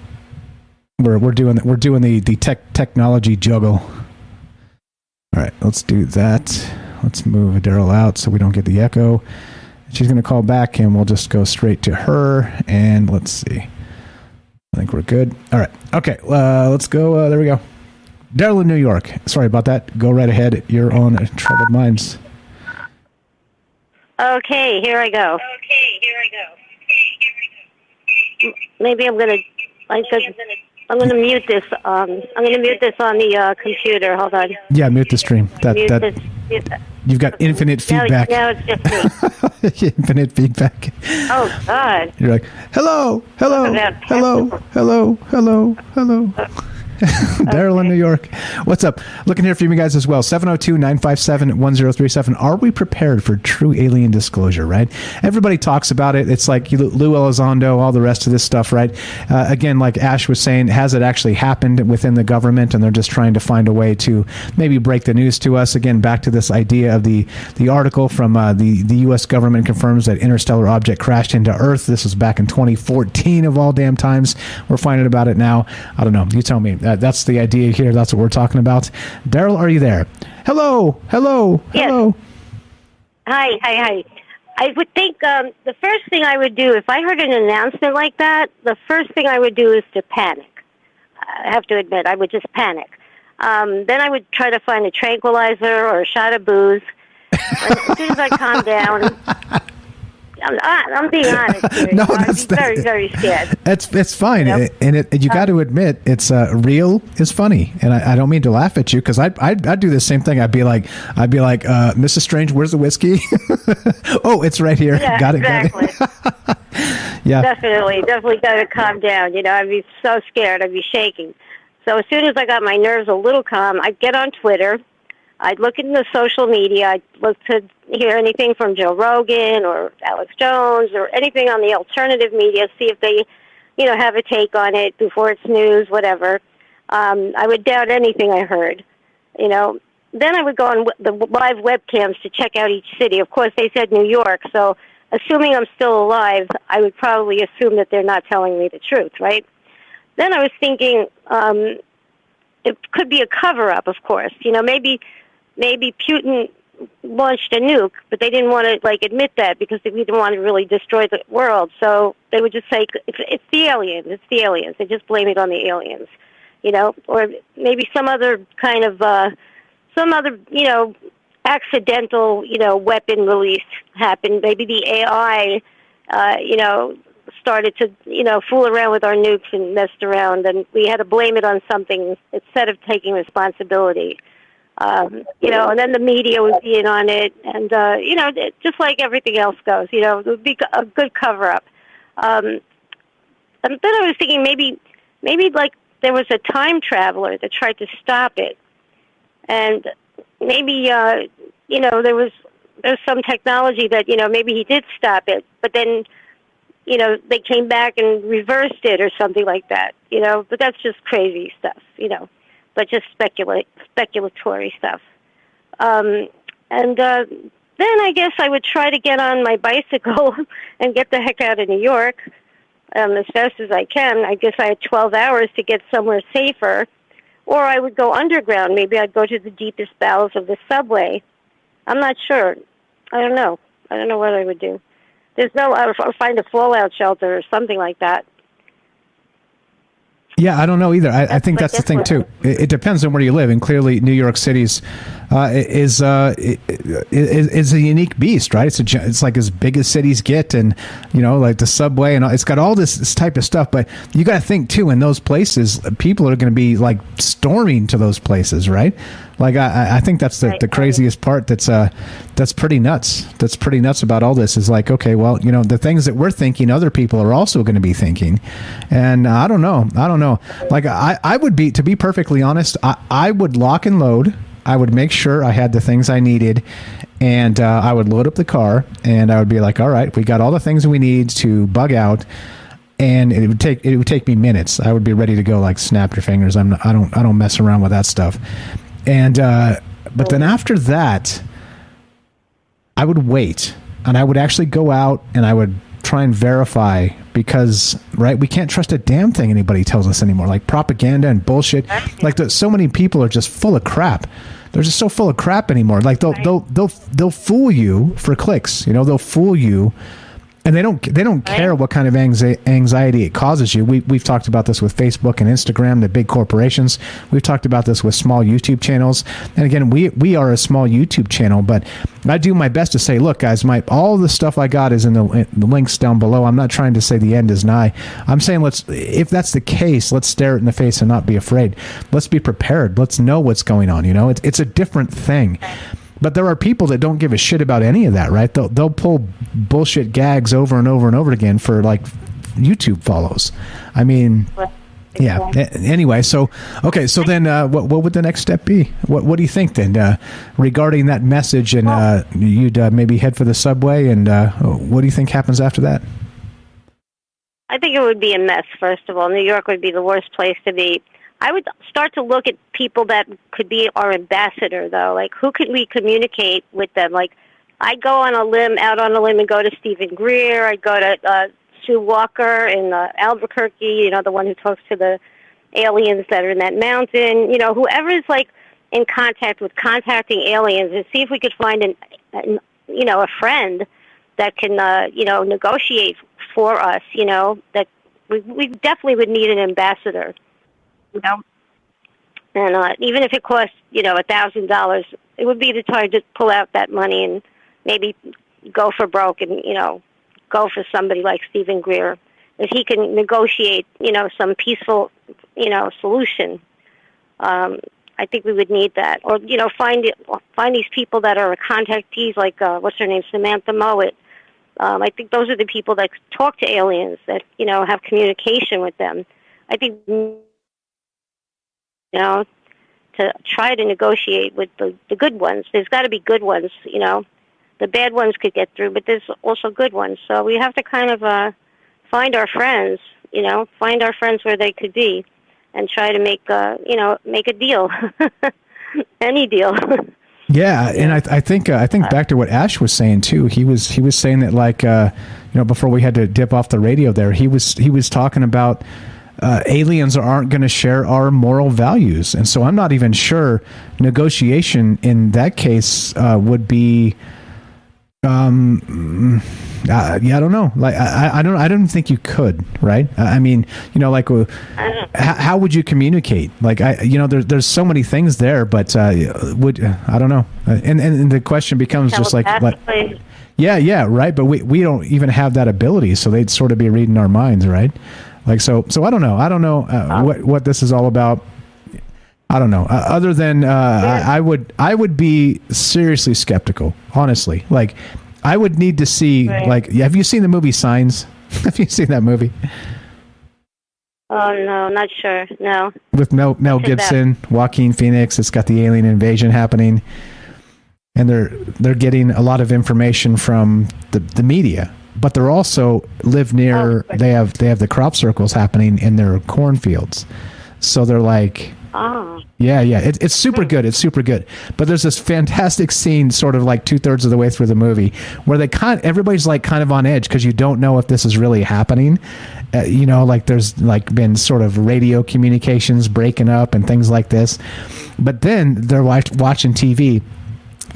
We're we're doing we're doing the the tech technology juggle. All right, let's do that. Let's move Daryl out so we don't get the echo. She's going to call back, and we'll just go straight to her. And let's see. I think we're good. All right. Okay. Uh, let's go. Uh, there we go. Daryl in New York. Sorry about that. Go right ahead. You're on Troubled Minds. Okay, here I go. Okay, here I go. Maybe I'm gonna. I could. I'm gonna mute this. Um, I'm gonna mute this on the uh, computer. Hold on. Yeah, mute the stream. That mute that this. Mute that. you've got infinite feedback. now it's just me. (laughs) infinite feedback. oh God. You're like, hello, hello, About hello, hello, hello, hello. (laughs) Daryl in New York. What's up? Looking here for you guys as well. 702 957 1037. Are we prepared for true alien disclosure, right? Everybody talks about it. It's like Lou Elizondo, all the rest of this stuff, right? Uh, again, like Ash was saying, has it actually happened within the government and they're just trying to find a way to maybe break the news to us? Again, back to this idea of the, the article from uh, the, the U.S. government confirms that interstellar object crashed into Earth. This was back in 2014 of all damn times. We're finding about it now. I don't know. You tell me. That, that's the idea here. That's what we're talking about. Daryl, are you there? Hello, hello, hello. Hi, hi, hi. I would think um, the first thing I would do if I heard an announcement like that, the first thing I would do is to panic. I have to admit, I would just panic. Um, then I would try to find a tranquilizer or a shot of booze. And as soon as I calm down, I'm, I'm being (laughs) honest. No, you know, I'd that's- very, very scared. It's it's fine, Yep. and it, you got to admit it's uh, real is funny, and I, I don't mean to laugh at you because I I'd, I'd do the same thing. I'd be like I'd be like uh, Mrs. Strange, where's the whiskey? (laughs) oh, it's right here. Yeah, got it. exactly. Got it. (laughs) yeah. Definitely, definitely got to calm down. You know, I'd be so scared. I'd be shaking. So as soon as I got my nerves a little calm, I'd get on Twitter. I'd look into social media. I'd look to hear anything from Joe Rogan or Alex Jones or anything on the alternative media. See if they, you know, have a take on it before it's news, whatever. Um, I would doubt anything I heard. You know, then I would go on the live webcams to check out each city. Of course, they said New York, so assuming I'm still alive, I would probably assume that they're not telling me the truth, right? Then I was thinking um, it could be a cover up, of course. You know, maybe maybe Putin launched a nuke, but they didn't want to like admit that because they didn't want to really destroy the world. So they would just say it's, it's the aliens. It's the aliens. They just blame it on the aliens, you know, or maybe some other kind of uh, some other you know accidental you know weapon release happened. Maybe the AI, uh, you know. Started to, you know, fool around with our nukes and messed around, and we had to blame it on something instead of taking responsibility um, you know, and then the media be in on it, and uh, you know, just like everything else goes, you know, it would be a good cover up. Um, and then I was thinking maybe, maybe like there was a time traveler that tried to stop it, and maybe uh, you know there was there's some technology that you know maybe he did stop it, but then you know they came back and reversed it or something like that, you know. But that's just crazy stuff, you know but just speculate speculatory stuff. Um, and uh, then I guess I would try to get on my bicycle (laughs) and get the heck out of New York um, as fast as I can. I guess I had 12 hours to get somewhere safer, or I would go underground. Maybe I'd go to the deepest bowels of the subway. I'm not sure. I don't know. I don't know what I would do. There's no. I would find a fallout shelter or something like that. Yeah, I don't know either. I, I think that's the thing too. It, it depends on where you live, and clearly New York City's uh, is uh, is is a unique beast, right? It's a it's like as big as cities get, and you know, like the subway, and all, it's got all this, this type of stuff. But you got to think too, in those places, people are going to be like storming to those places, right? Like I, I- think that's the, the craziest part. That's uh, that's pretty nuts. That's pretty nuts about all this. Is like, okay, well, you know, the things that we're thinking, other people are also going to be thinking, and uh, I don't know. I don't know. Like I, I would be to be perfectly honest. I, I would lock and load. I would make sure I had the things I needed, and uh, I would load up the car, and I would be like, all right, we got all the things we need to bug out and it would take it would take me minutes. I would be ready to go like snap your fingers. I'm not, I don't I don't mess around with that stuff. And uh, but then after that, I would wait and I would actually go out and I would try and verify because right we can't trust a damn thing anybody tells us anymore like propaganda and bullshit like the, so many people are just full of crap they're just so full of crap anymore. Like they'll they'll they'll they'll fool you for clicks you know? They'll fool you and they don't they don't care what kind of anxi- anxiety it causes you. We we've talked about this with Facebook and Instagram, the big corporations. We've talked about this with small YouTube channels. And again, we we are a small YouTube channel, but I do my best to say, look, guys, my all the stuff I got is in the, in the links down below. I'm not trying to say the end is nigh. I'm saying let's if that's the case, let's stare it in the face and not be afraid. Let's be prepared. Let's know what's going on. You know, it's it's a different thing. But there are people that don't give a shit about any of that, right? They'll they'll pull bullshit gags over and over and over again for like YouTube follows. I mean, yeah. Anyway, so okay, so then uh, what what would the next step be? What what do you think then uh, regarding that message? And uh, you'd uh, maybe head for the subway, and uh, what do you think happens after that? I think it would be a mess, first of all. New York would be the worst place to be. I would start to look at people that could be our ambassador, though. Like, who could we communicate with them? Like, I'd go on a limb, out on a limb, and go to Steven Greer. I'd go to uh, Sue Walker in uh, Albuquerque, you know, the one who talks to the aliens that are in that mountain. You know, whoever is, like, in contact with contacting aliens and see if we could find an, an you know, a friend that can, uh, you know, negotiate for us, you know, that we, we definitely would need an ambassador, you know. And uh, even if it costs, you know, a thousand dollars, it would be to try to pull out that money and maybe go for broke and, you know, go for somebody like Steven Greer. If he can negotiate, you know, some peaceful, you know, solution, um, I think we would need that. Or, you know, find find these people that are contactees, like, uh, what's her name, Samantha Mowat. Um, I think those are the people that talk to aliens, that, you know, have communication with them. I think, you know, to try to negotiate with the, the good ones. There's got to be good ones, you know. The bad ones could get through, but there's also good ones. So we have to kind of uh, find our friends, you know, find our friends where they could be, and try to make, uh, you know, make a deal, (laughs) any deal. Yeah, and I, I think uh, I think back to what Ash was saying too. He was he was saying that like uh, you know before we had to dip off the radio there. He was he was talking about uh, aliens aren't going to share our moral values, and so I'm not even sure negotiation in that case uh, would be. Um, uh, yeah, I don't know. Like, I, I don't, I don't think you could, right? I mean, you know, like, uh, h- how would you communicate? Like, I, you know, there's, there's so many things there, but uh, would I don't know. Uh, And and the question becomes just like, like, yeah, yeah, right. But we we don't even have that ability, so they'd sort of be reading our minds, right? Like, so, so I don't know. I don't know uh, what what this is all about. I don't know. Uh, other than uh, I, I would, I would be seriously skeptical. Honestly, like I would need to see. Right. Like, have you seen the movie Signs? (laughs) have you seen that movie Oh no, not sure. No. with Mel Mel? Gibson, Joaquin Phoenix? It's got the alien invasion happening, and they're they're getting a lot of information from the the media. But they're also live near. they have they have the crop circles happening in their cornfields, so they're like. Oh. Yeah, yeah, it, it's super good. It's super good. But there's this fantastic scene, sort of like two thirds of the way through the movie, where they kind, everybody's like kind of on edge because you don't know if this is really happening. Uh, you know, like there's like been sort of radio communications breaking up and things like this. But then they're watch, watching TV,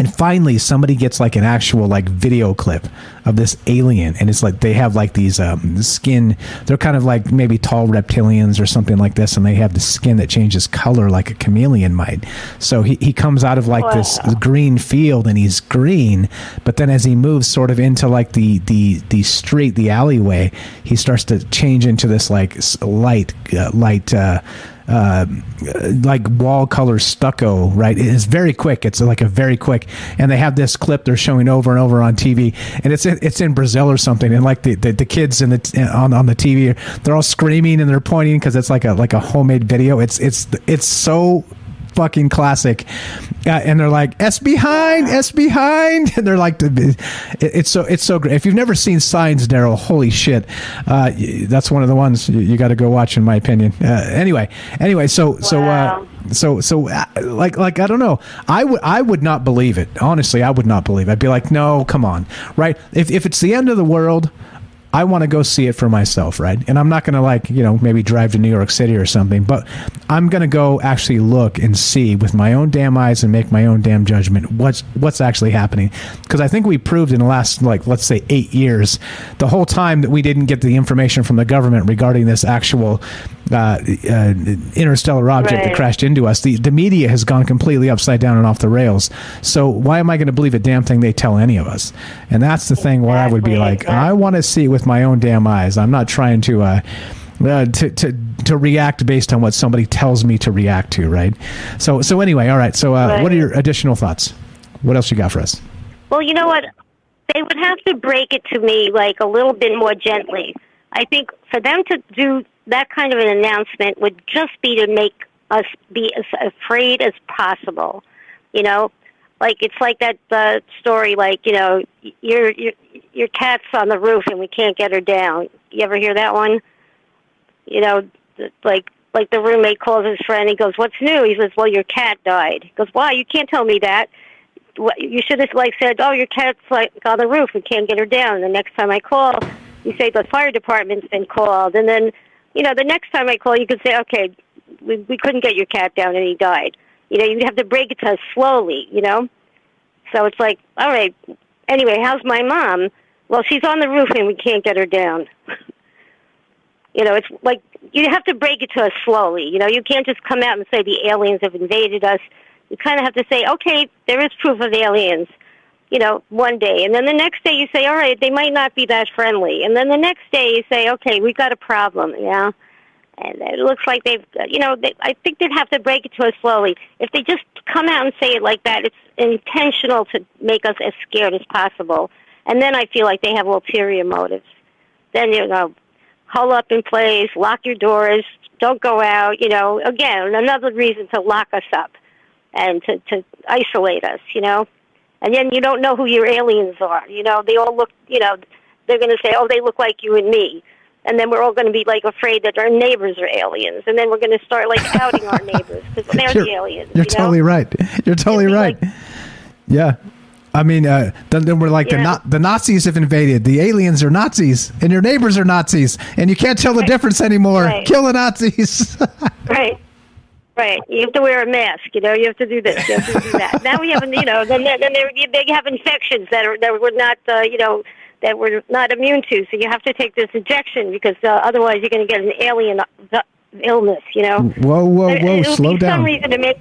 and finally somebody gets like an actual like video clip of this alien and it's like they have like these um skin they're kind of like maybe tall reptilians or something like this and they have the skin that changes color like a chameleon might. So he, he comes out of like this green field and he's green but then as he moves sort of into like the the the street the alleyway he starts to change into this like light uh, light uh uh, like wall color stucco, right? It is very quick. It's like a very quick, and they have this clip they're showing over and over on TV, and it's in, it's in Brazil or something, and like the, the, the kids in the on on the TV, they're all screaming and they're pointing because it's like a like a homemade video. It's it's it's so fucking classic. Uh, and they're like s behind s behind. (laughs) And they're like it, it's so it's so great. If you've never seen signs daryl holy shit. Uh, that's one of the ones you, you got to go watch in my opinion. Uh, anyway anyway so so uh, so so uh, like like i don't know. I would i would not believe it. Honestly i would not believe it. i'd be like no come on. Right? If, if it's the end of the world I want to go see it for myself, right? And I'm not going to like, you know, maybe drive to New York City or something, but I'm going to go actually look and see with my own damn eyes and make my own damn judgment what's what's actually happening. Because I think we proved in the last like let's say 8 years the whole time that we didn't get the information from the government regarding this actual uh, uh, interstellar object right. that crashed into us. The the media has gone completely upside down and off the rails. So why am I going to believe a damn thing they tell any of us? And that's the thing where I would be like. I want to see with my own damn eyes. I'm not trying to. Uh, uh, to, to to react based on what somebody tells me to react to, right? So so anyway, all right. So uh, right. what are your additional thoughts? What else you got for us? Well, you know what, they would have to break it to me like a little bit more gently. I think for them to do that kind of an announcement would just be to make us be as afraid as possible. You know, like it's like that uh, story, like you know, your your your cat's on the roof and we can't get her down. You ever hear that one? You know, like like the roommate calls his friend. He goes, "What's new?" He says, "Well, your cat died." He goes, "Why? You can't tell me that." You should have like said, "Oh, your cat's like on the roof. We can't get her down." And the next time I call, you say the fire department's been called, and then you know, the next time I call, you could say, okay, we, we couldn't get your cat down and he died. You know, you have to break it to us slowly, you know? So it's like, all right, anyway, how's my mom? Well, she's on the roof and we can't get her down. (laughs) you know, it's like you have to break it to us slowly. You know, you can't just come out and say the aliens have invaded us. You kind of have to say, okay, there is proof of aliens you know, one day. And then the next day you say, all right, they might not be that friendly. And then the next day you say, okay, we've got a problem, yeah. And it looks like they've, uh, you know, they, I think they'd have to break it to us slowly. If they just come out and say it like that, it's intentional to make us as scared as possible. And then I feel like they have ulterior motives. Then, you know, hull up in place, lock your doors, don't go out, you know, again, another reason to lock us up and to, to isolate us, you know and then you don't know who your aliens are. You know, they all look. You know, they're going to say, "Oh, they look like you and me," and then we're all going to be like afraid that our neighbors are aliens, and then we're going to start like outing our neighbors because they're (laughs) you're, the aliens. You're you know? totally right. You're totally right. Like, yeah. I mean, uh, then, then we're like yeah. the, the Nazis have invaded. The aliens are Nazis, and your neighbors are Nazis, and you can't tell the right. difference anymore. Right. Kill the Nazis. (laughs) right. Right. You have to wear a mask. You know, you have to do this. You have to do that. now we have, you know, then then they have infections that are that we're not, uh, you know, that we're not immune to. So you have to take this injection because uh, otherwise you're going to get an alien uh, illness. You know. Whoa, whoa, whoa! Slow down. Some reason to make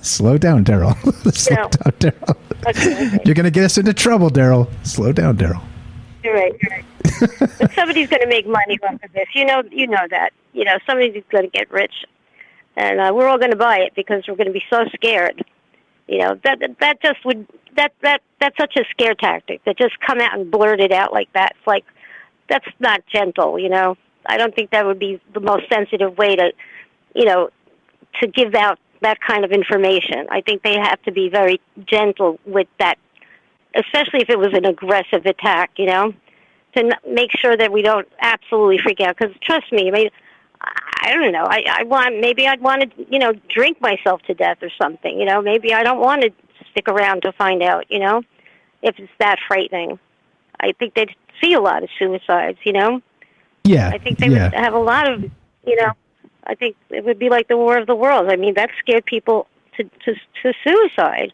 (laughs) Slow down, Daryl. (laughs) Slow no. down, Daryl. Okay, okay. You're going to get us into trouble, Daryl. Slow down, Daryl. You're right. You're right. (laughs) but somebody's going to make money off of this. You know. You know that. You know, somebody's going to get rich and uh, we're all going to buy it because we're going to be so scared. You know that that just would that that that's such a scare tactic that just come out and blurt it out like that. It's like that's not gentle. You know, I don't think that would be the most sensitive way to, you know, to give out that kind of information. I think they have to be very gentle with that, especially if it was an aggressive attack. You know, to make sure that we don't absolutely freak out. Because trust me, I mean I don't know. I, I want maybe I'd want to you know drink myself to death or something. You know, maybe I don't want to stick around to find out. You know, if it's that frightening. I think they'd see a lot of suicides. You know. Yeah. I think they yeah. would have a lot of. You know, I think it would be like the War of the Worlds. I mean, that scared people to to to suicide,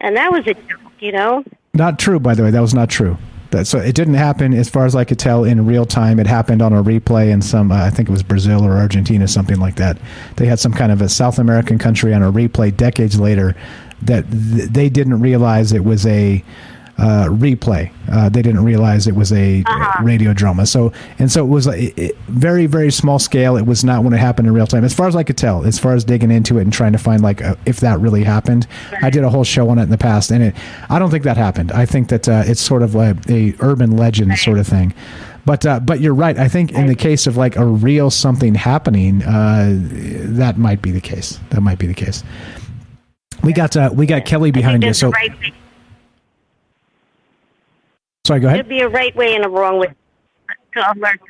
and that was a joke. You know. Not true, by the way. That was not true. That, so it didn't happen, as far as I could tell, in real time. It happened on a replay in some, uh, I think it was Brazil or Argentina, something like that. They had some kind of a South American country on a replay decades later that th- they didn't realize it was a uh, replay. Uh, they didn't realize it was a uh-huh. radio drama. So and so it was a very very small scale. It was not when it happened in real time, as far as I could tell. As far as digging into it and trying to find like uh, if that really happened. I did a whole show on it in the past, and it I don't think that happened. I think that uh, it's sort of like a urban legend sort of thing. But uh, but you're right. I think in the case of like a real something happening, uh, that might be the case. That might be the case. We got uh, we got Kelly behind you. So right Sorry, go ahead. There'd be a right way and a wrong way to alert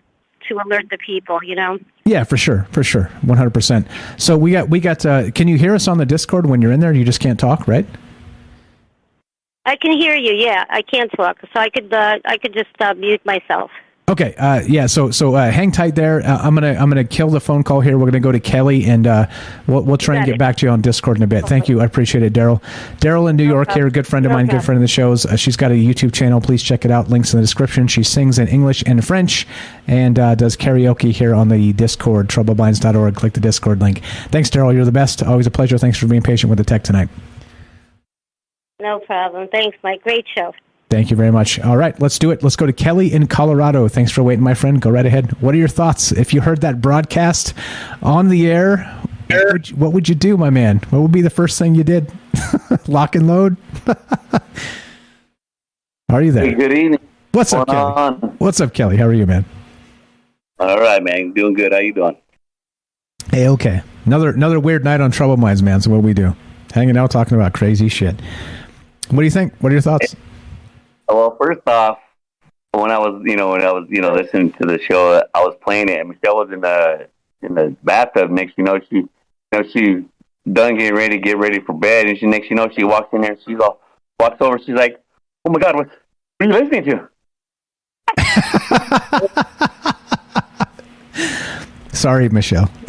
to alert the people. You know. Yeah, for sure, for sure, one hundred percent. So we got we got. Uh, can you hear us on the Discord when you're in there? You just can't talk, right? I can hear you. Yeah, I can't talk, so I could uh, I could just uh, mute myself. Okay, uh, yeah. So so uh, hang tight there. Uh, I'm gonna I'm gonna kill the phone call here. We're gonna go to Kelly, and uh, we'll we'll try and get back to you on Discord in a bit. Thank you, I appreciate it, Daryl. Daryl in New York here, good friend of mine, good friend of the shows. Uh, she's got a YouTube channel. Please check it out. Links in the description. She sings in English and French, and uh, does karaoke here on the Discord. troubledminds.org. Click the Discord link. Thanks, Daryl. You're the best. Always a pleasure. Thanks for being patient with the tech tonight. No problem. Thanks, Mike. Great show. Thank you very much. All right, let's do it. Let's go to Kelly in Colorado. Thanks for waiting, my friend. Go right ahead. What are your thoughts? If you heard that broadcast on the air, what would you, what would you do, my man? What would be the first thing you did? (laughs) Lock and load? (laughs) are you there? Hey, good evening. What's up, Kelly? on? What's up, Kelly? How are you, man? All right, man. Doing good. How you doing? Hey, okay. Another another weird night on Troubled Minds, man. So what do we do? Hanging out, talking about crazy shit. What do you think? What are your thoughts? Well, first off, when I was, you know, when I was, you know, listening to the show, I was playing it, and Michelle was in the in the bathtub. Next, you know, she, you know, she done getting ready get ready for bed, and she next, you know, she walks in there, and she's all walks over, she's like, "Oh my God, what, what are you listening to?" (laughs) Sorry, Michelle. (laughs)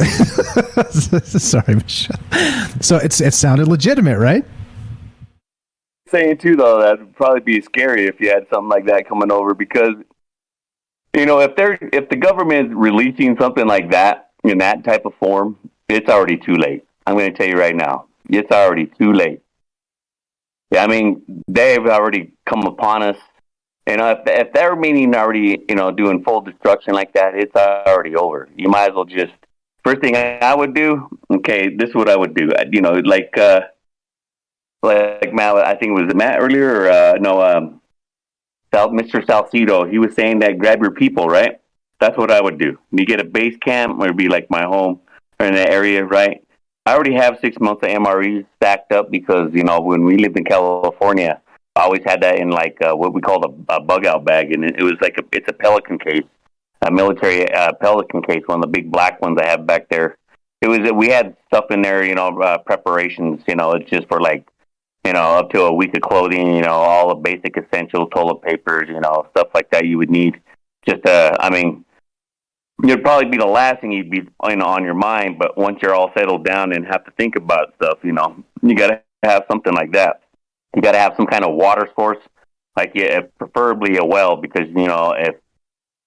Sorry, Michelle. So it's it sounded legitimate, right? Saying too though that'd probably be scary if you had something like that coming over because you know if they're if the government is releasing something like that in that type of form it's already too late. I'm going to tell you right now it's already too late. Yeah i mean they've already come upon us. You know if, if they're meaning already you know doing full destruction like that it's already over. You might as well just first thing i would do okay this is what i would do. You know like uh like Matt, I think it was Matt earlier, or uh, no, um, Sal, Mr. Salcido. He was saying that grab your people, right? That's what I would do. You get a base camp, or it'd be like my home or in the area, right? I already have six months of MREs stacked up because you know when we lived in California, I always had that in like uh, what we called a, a bug out bag, and it, it was like a, it's a Pelican case, a military uh, Pelican case, one of the big black ones I have back there. It was we had stuff in there, you know, uh, preparations. You know, it's just for like you know, up to a week of clothing, you know, all the basic essentials, toilet papers, you know, stuff like that you would need. Just, uh, I mean, it'd probably be the last thing you'd be, you know, on your mind. But once you're all settled down and have to think about stuff, you know, you got to have something like that. You got to have some kind of water source, like yeah, preferably a well, because you know, if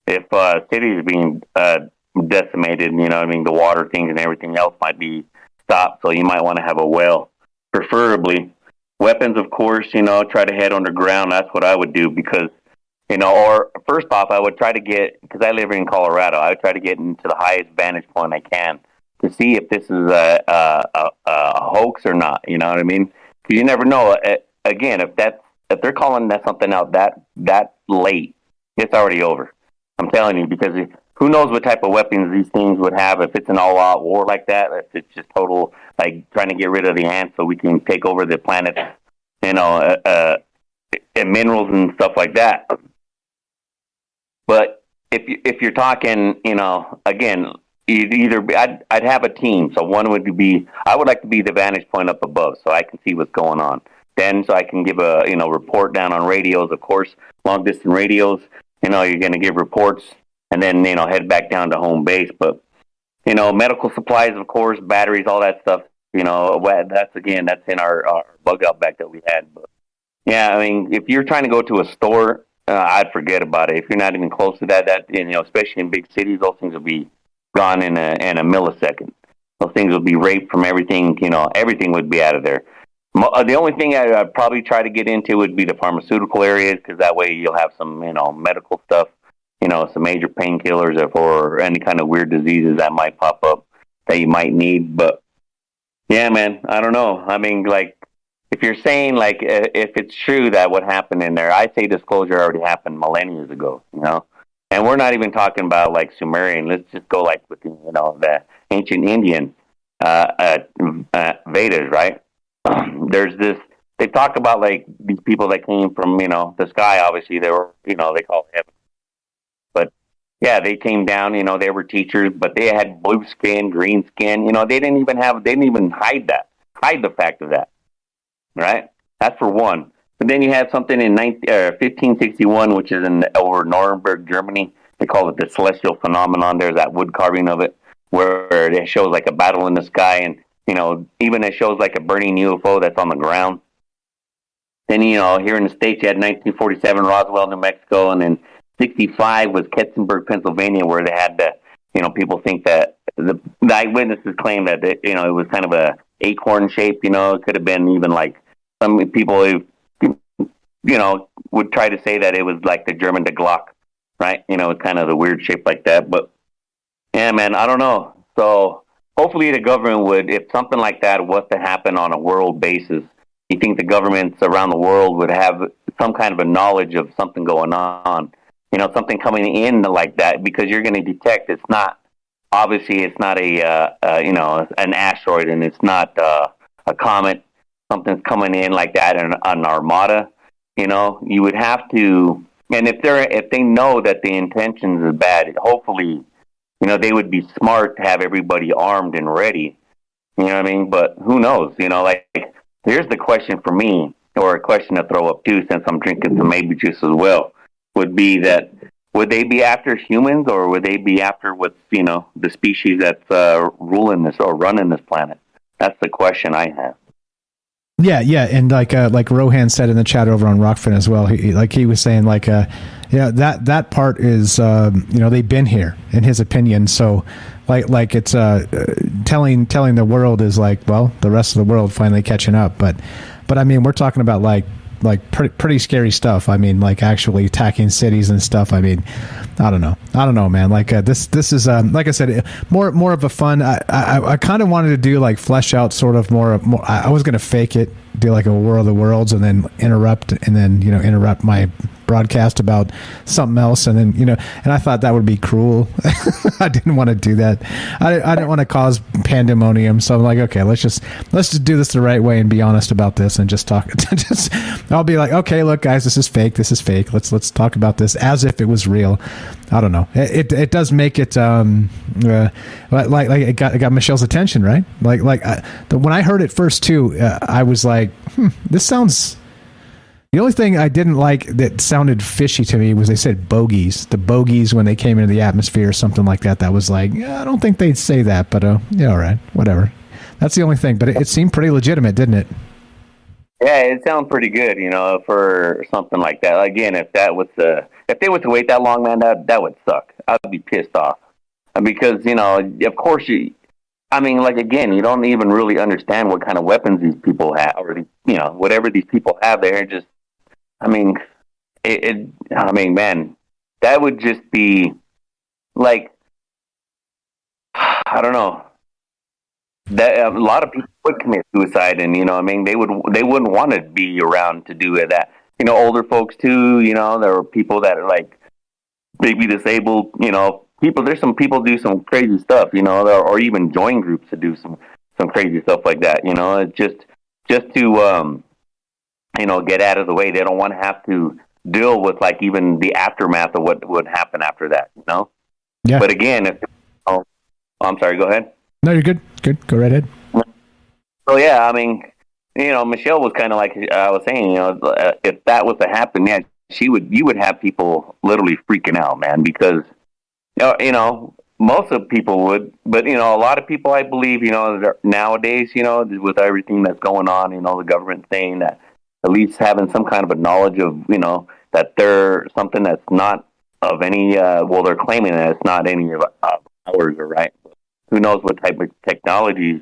if uh, cities being uh, decimated, you know, I mean, the water things and everything else might be stopped. So you might want to have a well, preferably weapons of course you know try to head underground. That's what i would do because you know or first off i would try to get because i live in colorado i would try to get into the highest vantage point i can to see if this is a a, a, a hoax or not you know what i mean? Because you never know again if that's if they're calling that something out that that late it's already over. I'm telling you because who knows what type of weapons these things would have if it's an all-out war like that if it's just total like trying to get rid of the ants so we can take over the planet you know uh, uh and minerals and stuff like that. But if you if you're talking you know again you'd either be, I'd I'd have a team. So one would be I would like to be the vantage point up above so I can see what's going on. Then so I can give a you know report down on radios. Of course long distance radios you know you're going to give reports and then you know head back down to home base. But you know, medical supplies, of course, batteries, all that stuff. You know, that's again, that's in our, our bug out bag that we had. But yeah, I mean, if you're trying to go to a store, uh, I'd forget about it. If you're not even close to that, that you know, especially in big cities, those things will be gone in a in a millisecond. Those things will be raped from everything. You know, everything would be out of there. Uh, The only thing I'd probably try to get into would be the pharmaceutical areas because that way you'll have some, you know, medical stuff you know, some major painkillers or any kind of weird diseases that might pop up that you might need. But yeah, man, I don't know. I mean, like, if you're saying like if it's true that what happened in there, I say disclosure already happened millennia ago. You know, and we're not even talking about like Sumerian. Let's just go like with you know the ancient Indian uh, uh, uh, Vedas, right? (clears throat) There's this. They talk about like these people that came from you know the sky. Obviously, they were you know they call it heaven yeah, they came down. You know, they were teachers, but they had blue skin, green skin. You know, they didn't even have. They didn't even hide that. Hide the fact of that. Right. That's for one. But then you had something in 19, uh, 1561, which is in over Nuremberg, Germany. they call it the celestial phenomenon. There's that wood carving of it where it shows like a battle in the sky, and you know, even it shows like a burning UFO that's on the ground. Then you know, here in the states, you had 1947 Roswell, New Mexico, and then 65 was Kecksburg, Pennsylvania, where they had the, you know, people think that the, the eyewitnesses claim that it, you know it was kind of a acorn shape. You know, it could have been even like some people, you know, would try to say that it was like the German Die Glocke, right? You know, it's kind of the weird shape like that. But yeah, man, I don't know. So hopefully the government would, if something like that was to happen on a world basis, you think the governments around the world would have some kind of a knowledge of something going on, you know, something coming in like that, because you're going to detect it's not obviously it's not a uh, uh, you know an asteroid and it's not uh, a comet. Something's coming in like that, an, an armada. You know, you would have to, and if they're if they know that the intentions are bad, hopefully, you know, they would be smart to have everybody armed and ready. You know what I mean? But who knows? You know, like here's the question for me, or a question to throw up too, since I'm drinking some maybe juice as well, would be that would they be after humans or would they be after what's you know the species that's uh, ruling this or running this planet? That's the question I have. Yeah, yeah, and like uh, like Rohan said in the chat over on Rokfin as well. He, like he was saying, like, uh, yeah, that that part is, um, you know, they've been here in his opinion. So, like, like it's uh, telling telling the world is like, well, the rest of the world finally catching up. But, but I mean, we're talking about like like pretty pretty scary stuff. I mean, like actually attacking cities and stuff. I mean, I don't know. I don't know, man. Like uh, this this is um, like I said, more more of a fun. I I, I kind of wanted to do like flesh out sort of more. more I was gonna fake it, do like a War of the Worlds, and then interrupt, and then you know interrupt my broadcast about something else, and then you know, and I thought that would be cruel. (laughs) I didn't want to do that. I, I didn't want to cause pandemonium, so I'm like, okay, let's just let's just do this the right way and be honest about this, and just talk. (laughs) just, I'll be like, okay, look, guys, this is fake. This is fake. Let's let's talk about this as if it was real. I don't know. It it, it does make it um uh, like like it got it got Michelle's attention, right? Like like I, the, when I heard it first too, uh, I was like, hmm, this sounds the only thing I didn't like that sounded fishy to me was they said bogeys. The bogeys when they came into the atmosphere or something like that. That was like, I don't think they'd say that, but uh, yeah, all right, whatever. That's the only thing. But it, it seemed pretty legitimate, didn't it? Yeah, it sounded pretty good, you know, for something like that. Again, if that was the if they were to wait that long, man, that that would suck. I'd be pissed off because you know, of course you. I mean, like again, you don't even really understand what kind of weapons these people have, or you know, whatever these people have. They're just I mean, it, it, I mean, man, that would just be like, (sighs) I don't know. That a lot of people would commit suicide, and you know, I mean, they would they wouldn't want to be around to do that. You know, older folks too. You know, there are people that are like maybe disabled. You know, people. There's some people do some crazy stuff. You know, or even join groups to do some some crazy stuff like that. You know, it's just just to um you know, get out of the way. They don't want to have to deal with like even the aftermath of what would happen after that, you know? Yeah. But again, if, oh, I'm sorry, go ahead. No, you're good. Good. Go right ahead. So, yeah, I mean, you know, Michelle was kind of like I was saying, you know, if that was to happen, yeah, she would, you would have people literally freaking out, man, because, you know, most of people would, but you know, a lot of people, I believe, you know, nowadays, you know, with everything that's going on, you know, the government saying that at least having some kind of a knowledge of you know that they're something that's not of any uh, well they're claiming that it's not any of uh, ours or right? Who knows what type of technologies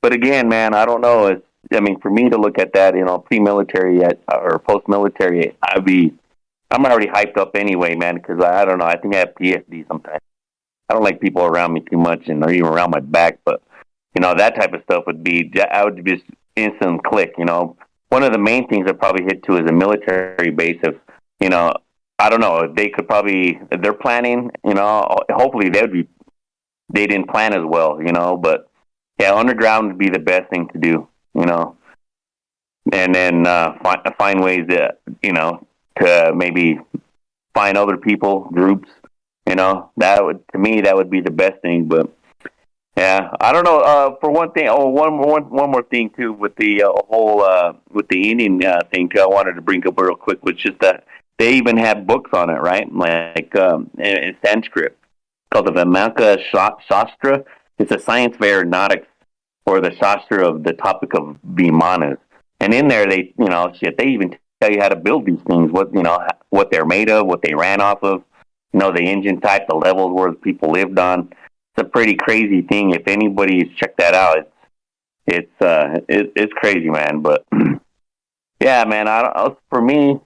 but again man i don't know it's i mean for me to look at that you know pre-military at, uh, or post-military i'd be i'm already hyped up anyway man because I, I don't know i think i have ptsd sometimes. I don't like people around me too much and or even around my back but you know that type of stuff would be i would just instant click you know. One of the main things that probably hit too is a military base of, you know, I don't know, they could probably, they're planning, you know, hopefully they would be, they didn't plan as well, you know, but yeah, underground would be the best thing to do, you know, and then uh, find, find ways that, you know, to maybe find other people, groups, you know, that would, to me, that would be the best thing, but yeah, I don't know. Uh, for one thing, oh, one more, one, one more thing too with the uh, whole uh, with the Indian uh, thing too. I wanted to bring up real quick, which is that they even have books on it, right? Like um, in, in Sanskrit called the Vaimanika Shastra. It's a science of aeronautics or the Shastra of the topic of Vimanas. And in there, they, you know, shit, they even tell you how to build these things, what, you know, what they're made of, what they ran off of, you know, the engine type, the levels where the people lived on. It's a pretty crazy thing. If anybody's checked that out, it's, it's, uh, it, it's crazy, man. But (clears throat) yeah, man, I don't, for me,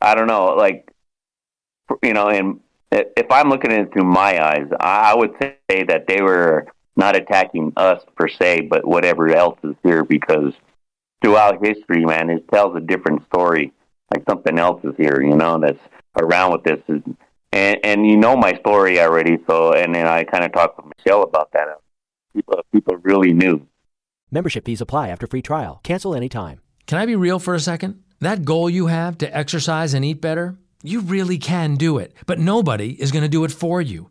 I don't know, like, you know, and if I'm looking at it through my eyes, I would say that they were not attacking us per se, but whatever else is here because throughout history, man, it tells a different story. Like something else is here, you know, that's around with this. And and you know my story already, so and then I kind of talked with Michelle about that. People people really knew. Membership fees apply after free trial. Cancel anytime. Can I be real for a second? That goal you have to exercise and eat better, you really can do it, but nobody is going to do it for you.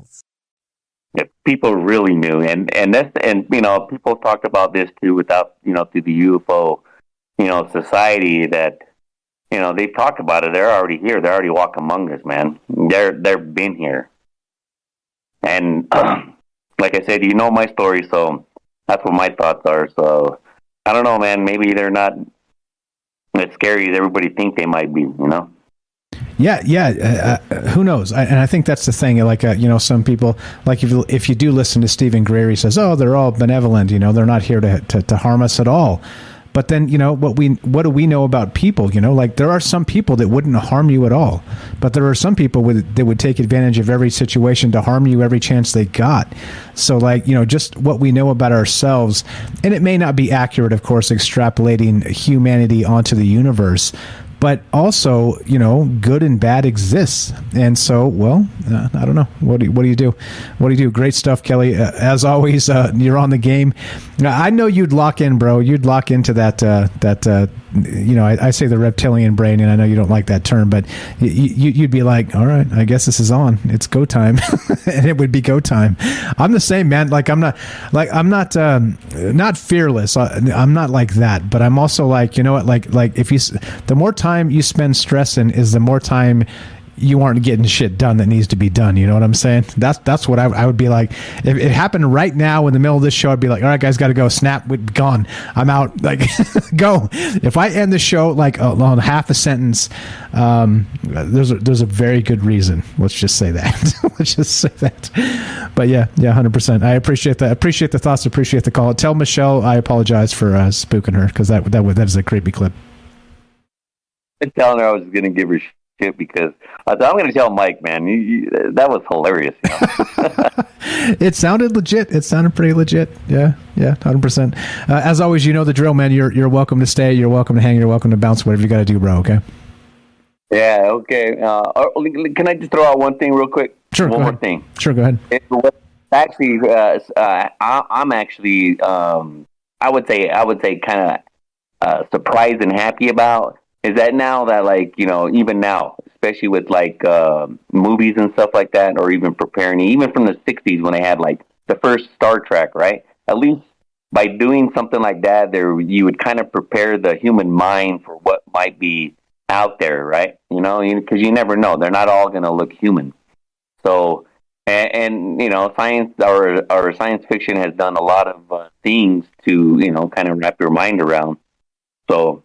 if people really knew. And and that's and you know people talked about this too without you know through the UFO you know society that you know they've talked about it. They're already here. They're already walking among us man. They're they've been here. And um, (clears throat) like I said you know my story so that's what my thoughts are. So I don't know man. Maybe they're not as scary as everybody think they might be you know yeah, yeah. Uh, uh, who knows? I, and I think that's the thing. Like, uh, you know, some people, like if you, if you do listen to Steven Greer, he says, "Oh, they're all benevolent. You know, they're not here to, to, to harm us at all." But then, you know, what we what do we know about people? You know, like there are some people that wouldn't harm you at all, but there are some people with, that would take advantage of every situation to harm you every chance they got. So, like, you know, just what we know about ourselves, and it may not be accurate, of course, extrapolating humanity onto the universe but also you know good and bad exists. And so well uh, i don't know. What do you, what do you do? What do you do? Great stuff kelly. Uh, as always uh, you're on the game. I know you'd lock in bro. You'd lock into that uh, that uh, you know I, I, say the reptilian brain and i know you don't like that term but y- you'd be like all right i guess this is on. It's go time. (laughs) And it would be go time. I'm the same man. Like i'm not like i'm not um, not fearless. Uh, i'm not like that but i'm also like you know what? Like like if you the more time you spend stressing is the more time you aren't getting shit done that needs to be done. You know what I'm saying? That's that's what I, I would be like. If it happened right now in the middle of this show, I'd be like, all right, guys, got to go. Snap, we gone. I'm out. (laughs) Like, go. If I end the show like uh, on half a sentence, um, there's a, there's a very good reason. Let's just say that. (laughs) Let's just say that. But yeah, yeah, hundred percent. I appreciate that. Appreciate the thoughts. Appreciate the call. Tell Michelle I apologize for uh, spooking her because that that that is a creepy clip been telling her I was going to give her shit because I thought I'm going to tell Mike, man, you, you, that was hilarious. You know? (laughs) it sounded legit. It sounded pretty legit. Yeah, yeah, hundred uh, percent. As always, you know the drill, man. You're you're welcome to stay. You're welcome to hang. You're welcome to bounce. Whatever you got to do, bro. Okay. Yeah. Okay. Uh, can I just throw out one thing real quick? Sure. One more ahead. thing. Sure. Go ahead. actually, uh, uh, I, am actually, um, I would say, I would say, kind of uh, surprised and happy about is that now that like you know even now especially with like uh, movies and stuff like that or even preparing even from the 60s when they had like the first star trek right at least by doing something like that there you would kind of prepare the human mind for what might be out there, right? You know, because you never know. They're not all going to look human. So, and, and, you know, science or or science fiction has done a lot of uh, things to you know kind of wrap your mind around. So,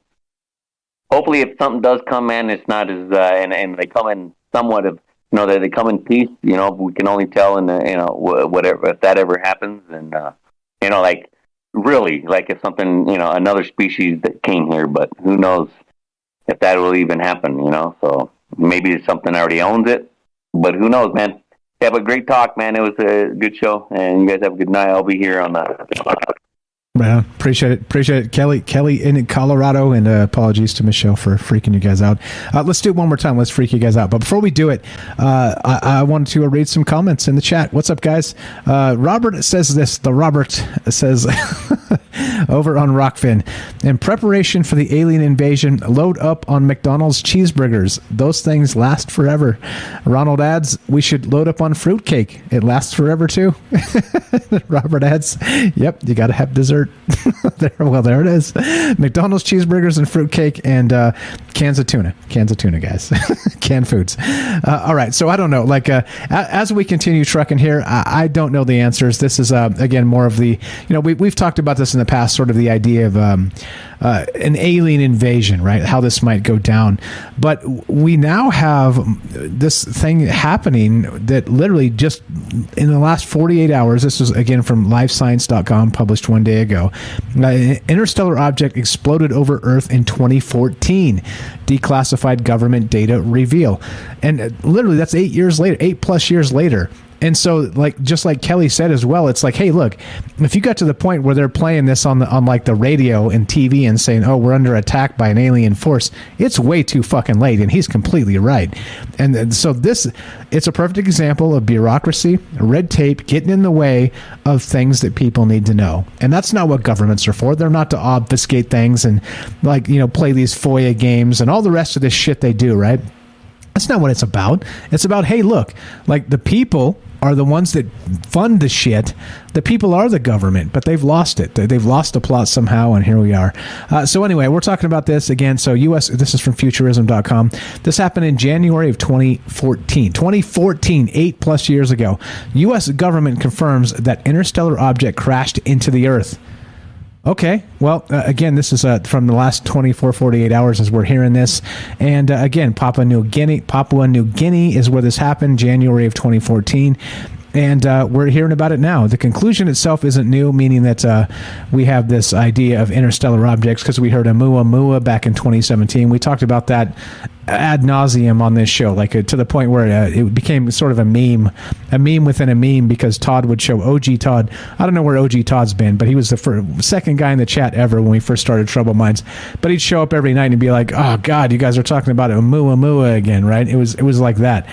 hopefully, if something does come in, it's not as uh, and and they come in somewhat of you know that they come in peace. You know, we can only tell in the you know whatever if that ever happens, and uh, you know, like really, like if something you know another species that came here, but who knows if that will even happen? You know, so maybe it's something already owns it, but who knows, man. Yeah, but great talk, man. It was a good show, and you guys have a good night. I'll be here on the Right Appreciate it. Appreciate it. Kelly, Kelly in Colorado, and uh, apologies to Michelle for freaking you guys out. Uh, let's do it one more time. Let's freak you guys out. But before we do it, uh, I, I, wanted to read some comments in the chat. What's up, guys? Uh, Robert says this. The Robert says (laughs) over on Rokfin. In preparation for the alien invasion, load up on McDonald's cheeseburgers. Those things last forever. Ronald adds, we should load up on fruitcake. It lasts forever, too. (laughs) Robert adds, yep, you got to have dessert (laughs) there, well, there it is. McDonald's cheeseburgers and fruitcake and uh, cans of tuna. Cans of tuna, guys. (laughs) Canned foods. Uh, all right. So I don't know. Like uh, as we continue trucking here, I, I don't know the answers. This is uh, again more of the you know we we've talked about this in the past, sort of the idea of um, uh, an alien invasion, right? How this might go down. But we now have this thing happening that literally just in the last 48 hours, this was again from livescience.com, published one day ago. Uh, an interstellar object exploded over Earth in 2014. Declassified government data reveal. And uh, literally, that's eight years later, eight plus years later. And so, like just like Kelly said as well, it's like, hey, look, if you got to the point where they're playing this on the on like the radio and TV and saying, oh, we're under attack by an alien force, it's way too fucking late. And he's completely right. And, and so this, it's a perfect example of bureaucracy, red tape getting in the way of things that people need to know. And that's not what governments are for. They're not to obfuscate things and like you know play these FOIA games and all the rest of this shit they do, right? That's not what it's about. It's about, hey, look, like the people are the ones that fund the shit. The people are the government, but they've lost it. They've lost the plot somehow, and here we are. Uh, so anyway, we're talking about this again. So U.S. This is from Futurism.com. This happened in January of 2014. 2014, eight plus years ago. U.S. government confirms that interstellar object crashed into the Earth. Okay. Well, uh, again, this is uh, from the last 24, 48 hours as we're hearing this. And uh, again, Papua New Guinea, Papua New Guinea is where this happened, January of 2014 and uh, we're hearing about it now. The conclusion itself isn't new, meaning that uh, we have this idea of interstellar objects because we heard Oumuamua back in 2017. We talked about that ad nauseum on this show, like uh, to the point where uh, it became sort of a meme, a meme within a meme because Todd would show OG Todd. I don't know where OG Todd's been, but he was the first, second guy in the chat ever when we first started Troubled Minds. But he'd show up every night and be like, "Oh God, you guys are talking about Oumuamua again, right?" It was it was like that.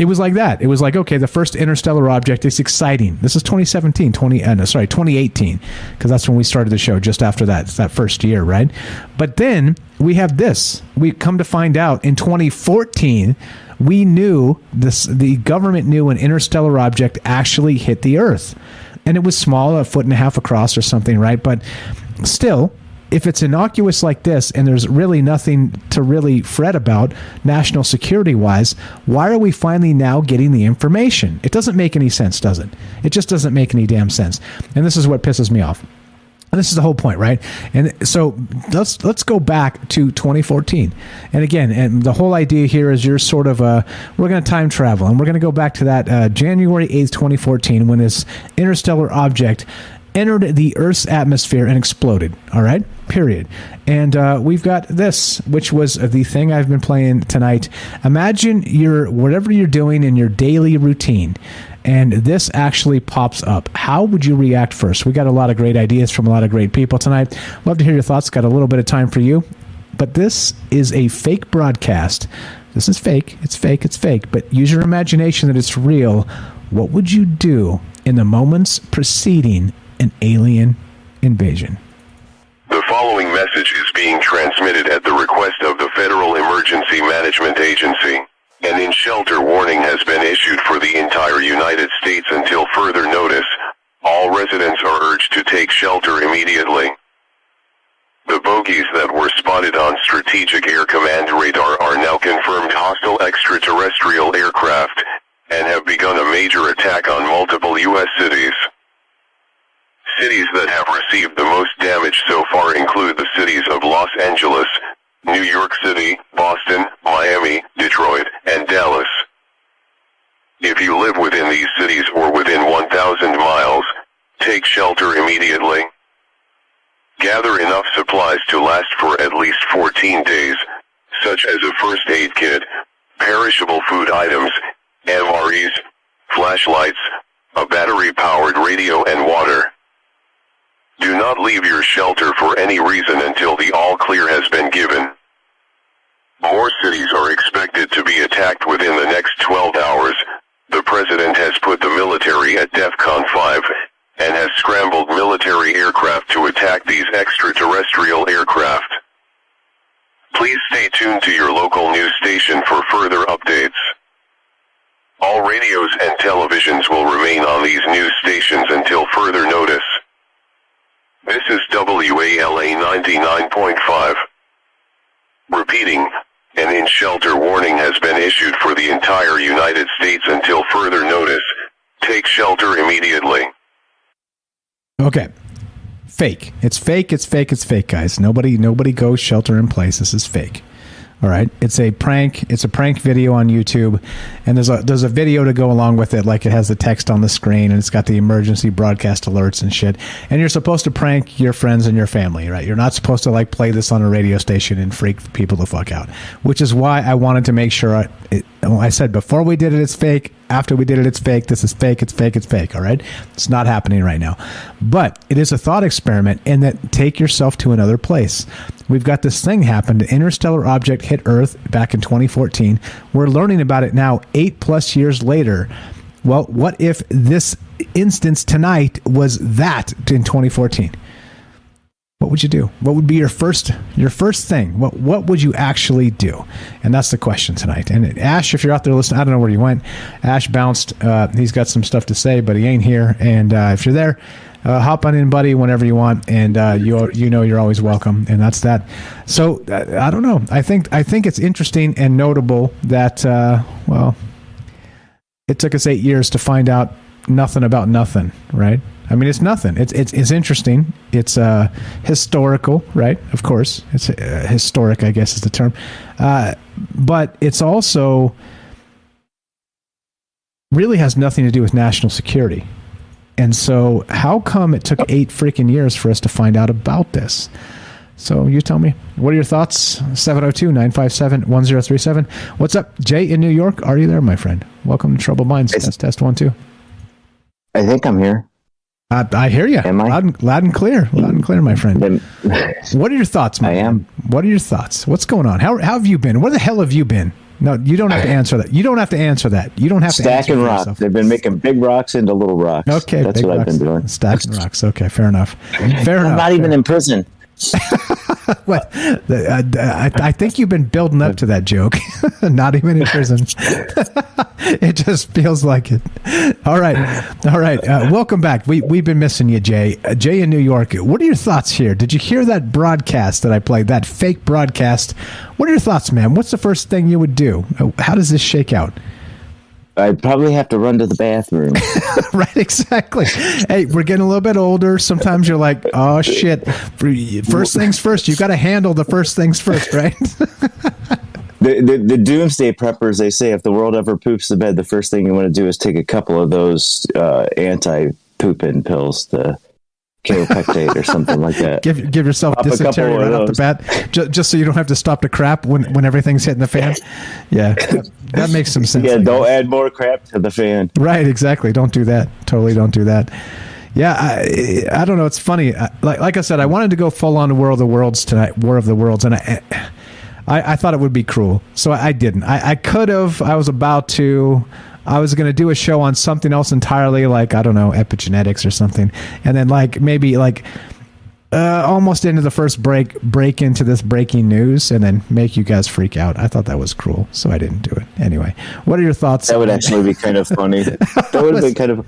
It was like that. It was like, okay, the first interstellar object is exciting. This is 2017, 20, uh, no, sorry, 2018, because that's when we started the show just after that. It's that first year, right? But then we have this. We come to find out in 2014, we knew this, the government knew an interstellar object actually hit the Earth. And it was small, a foot and a half across or something, right? But still, if it's innocuous like this and there's really nothing to really fret about national security wise, why are we finally now getting the information? It doesn't make any sense, does it? It just doesn't make any damn sense. And this is what pisses me off. And this is the whole point, right? And so let's let's go back to 2014. And again, and the whole idea here is you're sort of uh, we're going to time travel, and we're going to go back to that uh, January 8th, 2014, when this interstellar object entered the Earth's atmosphere and exploded. All right, period. And uh, we've got this, which was the thing I've been playing tonight. Imagine your whatever you're doing in your daily routine, and this actually pops up. How would you react first? We got a lot of great ideas from a lot of great people tonight. Love to hear your thoughts. Got a little bit of time for you, but this is a fake broadcast. This is fake. It's fake. It's fake. But use your imagination that it's real. What would you do in the moments preceding an alien invasion. The following message is being transmitted at the request of the Federal Emergency Management Agency. An in-shelter warning has been issued for the entire United States until further notice. All residents are urged to take shelter immediately. The bogies that were spotted on strategic air Command radar are now confirmed hostile extraterrestrial aircraft and have begun a major attack on multiple U.S. cities. Cities that have received the most damage so far include the cities of Los Angeles, New York City, Boston, Miami, Detroit, and Dallas. If you live within these cities or within 1,000 miles, take shelter immediately. Gather enough supplies to last for at least 14 days, such as a first aid kit, perishable food items, MREs, flashlights, a battery-powered radio and water. Do not leave your shelter for any reason until the all clear has been given. More cities are expected to be attacked within the next 12 hours. The president has put the military at DEFCON 5 and has scrambled military aircraft to attack these extraterrestrial aircraft. Please stay tuned to your local news station for further updates. All radios and televisions will remain on these news stations until further notice. This is WALA 99.5. Repeating, an in shelter warning has been issued for the entire United States until further notice. Take shelter immediately. Okay. Fake. It's fake. It's fake. It's fake, guys. Nobody, nobody goes shelter in place. This is fake. All right, it's a prank. It's a prank video on YouTube, and there's a there's a video to go along with it. Like it has the text on the screen, and it's got the emergency broadcast alerts and shit. And you're supposed to prank your friends and your family, right? You're not supposed to like play this on a radio station and freak people the fuck out. Which is why I wanted to make sure. I, it, I said before we did it, it's fake. After we did it, it's fake. This is fake. It's fake. It's fake. All right, it's not happening right now, but it is a thought experiment, and that take yourself to another place. We've got this thing happen. An interstellar object hit Earth back in 2014. We're learning about it now, eight plus years later. Well, what if this instance tonight was that in 2014? What would you do? What would be your first your first thing? What what would you actually do? And that's the question tonight. And Ash, if you're out there listening, I don't know where you went. Ash bounced. Uh, he's got some stuff to say, but he ain't here. And uh, if you're there, uh, hop on in, buddy, whenever you want, and uh, you you know you're always welcome, and that's that. So uh, I don't know. I think I think it's interesting and notable that uh, well, it took us eight years to find out nothing about nothing, right? I mean, it's nothing. It's it's it's interesting. It's uh, historical, right? Of course, it's uh, historic. I guess is the term, but it's also really has nothing to do with national security. And so, how come it took eight freaking years for us to find out about this? So, you tell me. What are your thoughts? 702 957 1037. What's up, Jay in New York? Are you there, my friend? Welcome to Troubled Minds. Test, test one, two. I think I'm here. I, I hear you. Am I? Loud and, loud and clear. Loud and clear, my friend. what are your thoughts, man? I am. What are your thoughts? What's going on? How, how have you been? Where the hell have you been? No, you don't have to answer that. You don't have to answer that. You don't have to stacking rocks. Yourself. They've been making big rocks into little rocks. Okay, that's what rocks. I've been doing. Stacking rocks. Okay, fair enough. (laughs) Fair I'm enough. not even in prison. I, (laughs) I, I, think you've been building up to that joke. (laughs) Not even in prison. (laughs) it just feels like it. All right, all right. Uh, welcome back. We we've been missing you, Jay. Uh, Jay in New York. What are your thoughts here? Did you hear that broadcast that I played? That fake broadcast. What are your thoughts, man? What's the first thing you would do? Uh, How does this shake out? I'd probably have to run to the bathroom. (laughs) right, exactly. Hey, we're getting a little bit older. Sometimes you're like, oh shit. First things first. You've got to handle the first things first, (laughs) right? the, the, the doomsday preppers, they say if the world ever poops the bed, the first thing you want to do is take a couple of those uh, anti pooping pills to kaopectate or something like that. Give give yourself Pop a dysentery right off the bat, just, just so you don't have to stop to crap when when everything's hitting the fan. (laughs) Yeah, that, that makes some sense. Yeah, don't add more crap to the fan. Right, exactly. Don't do that. Totally don't do that. Yeah, I, I don't know. It's funny. I- Like like I said, I wanted to go full on War of the Worlds tonight, War of the Worlds, and I I, I thought it would be cruel, so I, I didn't. I, I could have. I was about to. I was going to do a show on something else entirely, like I don't know, epigenetics or something, and then like maybe like uh, almost into the first break, break into this breaking news, and then make you guys freak out. I thought that was cruel, so I didn't do it. Anyway, what are your thoughts? That would actually be kind of funny. (laughs) that would have been kind of.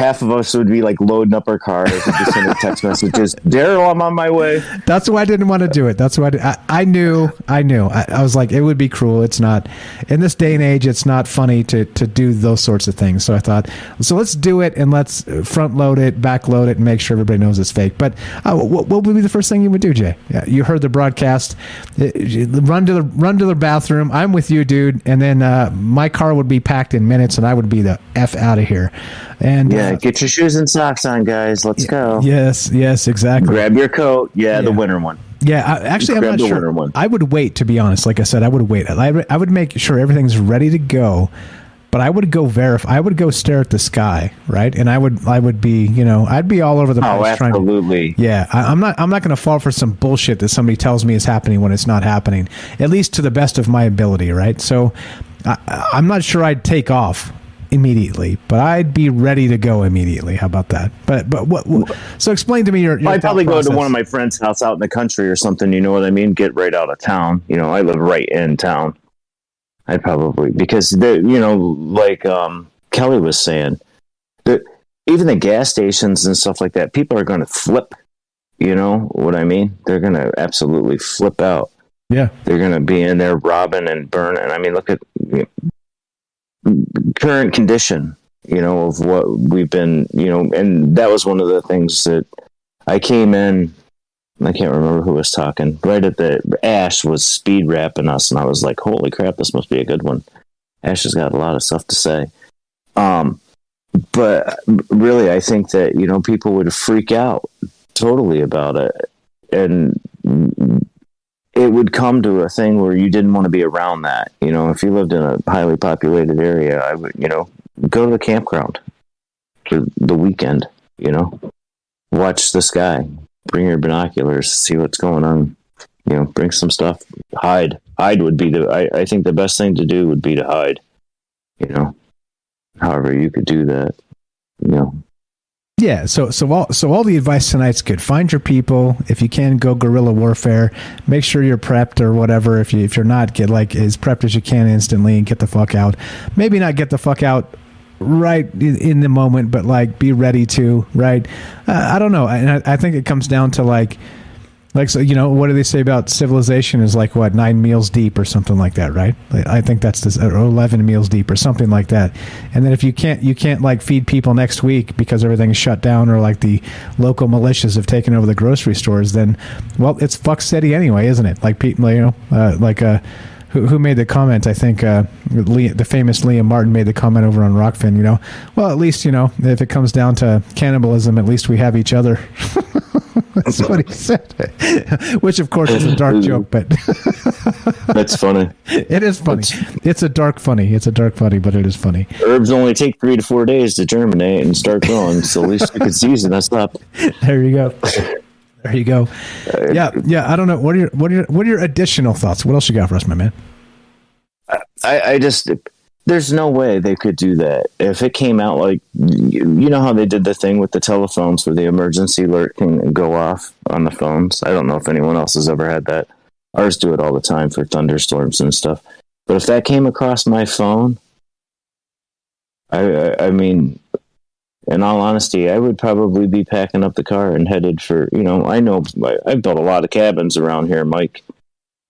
Half of us would be like loading up our cars and just sending text messages. (laughs) Daryl, I'm on my way. That's why I didn't want to do it. That's why I, I, I knew. I knew. I, I was like, it would be cruel. It's not in this day and age. It's not funny to to do those sorts of things. So I thought, so let's do it and let's front load it, back load it, and make sure everybody knows it's fake. But uh, what, what would be the first thing you would do, Jay? Yeah, you heard the broadcast. Uh, Run to the run to the bathroom. I'm with you, dude. And then uh, my car would be packed in minutes, and I would be the f out of here. And Yeah, uh, get your shoes and socks on, guys. Let's go. yes, yes, exactly. Grab your coat. Yeah, the winter one. Yeah, I, actually, I'm not sure. one. I would wait, to be honest. Like I said, I would wait. I, would- I would make sure everything's ready to go, but I would go verify. I would go stare at the sky, right? And I would, I would be, you know, I'd be all over the Oh, place trying to. absolutely. Yeah, I, I'm not. I'm not going to fall for some bullshit that somebody tells me is happening when it's not happening. At least to the best of my ability, right? So, I, I'm not sure I'd take off immediately, but I'd be ready to go immediately. How about that? But but what? what so explain to me your. your I'd probably go to one of my friends' house out in the country or something. You know what I mean? Get right out of town. You know, I live right in town. I'd probably because the you know like um, Kelly was saying that even the gas stations and stuff like that, people are going to flip. You know what I mean? They're going to absolutely flip out. Yeah. They're going to be in there robbing and burning. I mean, look at current condition, you know, of what we've been, you know, and that was one of the things that I came in. I can't remember who was talking. Right at the Ash was speed rapping us, and I was like, "Holy crap, this must be a good one." Ash has got a lot of stuff to say. Um, but really, I think that you know people would freak out totally about it, and it would come to a thing where you didn't want to be around that. You know, if you lived in a highly populated area, I would, you know, go to the campground for the weekend. You know, watch the sky, bring your binoculars, see what's going on. You know, bring some stuff. Hide. Hide would be the. I, I think the best thing to do would be to hide. You know, however you could do that. You know, Yeah, so so all so all the advice tonight's good. Find your people. If you can, go guerrilla warfare. Make sure you're prepped or whatever. If you if you're not, get like as prepped as you can instantly and get the fuck out. Maybe not get the fuck out right in, the moment, but like be ready to right. Uh, I don't know, and I, I think it comes down to like. Like so, you know, what do they say about civilization is like what nine meals deep or something like that, right? I think that's this, or eleven meals deep or something like that. And then if you can't, you can't like feed people next week because everything's shut down or like the local militias have taken over the grocery stores, then well, it's fuck city anyway, isn't it? Like people, you know, uh, like uh, who, who made the comment? I think uh, Lee, the famous Lee Martin made the comment over on Rokfin. You know, well, at least you know if it comes down to cannibalism, at least we have each other. (laughs) (laughs) That's what he said. (laughs) Which, of course, is a dark joke, but (laughs) that's funny. it is funny. It's a dark funny. It's a dark funny, but it is funny. Herbs only take three to four days to germinate and start growing, so at least you can season us up. There you go. There you go. Uh, yeah, yeah. I don't know. What are your what are your what are your additional thoughts? What else you got for us, my man? I, I just there's no way they could do that if it came out like you, know how they did the thing with the telephones where the emergency alert can go off on the phones. I don't know if anyone else has ever had that. Ours do it all the time for thunderstorms and stuff. But if that came across my phone, I, I, I mean, in all honesty, I would probably be packing up the car and headed for, you know, I know I- I've built a lot of cabins around here, Mike.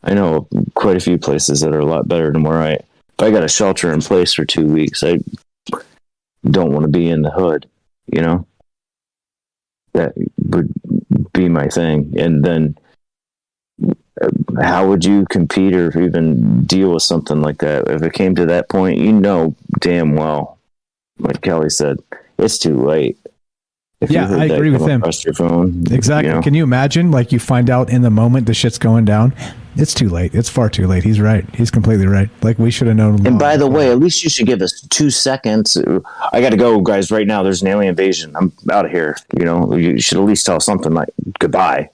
I know quite a few places that are a lot better than where I, I got a shelter in place for two weeks, I don't want to be in the hood, you know? That would be my thing. And then how would you compete or even deal with something like that? If it came to that point, you know damn well, like Kelly said, it's too late. If Yeah, I agree with him. your phone, Exactly. you know? Can you imagine? Like you find out in the moment the shit's going down. It's too late. It's far too late. He's right. He's completely right. Like we should have known. And by the way, at least you should give us two seconds. I got to go, guys. Right now, there's an alien invasion. I'm out of here. You know, you should at least tell something like goodbye.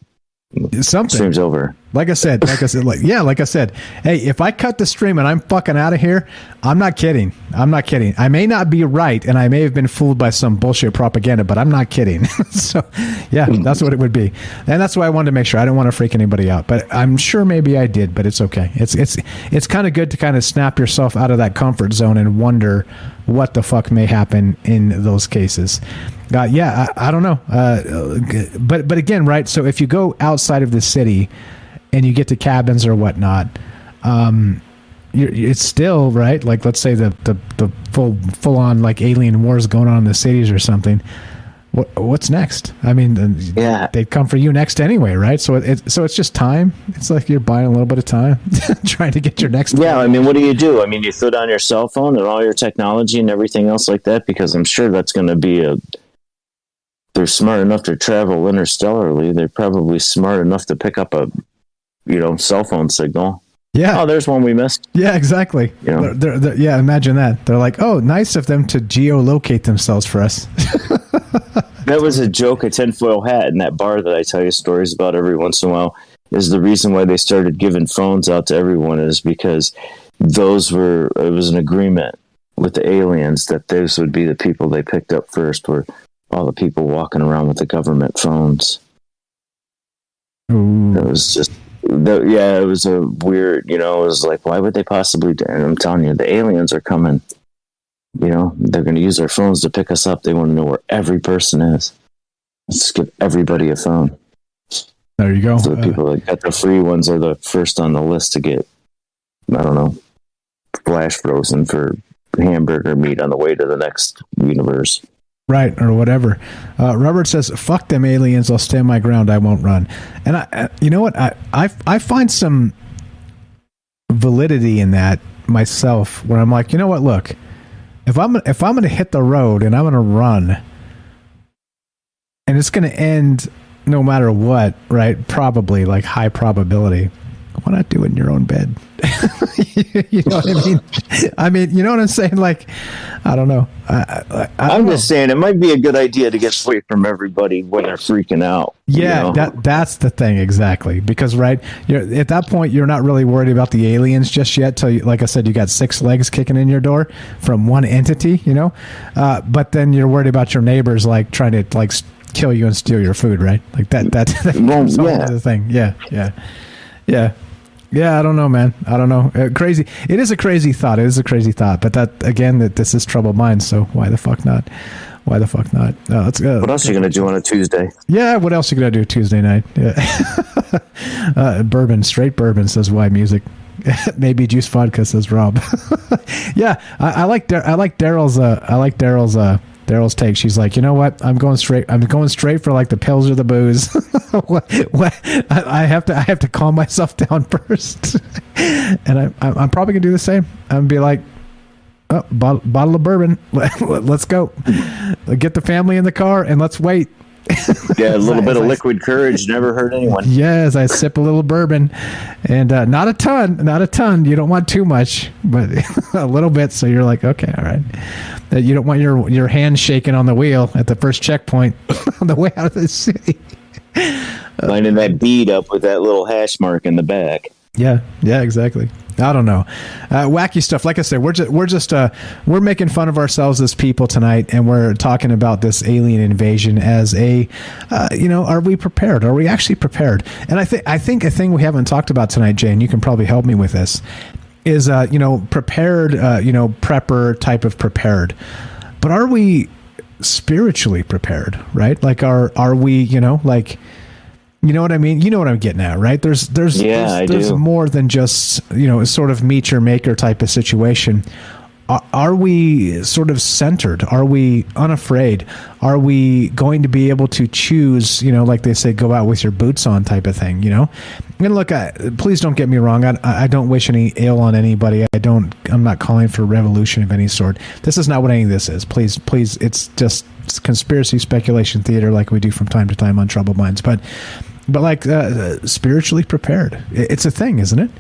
Something. Stream's over. Like I said, like I said, like yeah, like I said. Hey, if I cut the stream and I'm fucking out of here, I'm not kidding. I'm not kidding. I may not be right, and I may have been fooled by some bullshit propaganda, but I'm not kidding. (laughs) so, yeah, that's what it would be, and that's why I wanted to make sure. I don't want to freak anybody out, but I'm sure maybe I did, but it's okay. It's it's it's kind of good to kind of snap yourself out of that comfort zone and wonder what the fuck may happen in those cases. Uh, yeah, I, I don't know, uh, but but again, right? So if you go outside of the city and you get to cabins or whatnot, um, you're, it's still right. Like let's say the the, the full full on like alien wars going on in the cities or something. What what's next? I mean, yeah, they'd come for you next anyway, right? So it, so it's just time. It's like you're buying a little bit of time, (laughs) trying to get your next. Yeah, I mean, what do you do? I mean, you throw down your cell phone and all your technology and everything else like that because I'm sure that's going to be a they're smart enough to travel interstellarly. They're probably smart enough to pick up a, you know, cell phone signal. Yeah. Oh, there's one we missed. Yeah, exactly. You know? They're- they're- yeah, imagine that. They're like, oh, nice of them to geolocate themselves for us. (laughs) That was a joke, a tinfoil hat in that bar that I tell you stories about every once in a while. Is the reason why they started giving phones out to everyone is because those were it was an agreement with the aliens that those would be the people they picked up first were all the people walking around with the government phones. It was just the, yeah, it was a weird, you know, it was like why would they possibly do and I'm telling you, the aliens are coming. You know, they're gonna use their phones to pick us up. They want to know where every person is. Let's give everybody a phone. There you go. So the uh, people that got the free ones are the first on the list to get, I don't know, flash frozen for hamburger meat on the way to the next universe. Right or whatever. Uh, Robert says, "Fuck them aliens. I'll stand my ground. I won't run." And I, you know what? I, I, I find some validity in that myself. Where I'm like, you know what? Look, if I'm if I'm going to hit the road and I'm going to run, and it's going to end no matter what, right? Probably like high probability. Why not do it in your own bed? (laughs) you know what I mean? I mean, you know what I'm saying? Like, I don't know. I, I, I I'm just saying it might be a good idea to get away from everybody when they're freaking out. you Yeah, know? that that's the thing exactly. Because right, you're at that point you're not really worried about the aliens just yet. Till you, like I said, you got six legs kicking in your door from one entity, you know. Uh, but then you're worried about your neighbors like trying to like kill you and steal your food, right? Like that. That, (laughs) that whole yeah. other thing. Yeah, yeah, yeah. Yeah, I don't know, man. I don't know. Uh, crazy. It is a crazy thought. It is a crazy thought. But that again, that this is troubled minds. So why the fuck not? Why the fuck not? Uh, let's go. What else are you gonna do on a Tuesday? Yeah, what else are you gonna do Tuesday night? Yeah. (laughs) uh, bourbon, straight bourbon says why music. (laughs) Maybe juice vodka says Rob. (laughs) yeah, I, I like I like Daryl's uh, I like Daryl's uh, Daryl's take. She's like, you know what? I'm going straight. I'm going straight for like the pills or the booze. (laughs) what, what, I, I have to I have to calm myself (laughs) down first, (laughs) and I, I'm I'm probably gonna do the same. I'm be like, oh, bottle, bottle of bourbon. Let's go. Get the family in the car and let's wait. (laughs) Yeah, a little bit of liquid courage never hurt anyone. Yes, I sip a little bourbon, and uh, not a ton, not a ton. You don't want too much, but (laughs) a little bit. So you're like, okay, all right. That you don't want your your hand shaking on the wheel at the first checkpoint (laughs) on the way out of the city. Lining that bead up with that little hash mark in the back. Yeah, yeah, exactly. I don't know, uh, wacky stuff. Like I said, we're just we're just uh, we're making fun of ourselves as people tonight, and we're talking about this alien invasion as a, uh, you know, are we prepared? Are we actually prepared? And I think I think a thing we haven't talked about tonight, Jane, you can probably help me with this, is uh, you know prepared, uh, you know prepper type of prepared, but are we spiritually prepared? Right? Like are are we you know like you know what I mean? You know what I'm getting at, right? There's there's Yeah, there's, there's more than just you know sort of meet your maker type of situation. Are, are we sort of centered? Are we unafraid? Are we going to be able to choose? You know, like they say, go out with your boots on type of thing. You know, and look, I, please don't get me wrong. I, I don't wish any ill on anybody. I don't. I'm not calling for revolution of any sort. This is not what any of this is. Please, please. It's just conspiracy speculation theater, like we do from time to time on Troubled Minds. But, but like uh, spiritually prepared. It's a thing, isn't it?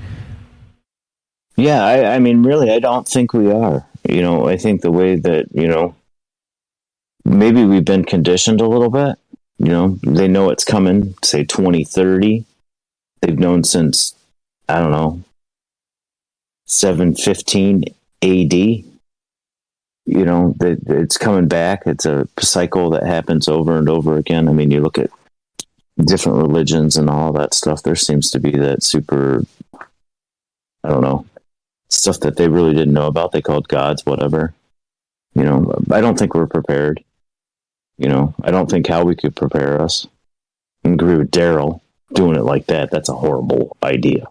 Yeah, I, I mean, really, I don't think we are. You know, I think the way that, you know, maybe we've been conditioned a little bit. You know, they know it's coming, say 2030. They they've known since I don't know 715 AD. You know, that it's coming back. It's a cycle that happens over and over again. I mean, you look at different religions and all that stuff. There seems to be that super, I don't know, stuff that they really didn't know about. They called gods, whatever. You know, I don't think we're prepared. You know, I don't think how we could prepare us. I agree with Daryl doing it like that. That's a horrible idea.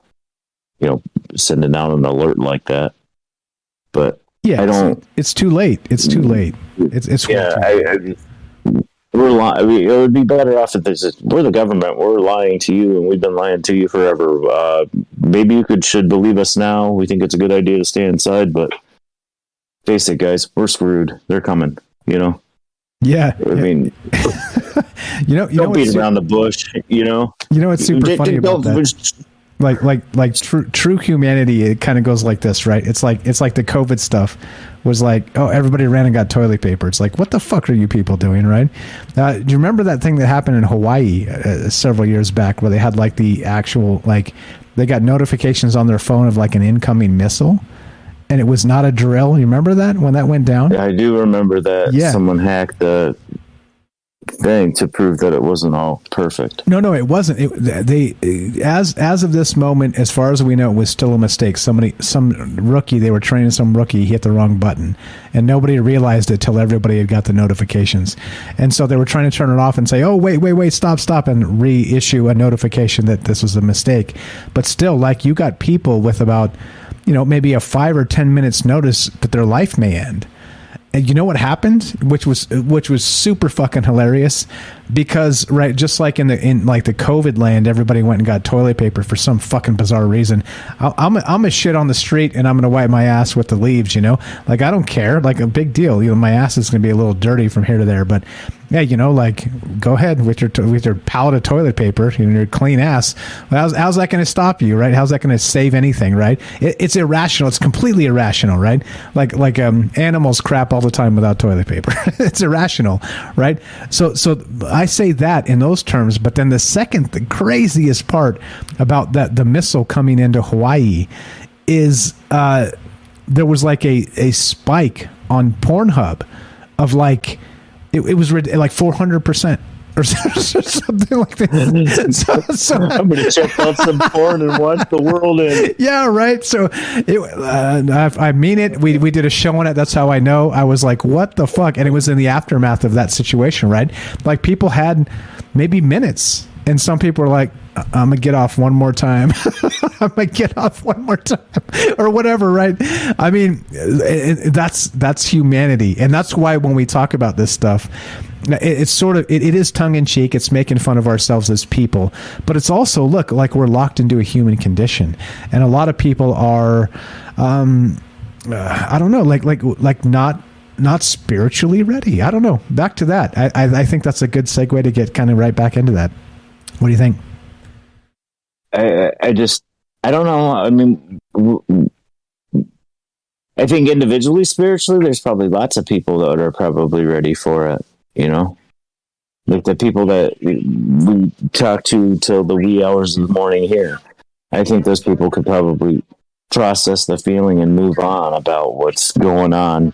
You know, sending out an alert like that. But Yeah, I don't. It's, it's too late. It's too late. It's it's Yeah, too I, I, we're mean, It would be better off if there's a, we're the government. We're lying to you, and we've been lying to you forever. Uh, maybe you could should believe us now. We think it's a good idea to stay inside, but face it, guys, we're screwed. They're coming. You know. Yeah. I mean, (laughs) You know, you don't beat what's su- around the bush. You know. You know what's super Don't- funny about don't- that? Like like like true true humanity. It kind of goes like this, right? It's like it's like the COVID stuff was like, oh, everybody ran and got toilet paper. It's like, what the fuck are you people doing, right? Uh, do you remember that thing that happened in Hawaii uh, several years back, where they had like the actual like they got notifications on their phone of like an incoming missile, and it was not a drill. You remember that when that went down? I do remember that Yeah. someone hacked the thing to prove that it wasn't all perfect. No, no, it wasn't. It, they as as of this moment, as far as we know, it was still a mistake. Somebody, some rookie, they were training some rookie, hit the wrong button, and nobody realized it till everybody had got the notifications, and so they were trying to turn it off and say, "Oh, wait, wait, wait, stop, stop," and reissue a notification that this was a mistake. But still, like you got people with about, you know, maybe a five or ten minutes notice that their life may end. And you know what happened, which was which was super fucking hilarious, because right, just like in the in like the COVID land, everybody went and got toilet paper for some fucking bizarre reason. I'll, I'm a, I'm a shit on the street and I'm gonna wipe my ass with the leaves, you know, like I don't care, like a big deal. You know, my ass is gonna be a little dirty from here to there, but yeah, you know, like go ahead with your with your pallet of toilet paper, know, your clean ass. Well, how's, how's that going to stop you, right? How's that going to save anything, right? It, it's irrational. It's completely irrational, right? Like like um, animals crap all the time without toilet paper. (laughs) it's irrational, right? So so I say that in those terms, but then the second, the craziest part about that the missile coming into Hawaii is uh, there was like a a spike on Pornhub of like it, it was like 400% or (laughs) something like that. (laughs) So, so, I'm gonna check out some porn and watch the world in. yeah, right. So it, uh, I, I mean it. We we did a show on it. That's how I know. I was like, what the fuck? And it was in the aftermath of that situation, right? Like people had maybe minutes, and some people were like, I'm gonna get off one more time. (laughs) I'm gonna get off one more time, (laughs) or whatever, right? I mean, it, it- that's that's humanity, and that's why when we talk about this stuff, it, it's sort of it, it is tongue in cheek. It's making fun of ourselves as people, but it's also look like we're locked into a human condition, and a lot of people are, um, uh, I don't know, like like like not not spiritually ready. I don't know. Back to that. I I, I think that's a good segue to get kind of right back into that. What do you think? I, I- just, I don't know. I mean, I think individually, spiritually, there's probably lots of people that are probably ready for it. You know, like the people that we talk to till the wee hours of the morning here. I think those people could probably process the feeling and move on about what's going on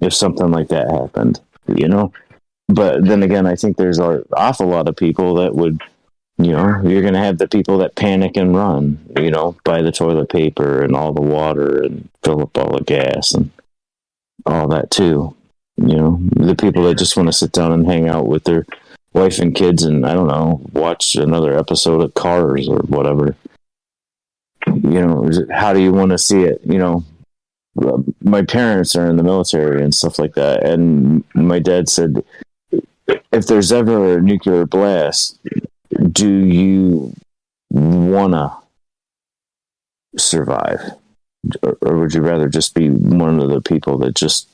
if something like that happened, you know. But then again, I think there's an awful lot of people that would, you know, you're going to have the people that panic and run, you know, buy the toilet paper and all the water and fill up all the gas and all that too. You know, the people that just want to sit down and hang out with their wife and kids and I don't know, watch another episode of Cars or whatever. You know, how do you want to see it? You know, my parents are in the military and stuff like that. And my dad said, if there's ever a nuclear blast, do you wanna survive, or, or would you rather just be one of the people that just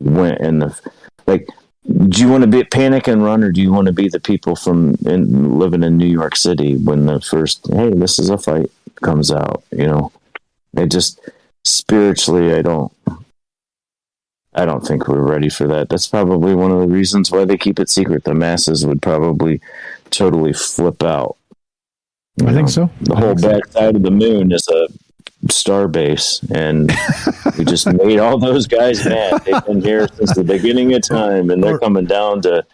went in the like? Do you want to be panic and run, or do you want to be the people from in, living in New York City when the first hey, this is a fight comes out? You know, it just spiritually, I don't. I don't think we're ready for that. That's probably one of the reasons why they keep it secret. The masses would probably totally flip out. You I know, think so. The I whole back so. side of the moon is a star base, and (laughs) we just made all those guys mad. They've been here since the beginning of time, and they're coming down to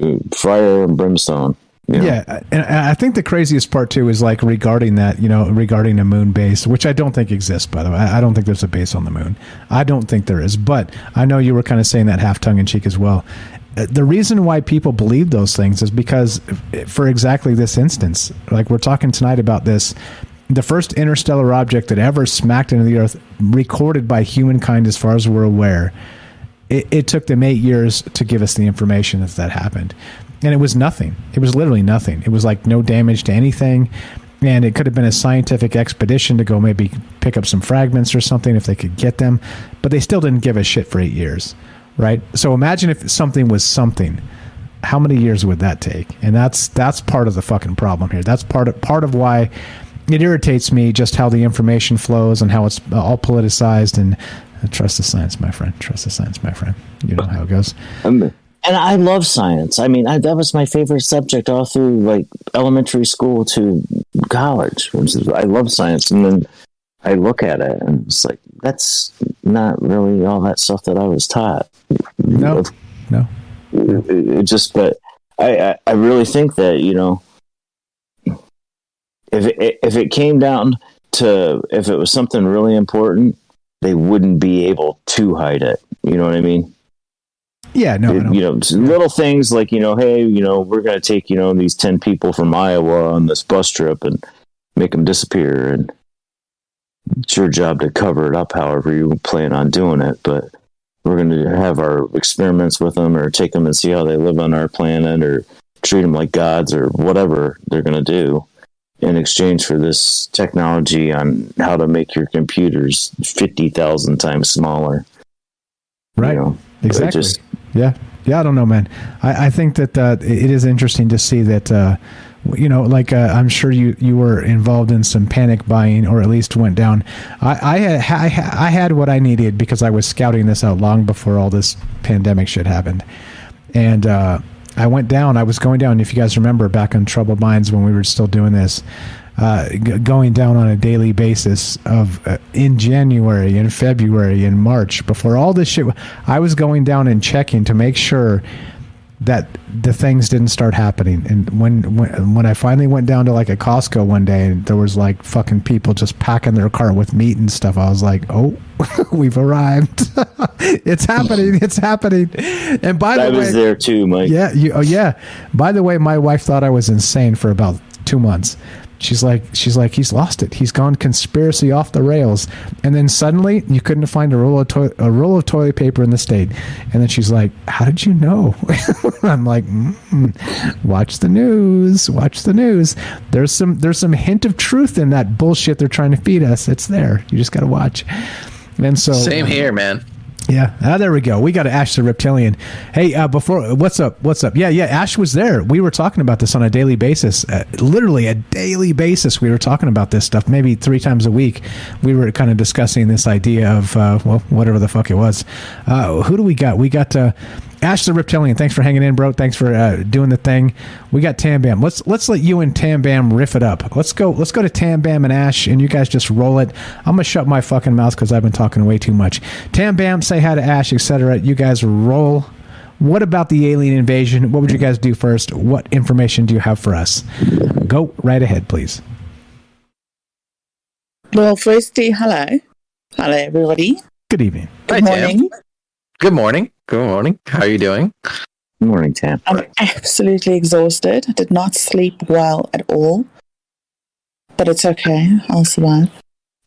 uh, fire and brimstone. Yeah, and I think the craziest part too is like regarding that, you know, regarding a moon base, which I don't think exists. By the way, I don't think there's a base on the moon. I don't think there is, but I know you were kind of saying that half tongue in cheek as well. Uh, the reason why people believe those things is because, for exactly this instance, like we're talking tonight about this, the first interstellar object that ever smacked into the Earth, recorded by humankind, as far as we're aware. It, it, took them eight years to give us the information that that happened and it was nothing. It was literally nothing. It was like no damage to anything. And it could have been a scientific expedition to go maybe pick up some fragments or something if they could get them. But they still didn't give a shit for eight years, right? So imagine if something was something. How many years would that take? And that's that's part of the fucking problem here. That's part of part of why it irritates me just how the information flows and how it's all politicized and uh, trust the science, my friend. Trust the science, my friend. You know how it goes. I'm, and I love science. I mean, I, that was my favorite subject all through like elementary school to college. Is, I love science, and then I look at it and it's like that's not really all that stuff that I was taught. No, no. It, it just, but I, I, I really think that you know, if it, if it came down to if it was something really important, they wouldn't be able to hide it. You know what I mean? Yeah, no, it, you know, little things like you know, hey, you know, we're going to take you know these ten people from Iowa on this bus trip and make them disappear, and it's your job to cover it up, however you plan on doing it. But we're going to have our experiments with them, or take them and see how they live on our planet, or treat them like gods, or whatever they're going to do in exchange for this technology on how to make your computers 50,000 times smaller. Right. You know, exactly. Just, yeah, yeah. I don't know, man. I, I think that uh, it is interesting to see that. Uh, you know, like uh, I'm sure you you were involved in some panic buying, or at least went down. I I had, I had what I needed because I was scouting this out long before all this pandemic shit happened, and uh, I went down. I was going down. If you guys remember back on Troubled Minds when we were still doing this, uh, g- going down on a daily basis of uh, in January, in February, in March, before all this shit. I was going down and checking to make sure that the things didn't start happening. And when when when I finally went down to like a Costco one day and there was like fucking people just packing their cart with meat and stuff, I was like, oh, (laughs) we've arrived. (laughs) it's happening. (laughs) It's happening. And by I the way, I was there too, Mike. Yeah. You, oh yeah. By the way, my wife thought I was insane for about two months she's like she's like he's lost it. He's gone conspiracy off the rails. And then suddenly you couldn't find a roll of to- a roll of toilet paper in the state. And then she's like how did you know? (laughs) I'm like mm, watch the news. Watch the news. There's some there's some hint of truth in that bullshit they're trying to feed us. It's there. You just got to watch. And so same here man Yeah, ah, there we go. We got Ash the reptilian. Hey, uh, before what's up? What's up? Yeah, yeah. Ash was there. We were talking about this on a daily basis, uh, literally a daily basis. We were talking about this stuff, maybe three times a week. We were kind of discussing this idea of uh, well, whatever the fuck it was. Uh, who do we got? We got uh, Ash the reptilian. Thanks for hanging in, bro. Thanks for uh, doing the thing. We got Tam Bam. Let's let's let you and Tam Bam riff it up. Let's go. Let's go to Tam Bam and Ash, and you guys just roll it. I'm gonna shut my fucking mouth because I've been talking way too much. Tam Bam, say hi to Ash, etc. You guys roll. What about the alien invasion? What would you guys do first? What information do you have for us? Go right ahead, please. Well, firstly, hello. Hello, everybody. Good evening. Good morning. Good morning. Good morning. How are you doing? Good morning, Tam. I'm absolutely exhausted. I did not sleep well at all. But it's okay. I'll survive.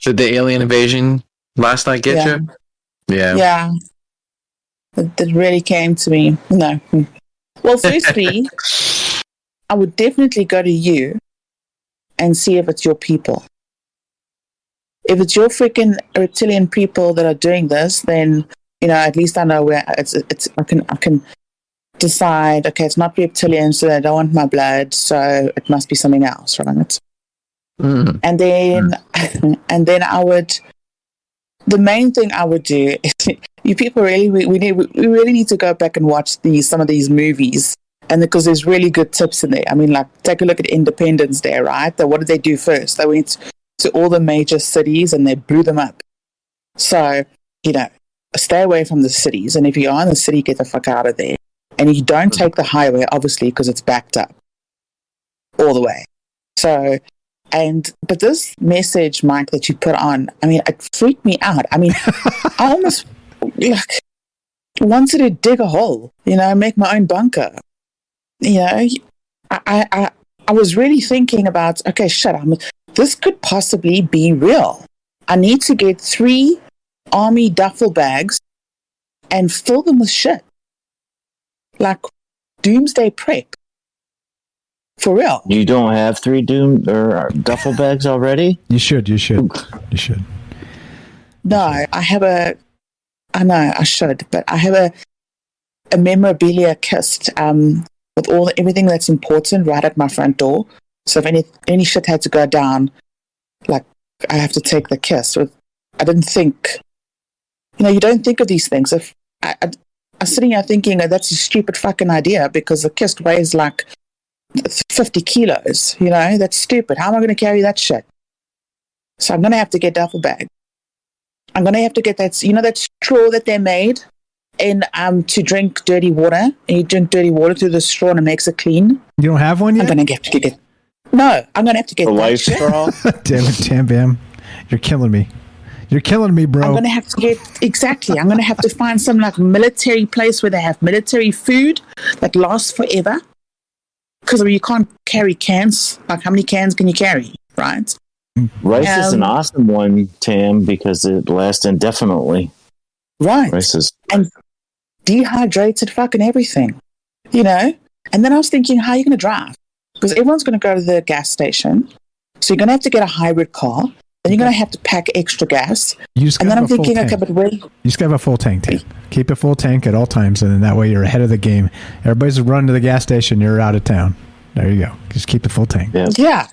Did the alien invasion last night get Yeah. you? Yeah. Yeah. It, it really came to me. No. Well, (laughs) firstly, I would definitely go to you and see if it's your people. If it's your freaking reptilian people that are doing this, then you know at least I know where it's. It's I can I can decide. Okay, it's not reptilian, so they don't want my blood, so it must be something else, right? Mm. and then (laughs) and then I would. The main thing I would do is (laughs) you people really we, we need we really need to go back and watch these some of these movies and because there's really good tips in there. I mean, like take a look at Independence Day, right? So what did they do first? They went to all the major cities and they blew them up. So you know, stay away from the cities, and if you are in the city, get the fuck out of there. And you don't mm-hmm. take the highway, obviously, because it's backed up all the way. So and but this message, Mike, that you put on, I mean, it freaked me out. I mean, I (laughs) almost like wanted to dig a hole, you know, make my own bunker. You know, I I I, I was really thinking about okay, shut up. This could possibly be real. I need to get three army duffel bags and fill them with shit. Like doomsday prep. For real. You don't have three doom or duffel bags already? You should. You should. You should. No, I have a. I know I should, but I have a a memorabilia kist um, with all everything that's important right at my front door. So if any any shit had to go down, like I have to take the kist. With I didn't think, you know, you don't think of these things. If I, I, I'm sitting here thinking oh, that's a stupid fucking idea because the kist weighs like fifty kilos. You know, that's stupid. How am I going to carry that shit? So I'm going to have to get duffel bag. I'm going to have to get that, you know, that straw that they made in um to drink dirty water. And you drink dirty water through the straw and it makes it clean. You don't have one yet. I'm going to have to get. it. No, I'm going to have to get The that life straw? (laughs) Damn it, Tam Bam. You're killing me. You're killing me, bro. I'm going to have to get exactly. I'm going to have to find some like military place where they have military food that lasts forever. Because I mean, you can't carry cans. Like, how many cans can you carry? Right. Rice is an Um, awesome one, Tam, because it lasts indefinitely. Right. Rice is and dehydrated fucking everything, you know? And then I was thinking, how are you going to drive? Because everyone's going to go to the gas station. So you're going to have to get a hybrid car. Then you're going to have to pack extra gas. You just and then I'm have a full thinking, okay, tank. but where? You just gotta have a full tank, Tam. Keep a full tank at all times, and then that way you're ahead of the game. Everybody's running to the gas station. You're out of town. There you go. Just keep the full tank. Yeah. Yeah.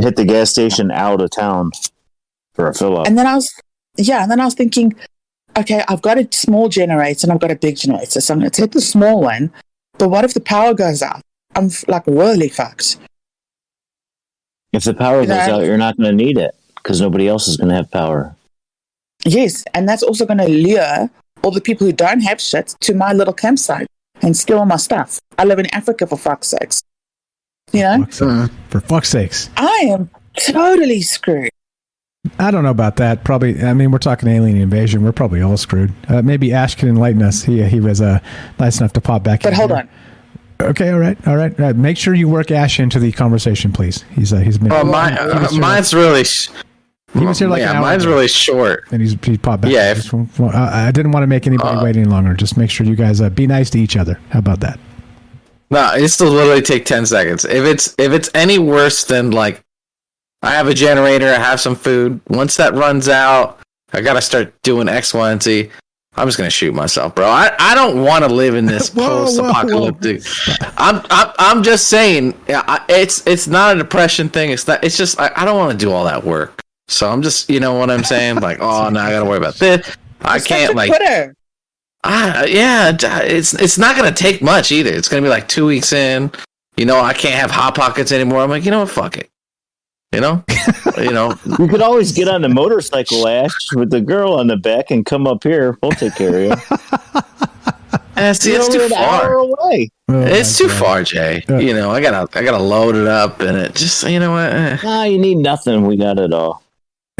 Hit the gas station out of town for a fill up. And then I was, yeah, and then I was thinking, okay, I've got a small generator and I've got a big generator. So I'm going to take the small one. But what if the power goes out? I'm like really fucked. If the power goes Yeah. out, you're not going to need it because nobody else is going to have power. Yes, and that's also going to lure all the people who don't have shit to my little campsite and steal all my stuff. I live in Africa for fuck's sakes. You know, For fuck's sakes. I am totally screwed. I don't know about that. Probably. I mean, we're talking alien invasion. We're probably all screwed. Uh, maybe Ash can enlighten us. He he was uh, nice enough to pop back. In. But hold here. on. Okay. All right. All right. Uh, make sure you work Ash into the conversation, please. He's uh, he's been. Well, mine, he uh, mine's really. Sh- He was here like yeah, mine's ago. really short. and he's he popped back. Yeah, Just- well, I I didn't want to make anybody Uh, wait any longer. Just make sure you guys uh, be nice to each other. How about that? No, it's to literally take ten seconds. If it's if it's any worse than like, I have a generator, I have some food. Once that runs out, I gotta start doing X, Y, and Z. I'm just gonna shoot myself, bro. I, I don't want to live in this (laughs) Whoa, whoa, post-apocalyptic. I'm, I'm I'm just saying, yeah, it's it's not a depression thing. It's not. It's just I, I don't want to do all that work. So I'm just, you know what I'm saying? Like, (laughs) oh, now I gotta worry about this. I can't like. Twitter. Ah, yeah, it's it's not gonna take much either. It's gonna be like two weeks in. You know, I can't have hot pockets anymore. I'm like, you know what? Fuck it. You know, (laughs) you know. You could always get on the motorcycle, Ash, with the girl on the back and come up here. We'll take care of you. (laughs) Eh, see, it's too far. away. it's too far, Jay. You know, I gotta I gotta load it up and it just you know what. eh. Nah, you need nothing. We got it all.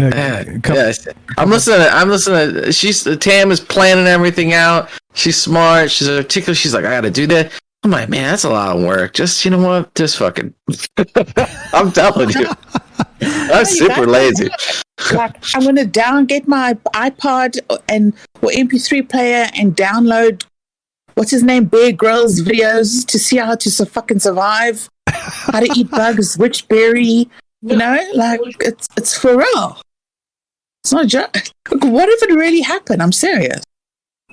Yeah, eh, yes. I'm listening. I'm listening. To, she's Tam is planning everything out. She's smart. She's articulate. She's like, I got to do that. I'm like, man, that's a lot of work. Just you know what? Just fucking. (laughs) I'm telling you, (laughs) I'm super lazy. Like, I'm going to down get my iPod and or MP3 player and download what's his name, Bear Grylls videos to see how to su- fucking survive, how to eat bugs, (laughs) which berry, you know, like it's it's for real. It's not a joke. Look, what if it really happened? I'm serious.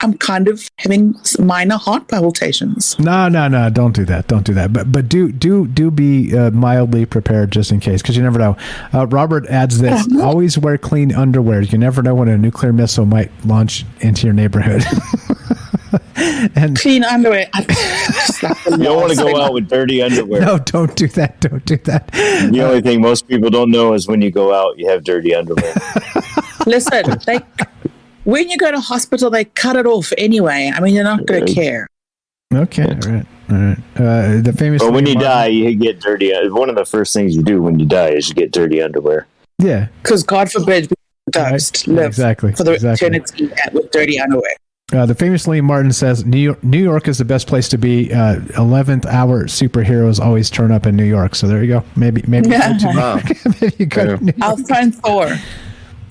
I'm kind of having minor heart palpitations. No, no, no! Don't do that. Don't do that. But but do do do be uh, mildly prepared just in case, because you never know. Uh, Robert adds this: always wear clean underwear. You never know when a nuclear missile might launch into your neighborhood. (laughs) (laughs) and clean underwear. Just like the You don't want to go out with dirty underwear. no, don't do that. Don't do that. The only thing most people don't know is when you go out, you have dirty underwear. (laughs) Listen, they when you go to hospital, they cut it off anyway. I mean, you're not going to care. Okay, all right, all right. Uh, the famous. But when you Lee die, you get dirty. One of the first things you do when you die is you get dirty underwear. yeah, Because God forbid we ghost live exactly, for the exactly. eternity with dirty underwear. Uh, the famous Lee Martin says New York, New York is the best place to be. Uh, Eleventh hour superheroes always turn up in New York. So there you go. Maybe maybe you go to New York. maybe you go to New York. I'll find Thor.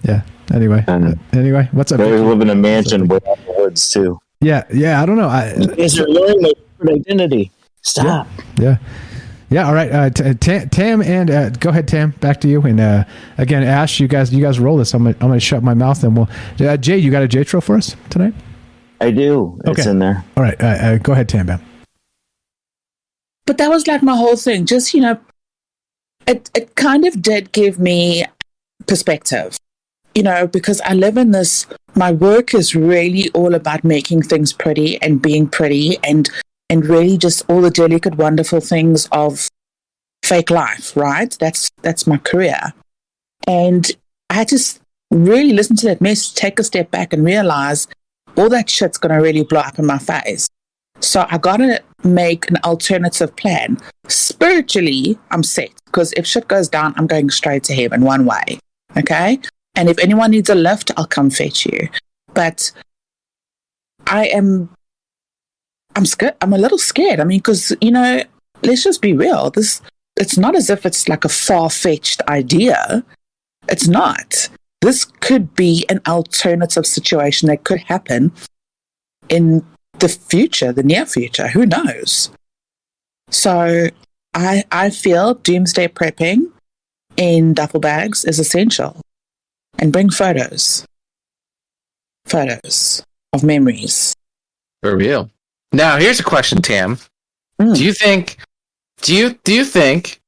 Yeah. Anyway. uh, anyway, what's up? They always live in a mansion way out in the woods too. Yeah. Yeah. I don't know. I, You guys are learning identity. Stop. Yeah. Yeah. All right. Uh, t- Tam, Tam and uh, go ahead, Tam. Back to you. And uh, again, Ash, you guys, you guys roll this. I'm gonna, I'm gonna shut my mouth and we'll. Uh, Jay, you got a J tro for us tonight? I do. It's Okay. in there. All right. Uh, uh, go ahead, Tam. Bam. But that was like my whole thing. Just, you know, it, it kind of did give me perspective, you know, because I live in this, my work is really all about making things pretty and being pretty and, and really just all the delicate, wonderful things of fake life, right? That's, that's my career. And I had to really listen to that message, take a step back and realize all that shit's going to really blow up in my face. So I got to make an alternative plan. Spiritually, I'm set because if shit goes down, I'm going straight to heaven one way. Okay. And if anyone needs a lift, I'll come fetch you. But I am, I'm scared. I'm a little scared. I mean, because, you know, let's just be real. This, it's not as if it's like a far fetched idea. It's not. This could be an alternative situation that could happen in the future, the near future. Who knows? So I I feel doomsday prepping in duffel bags is essential. And bring photos. Photos of memories. For real. Now, here's a question, Tam. Hmm. Do you think? Do you do you think?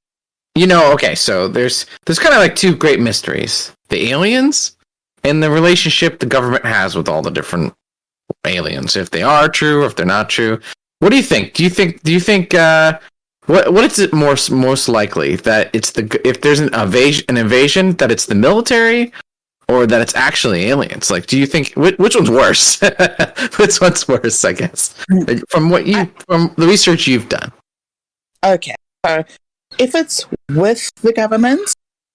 You know, okay. So there's there's kind of like two great mysteries: the aliens and the relationship the government has with all the different aliens. If they are true, if they're not true. What do you think? Do you think? Do you think? Uh, what what is it more most likely that it's the if there's an invasion an invasion that it's the military or that it's actually aliens? Like, do you think which, which one's worse? (laughs) which one's worse? I guess from what you from the research you've done. Okay. So if it's with the government,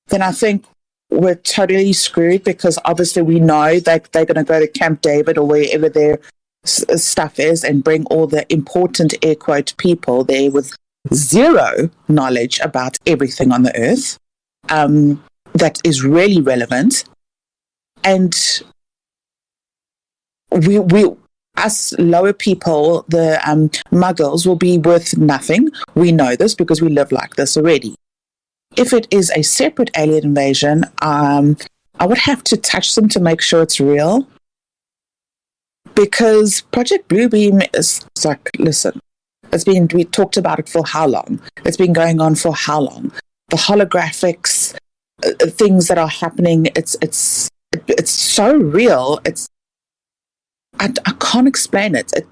then I think we're totally screwed because obviously we know that they're going to go to Camp David or wherever their s- stuff is and bring all the important air quote people there with zero knowledge about everything on the earth um, that is really relevant. And we, we, us lower people, the um, muggles, will be worth nothing. We know this because we live like this already. If it is a separate alien invasion, um, I would have to touch them to make sure it's real. because Project Bluebeam is like, listen, it's been we talked about it for how long? It's been going on for how long? The holographics, uh, uh, things that are happening. It's it's it's so real. It's I, I can't explain it. it.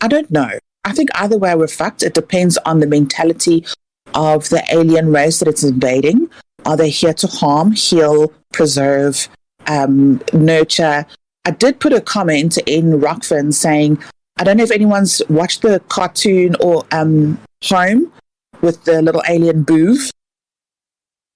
I don't know. I think either way we're fucked. It depends on the mentality of the alien race that it's invading. Are they here to harm, heal, preserve, um, nurture? I did put a comment in Rokfin saying, I don't know if anyone's watched the cartoon or um, Home with the little alien Boov.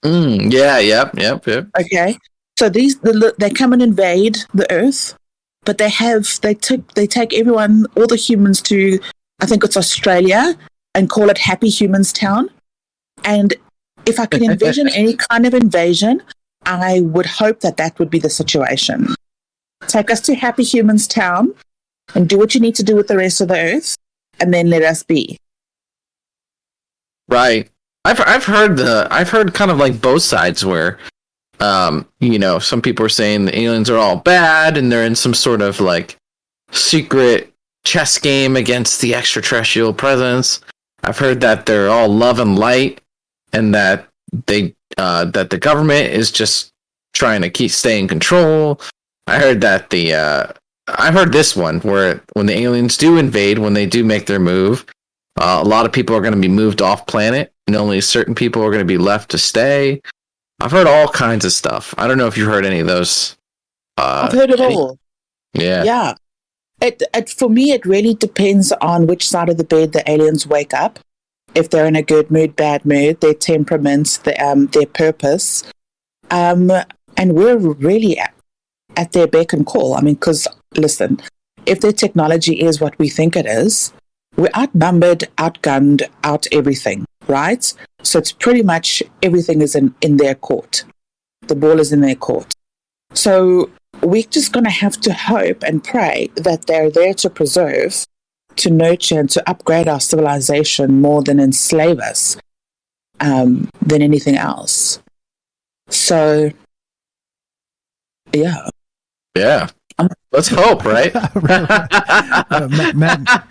Mm, yeah, yep, yep, yep. Okay, so these the, they come and invade the Earth, but they have they took they take everyone, all the humans to I think it's Australia, and call it Happy Humans Town. And if I could envision any kind of invasion, I would hope that that would be the situation. Take us to Happy Humans Town and do what you need to do with the rest of the earth, and then let us be. Right. I've I've heard the I've heard kind of like both sides where um you know some people are saying the aliens are all bad and they're in some sort of like secret chess game against the extraterrestrial presence. I've heard that they're all love and light and that they uh that the government is just trying to keep stay in control. I heard that the uh I heard this one where when the aliens do invade, when they do make their move, uh, a lot of people are going to be moved off planet, and only certain people are going to be left to stay. I've heard all kinds of stuff. I don't know if you heard any of those. Uh, I've heard it all. Yeah. Yeah. It, it for me, it really depends on which side of the bed the aliens wake up. If they're in a good mood, bad mood, their temperaments, the, um, their purpose, um, and we're really at, at their beck and call. I mean, because listen, if their technology is what we think it is, we're outnumbered, outgunned, out everything, right? So it's pretty much everything is in, in their court. The ball is in their court. So we're just going to have to hope and pray that they're there to preserve, to nurture, and to upgrade our civilization more than enslave us um, than anything else. So, yeah. Yeah. Let's hope, right? (laughs) uh, Matt, Matt,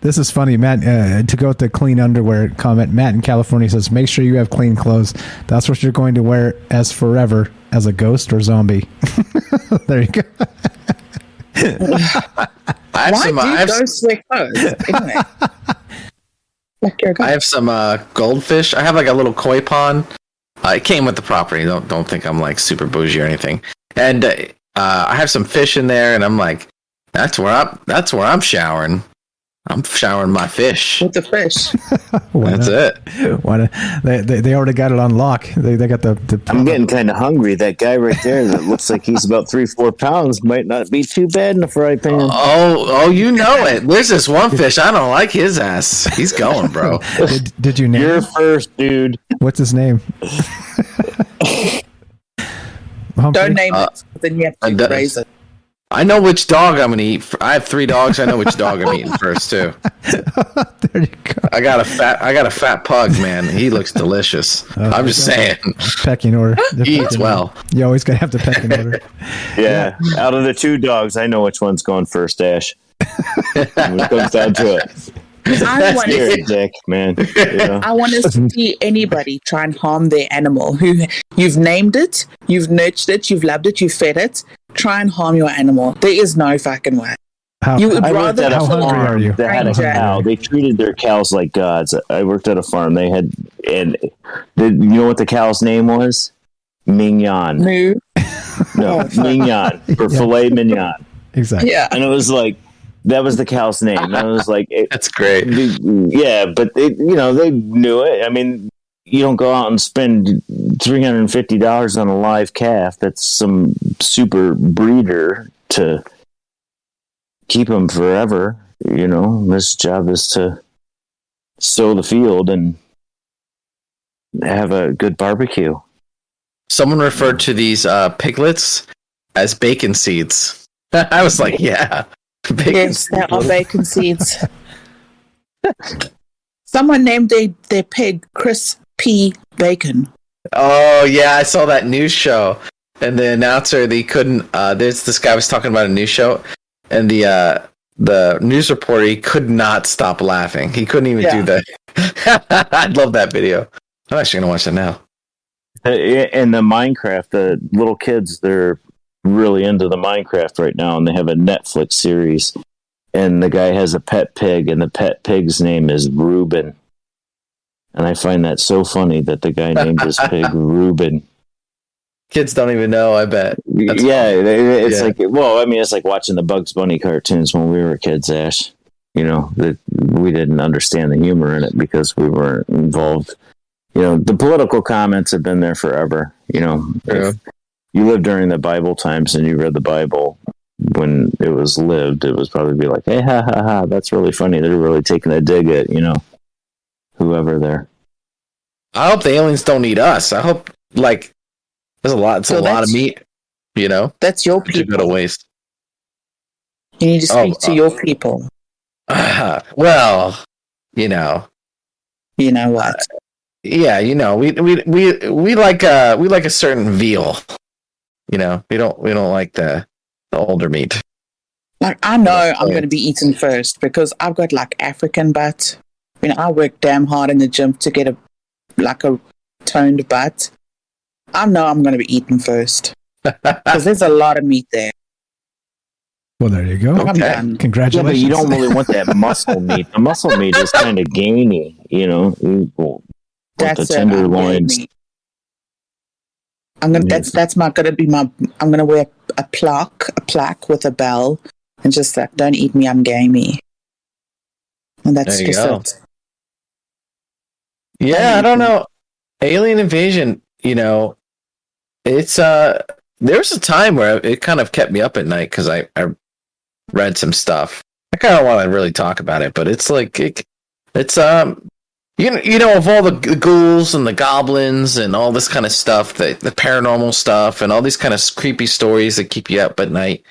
this is funny, Matt. Uh, to go with the clean underwear comment, Matt in California says, "Make sure you have clean clothes. That's what you're going to wear as forever, as a ghost or zombie." (laughs) there you go. (laughs) (laughs) I have Why some, do I have, ghosts wear clothes? Anyway. like I have some uh, goldfish. I have like a little koi pond. Uh, it came with the property. Don't don't think I'm like super bougie or anything. And uh, uh, I have some fish in there, and I'm like, that's where I'm. That's where I'm showering. I'm showering my fish. With the fish. (laughs) That's not? it. Why not? They, they they already got it on lock. They they got the. the I'm getting kind of hungry. That guy right there that looks like he's about three, four pounds might not be too bad in a fry pan. Oh, oh, you know it. There's this one fish. I don't like his ass. He's going, bro. (laughs) did, did you name? You're him? first, dude. What's his name? (laughs) Don't name Uh, it, then you have to does. raise it. I know which dog I'm gonna eat. I have three dogs. I know which dog I'm eating first too. (laughs) there you go. I got a fat. I got a fat pug, man. He looks delicious. Oh, I'm just saying. Pecking order. (laughs) He eats well. You always gotta have the pecking order. (laughs) Yeah. Out of the two dogs, I know which one's going first, Ash. when it comes down to it. I want to dick, man. You? I want to see anybody try and harm their animal who you've named it, you've nurtured it, you've loved it, you've fed it. Try and harm your animal. There is no fucking way. How, You would I worked rather at a How hungry farm are you? that had a cow. They treated their cows like gods. I worked at a farm. They had, and the, you know what the cow's name was? Mignon. moo. No, oh. mignon (laughs) for Yeah. filet mignon. Exactly. Yeah. And it was like that was the cow's name. And I was like, it, (laughs) That's great. yeah, but it, you know they knew it. I mean, you don't go out and spend three hundred and fifty dollars on a live calf. That's some super breeder to keep them forever. You know, this job is to sow the field and have a good barbecue. Someone referred to these uh, piglets as bacon seeds. (laughs) I was like, yeah. (laughs) Bacon Yes, there are seeds. bacon seeds. (laughs) Someone named their, their pig Chris P. Bacon. Oh yeah, I saw that news show, and the announcer they couldn't. Uh, there's this guy was talking about a news show, and the uh, the news reporter he could not stop laughing. He couldn't even do that. (laughs) I'd love that video. I'm actually gonna watch that now. Uh, And the Minecraft, the little kids, they're really into the Minecraft right now, and they have a Netflix series. And the guy has a pet pig, and the pet pig's name is Reuben. And I find that so funny that the guy named his pig (laughs) Reuben. Kids don't even know. I bet. That's yeah, funny. it's Yeah. like well, I mean, it's like watching the Bugs Bunny cartoons when we were kids, Ash. You know that we didn't understand the humor in it because we weren't involved. You know, the political comments have been there forever. You know, if you lived during the Bible times and you read the Bible when it was lived, it was probably be like, "Hey, ha ha ha, that's really funny." They're really taking a dig at you know whoever there. I hope the aliens don't eat us. I hope like there's a lot. It's So a lot of meat. You know, That's your to go to waste. You need to Oh, speak to uh, your people. (laughs) well, you know, You know what? yeah, you know, we we we we like uh we like a certain veal. You know, we don't we don't like the the older meat. Like I know I'm going to be eaten first because I've got like African butt. You know, I work damn hard in the gym to get a like a toned butt. I know I'm going to be eaten first (laughs) because there's a lot of meat there. Well, there you go. I'm done. Yeah, Congratulations. but you don't really want that (laughs) muscle meat. The muscle meat is kind of (laughs) gamey. You know, you want the That's tenderloins. I'm, I'm gonna. That's that's my gonna be my. I'm gonna wear a plaque, a plaque with a bell, and just like, don't eat me, I'm gamey. And that's just go. it. Yeah, I don't know. Alien invasion, you know, it's uh there was a time where it kind of kept me up at night because I, I read some stuff. I kind of want to really talk about it, but it's like it, it's um you know, you know of all the ghouls and the goblins and all this kind of stuff, the the paranormal stuff and all these kind of creepy stories that keep you up at night.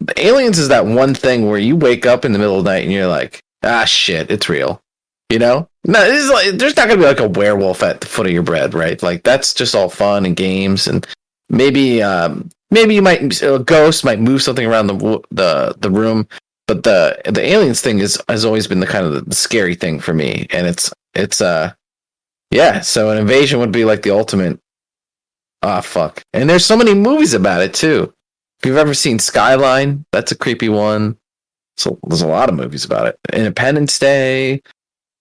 The aliens is that one thing where you wake up in the middle of the night and you're like, ah shit, it's real. You know, no, like, there's not gonna be like a werewolf at the foot of your bed, right? Like that's just all fun and games, and maybe, um, maybe you might a ghost might move something around the the the room, but the the aliens thing is has always been the kind of the, scary thing for me, and it's it's uh, yeah. So an invasion would be like the ultimate. Ah, fuck! And there's so many movies about it too. If you've ever seen Skyline, that's a creepy one. So there's a lot of movies about it. Independence Day.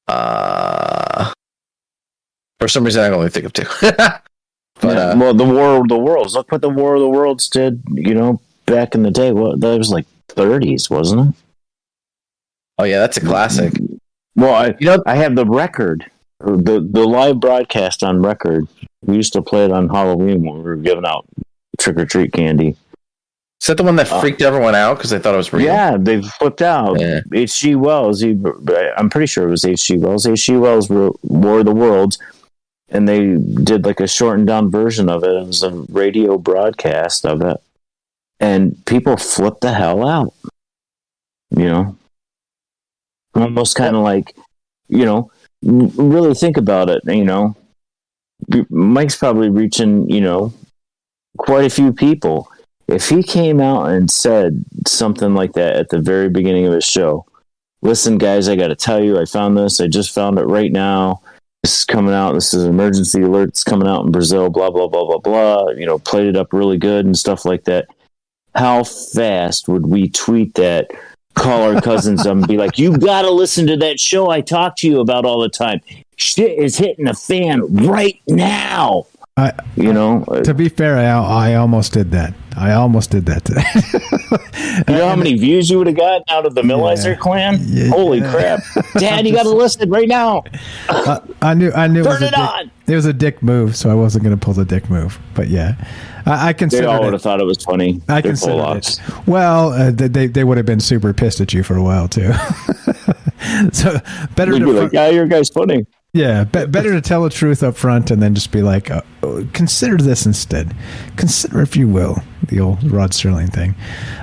Uh, for some reason, I can only think of two. (laughs) but Yeah, uh, well, the War of the Worlds. Look what the War of the Worlds did. You know, back in the day. What that was like 30s, wasn't it? oh yeah, that's a classic. Well, I you know I have the record, the the live broadcast on record. We used to play it on Halloween when we were giving out trick or treat candy. Is that the one that uh, freaked everyone out because they thought it was real? Yeah, they flipped out. H.G. Wells. He, I'm pretty sure it was H.G. Wells. H.G. Wells wrote War of the Worlds, and they did like a shortened down version of it. It was a radio broadcast of it, and people flipped the hell out. You know, almost kind of like, you know, really think about it. You know, Mike's probably reaching, you know, quite a few people. If he came out and said something like that at the very beginning of his show, listen, guys, I got to tell you, I found this. I just found it right now. This is coming out. This is an emergency alert. It's coming out in Brazil. Blah blah blah blah blah. You know, played it up really good and stuff like that. How fast would we tweet that? Call our cousins and be like, "You got to listen to that show I talk to you about all the time. Shit is hitting the fan right now." I, you know, to be fair, I, I almost did that. I almost did that today. (laughs) You know how many views you would have gotten out of the Millizer clan? Holy crap. (laughs) Dad, you got to listen right now. I, I knew. I knew. Turn it was, a it dick, on. it was a dick move, so I wasn't going to pull the dick move. But yeah, I, I They considered all would have thought it was funny. I Polacks. it. Well, uh, they- they they would have been super pissed at you for a while too. (laughs) so better to be like, yeah, your guy's funny. Yeah, be- better to tell the truth up front and then just be like, uh, consider this instead. Consider, if you will, the old Rod Sterling thing.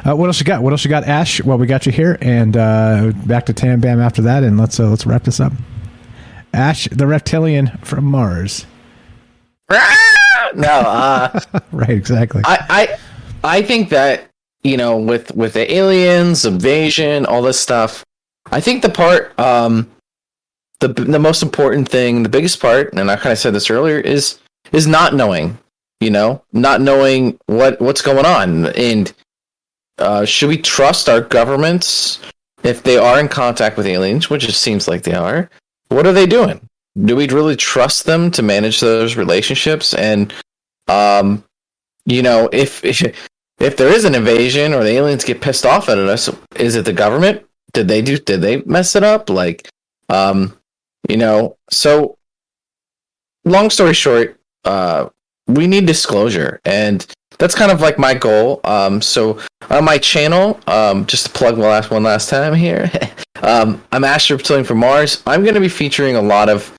Uh, what else you got? What else you got, Ash? Well, we got you here, and uh, back to Tam Bam after that, and let's uh, let's wrap this up. Ash, the reptilian from Mars. no, uh, (laughs) right, exactly. I, I I think that you know, with with the aliens, invasion, all this stuff. I think the part, um, the the most important thing, the biggest part, and I kind of said this earlier, is is not knowing. You know, not knowing what what's going on, and uh, should we trust our governments if they are in contact with aliens, which it seems like they are? What are they doing? Do we really trust them to manage those relationships? And um, you know, if if there is an invasion or the aliens get pissed off at us, is it the government? Did they do? Did they mess it up? Like, um, you know. So, long story short, uh, we need disclosure, and that's kind of like my goal. Um, so on my channel, um, just to plug the last one last time here, (laughs) um, I'm Astro Reptilian from Mars. I'm going to be featuring a lot of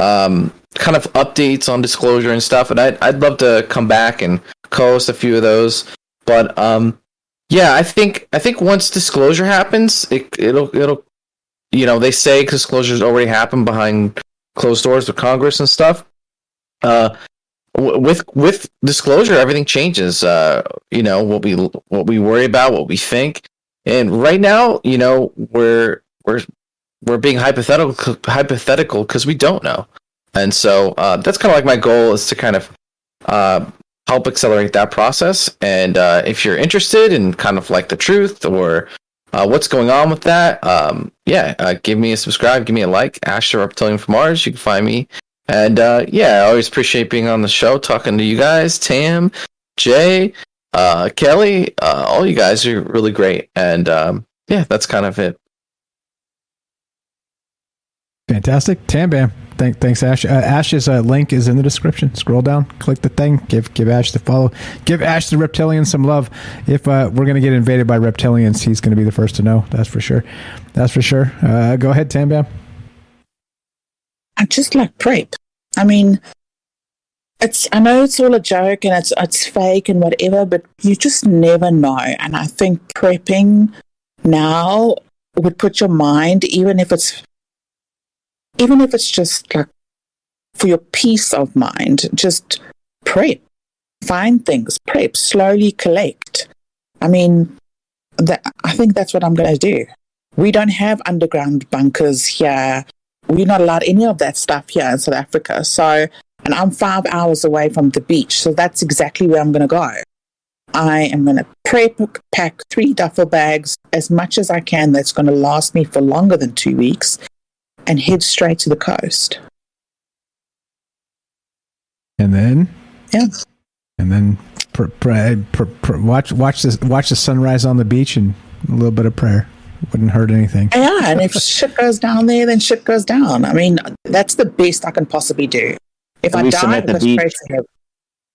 um, kind of updates on disclosure and stuff, and I'd I'd love to come back and co-host a few of those. But um, yeah, I think I think once disclosure happens, it it'll it'll you know they say disclosure's already happened behind closed doors with Congress and stuff. Uh, w- with with disclosure, everything changes. Uh, you know what we what we worry about, what we think, and right now, you know we're we're we're being hypothetical hypothetical because we don't know, and so uh, that's kind of like my goal is to kind of uh, help accelerate that process. And uh, if you're interested in kind of like the truth or uh, what's going on with that, um, yeah, uh, give me a subscribe, give me a like. Astro Reptilian from Mars, you can find me. And uh, yeah, I always appreciate being on the show, talking to you guys, Tam, Jay, uh, Kelly, uh, all you guys are really great. And um, yeah, that's kind of it. Fantastic. Tam Bam. Thank, thanks, Ash. Uh, Ash's uh, link is in the description. Scroll down, click the thing, give give Ash the follow, give Ash the reptilian some love. If uh, we're going to get invaded by reptilians, he's going to be the first to know. That's for sure. That's for sure. Uh, go ahead, Tam Bam. I just like prep. I mean, it's I know it's all a joke and it's it's fake and whatever, but you just never know. And I think prepping now would put your mind, even if it's even if it's just like for your peace of mind, just prep, find things, prep, slowly collect. I mean, that, I think that's what I'm going to do. We don't have underground bunkers here. We're not allowed any of that stuff here in South Africa. So, and I'm five hours away from the beach. So that's exactly where I'm going to go. I am going to prep, pack three duffel bags, as much as I can that's going to last me for longer than two weeks and head straight to the coast. And then, yeah, and then pr- pr- pr- watch watch the watch the sunrise on the beach and a little bit of prayer wouldn't hurt anything. Yeah, and if shit goes down there, then shit goes down. I mean, that's the best I can possibly do. If At I least I'm die, at the go beach.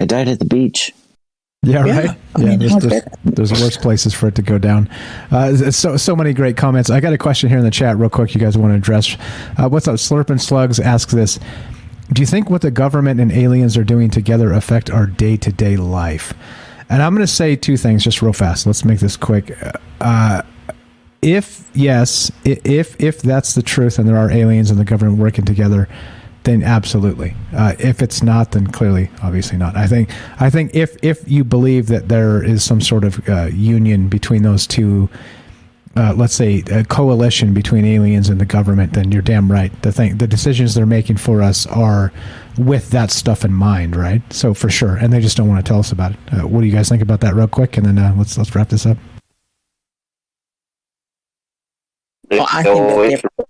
I died at the beach. Yeah, Yeah, right. I yeah, mean, there's, how there's, there's worse places for it to go down. Uh, so so many great comments. I got a question here in the chat, real quick. You guys want to address? Uh, what's up? Slurping Slugs asks this: Do you think what the government and aliens are doing together affect our day to day life? And I'm going to say two things just real fast. Let's make this quick. Uh, if yes, if if that's the truth, and there are aliens and the government working together, then absolutely. Uh, if it's not, then clearly, obviously not. I think I think if if you believe that there is some sort of uh, union between those two, uh, let's say a coalition between aliens and the government, then you're damn right. The thing, the decisions they're making for us are with that stuff in mind, right? So for sure, and they just don't want to tell us about it. Uh, what do you guys think about that, real quick? And then uh, let's let's wrap this up. Well, I think that they're-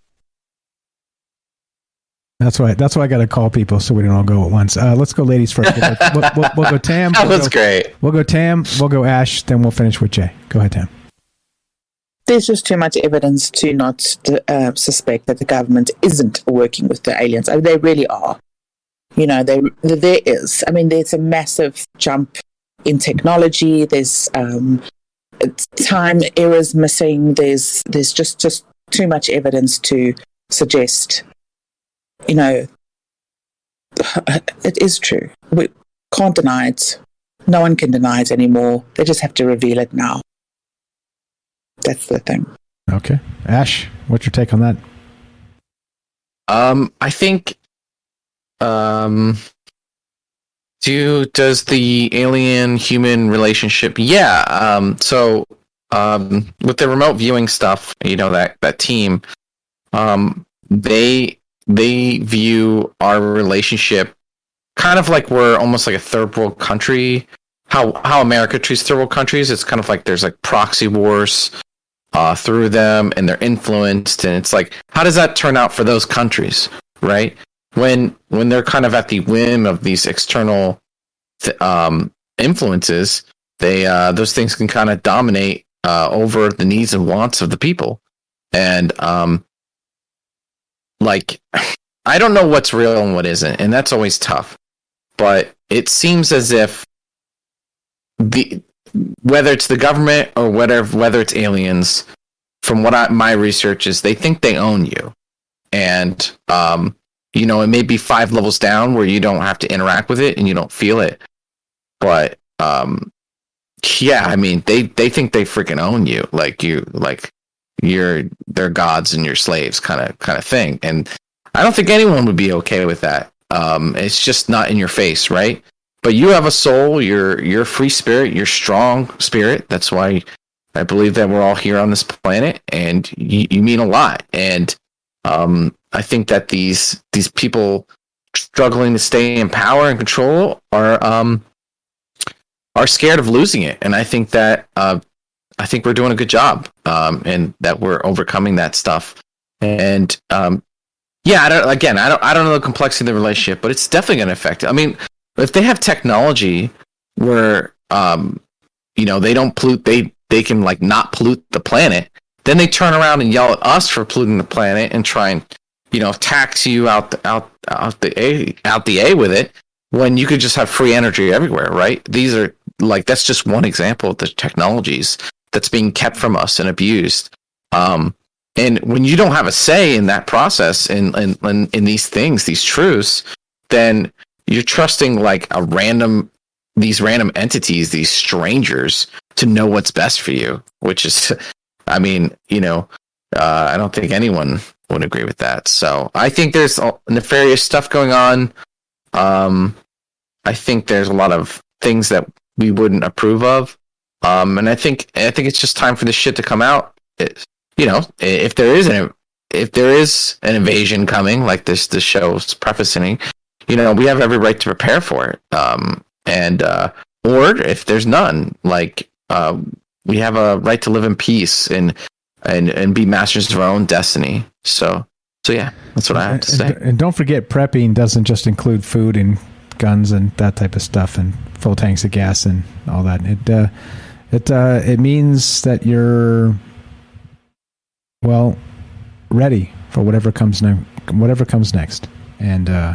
That's why. That's why I got to call people so we don't all go at once. Uh, let's go, ladies first. We'll, go- we'll, we'll, we'll go Tam. (laughs) That we'll was go- great. We'll go Tam. We'll go Ash. Then we'll finish with Jay. Go ahead, Tam. there's just too much evidence to not uh, suspect that the government isn't working with the aliens. I mean, they really are. You know, they, there is. I mean, there's a massive jump in technology. There's um, time era's missing. There's there's just just too much evidence to suggest, you know, (laughs) it is true. We can't deny it. No one can deny it anymore. They just have to reveal it now. That's the thing. Okay. Ash, what's your take on that? Um, I think, um, do does the alien human relationship? Yeah. Um, so, um, with the remote viewing stuff, you know that that team, um, they they view our relationship kind of like we're almost like a third world country. How how America treats third world countries, it's kind of like there's like proxy wars uh, through them, and they're influenced, and it's like how does that turn out for those countries, right? When when they're kind of at the whim of these external th- um, influences, they uh, those things can kind of dominate uh, over the needs and wants of the people, and um, like I don't know what's real and what isn't, and that's always tough. But it seems as if the whether it's the government or whether whether it's aliens, from what I, my research is, they think they own you, and um, you know it may be five levels down where you don't have to interact with it and you don't feel it, but um, yeah, I mean they they think they freaking own you, like you like you're their gods and your slaves, kind of kind of thing, and I don't think anyone would be okay with that. Um, it's just not in your face, right? But you have a soul. You're you're a free spirit. You're strong spirit. That's why I believe that we're all here on this planet, and you, you mean a lot. And um, I think that these these people struggling to stay in power and control are um, are scared of losing it. And I think that uh, I think we're doing a good job, um, and that we're overcoming that stuff. And um, yeah, I don't, again, I don't, I don't know the complexity of the relationship, but it's definitely going to affect it. I mean, if they have technology where, um, you know, they don't pollute, they they can like not pollute the planet, then they turn around and yell at us for polluting the planet and try and, you know, tax you out the, out out the a out the a with it when you could just have free energy everywhere, right? These are like that's just one example of the technologies that's being kept from us and abused. Um, and when you don't have a say in that process in, in, in, in these things, these truths, then you're trusting like a random, these random entities, these strangers to know what's best for you, which is, (laughs) I mean, you know, uh, I don't think anyone would agree with that. So I think there's nefarious stuff going on. Um, I think there's a lot of things that we wouldn't approve of. Um, and I think I think it's just time for this shit to come out. It, you know, if there is an if there is an invasion coming, like this this show's prefacing, you know, we have every right to prepare for it. Um, and uh, or if there's none, like uh, we have a right to live in peace and and and be masters of our own destiny. So so yeah, that's what I have to say. And, and don't forget, prepping doesn't just include food and guns and that type of stuff, and full tanks of gas and all that. It uh, it uh, it means that you're well, ready for whatever comes next. Whatever comes next, and uh,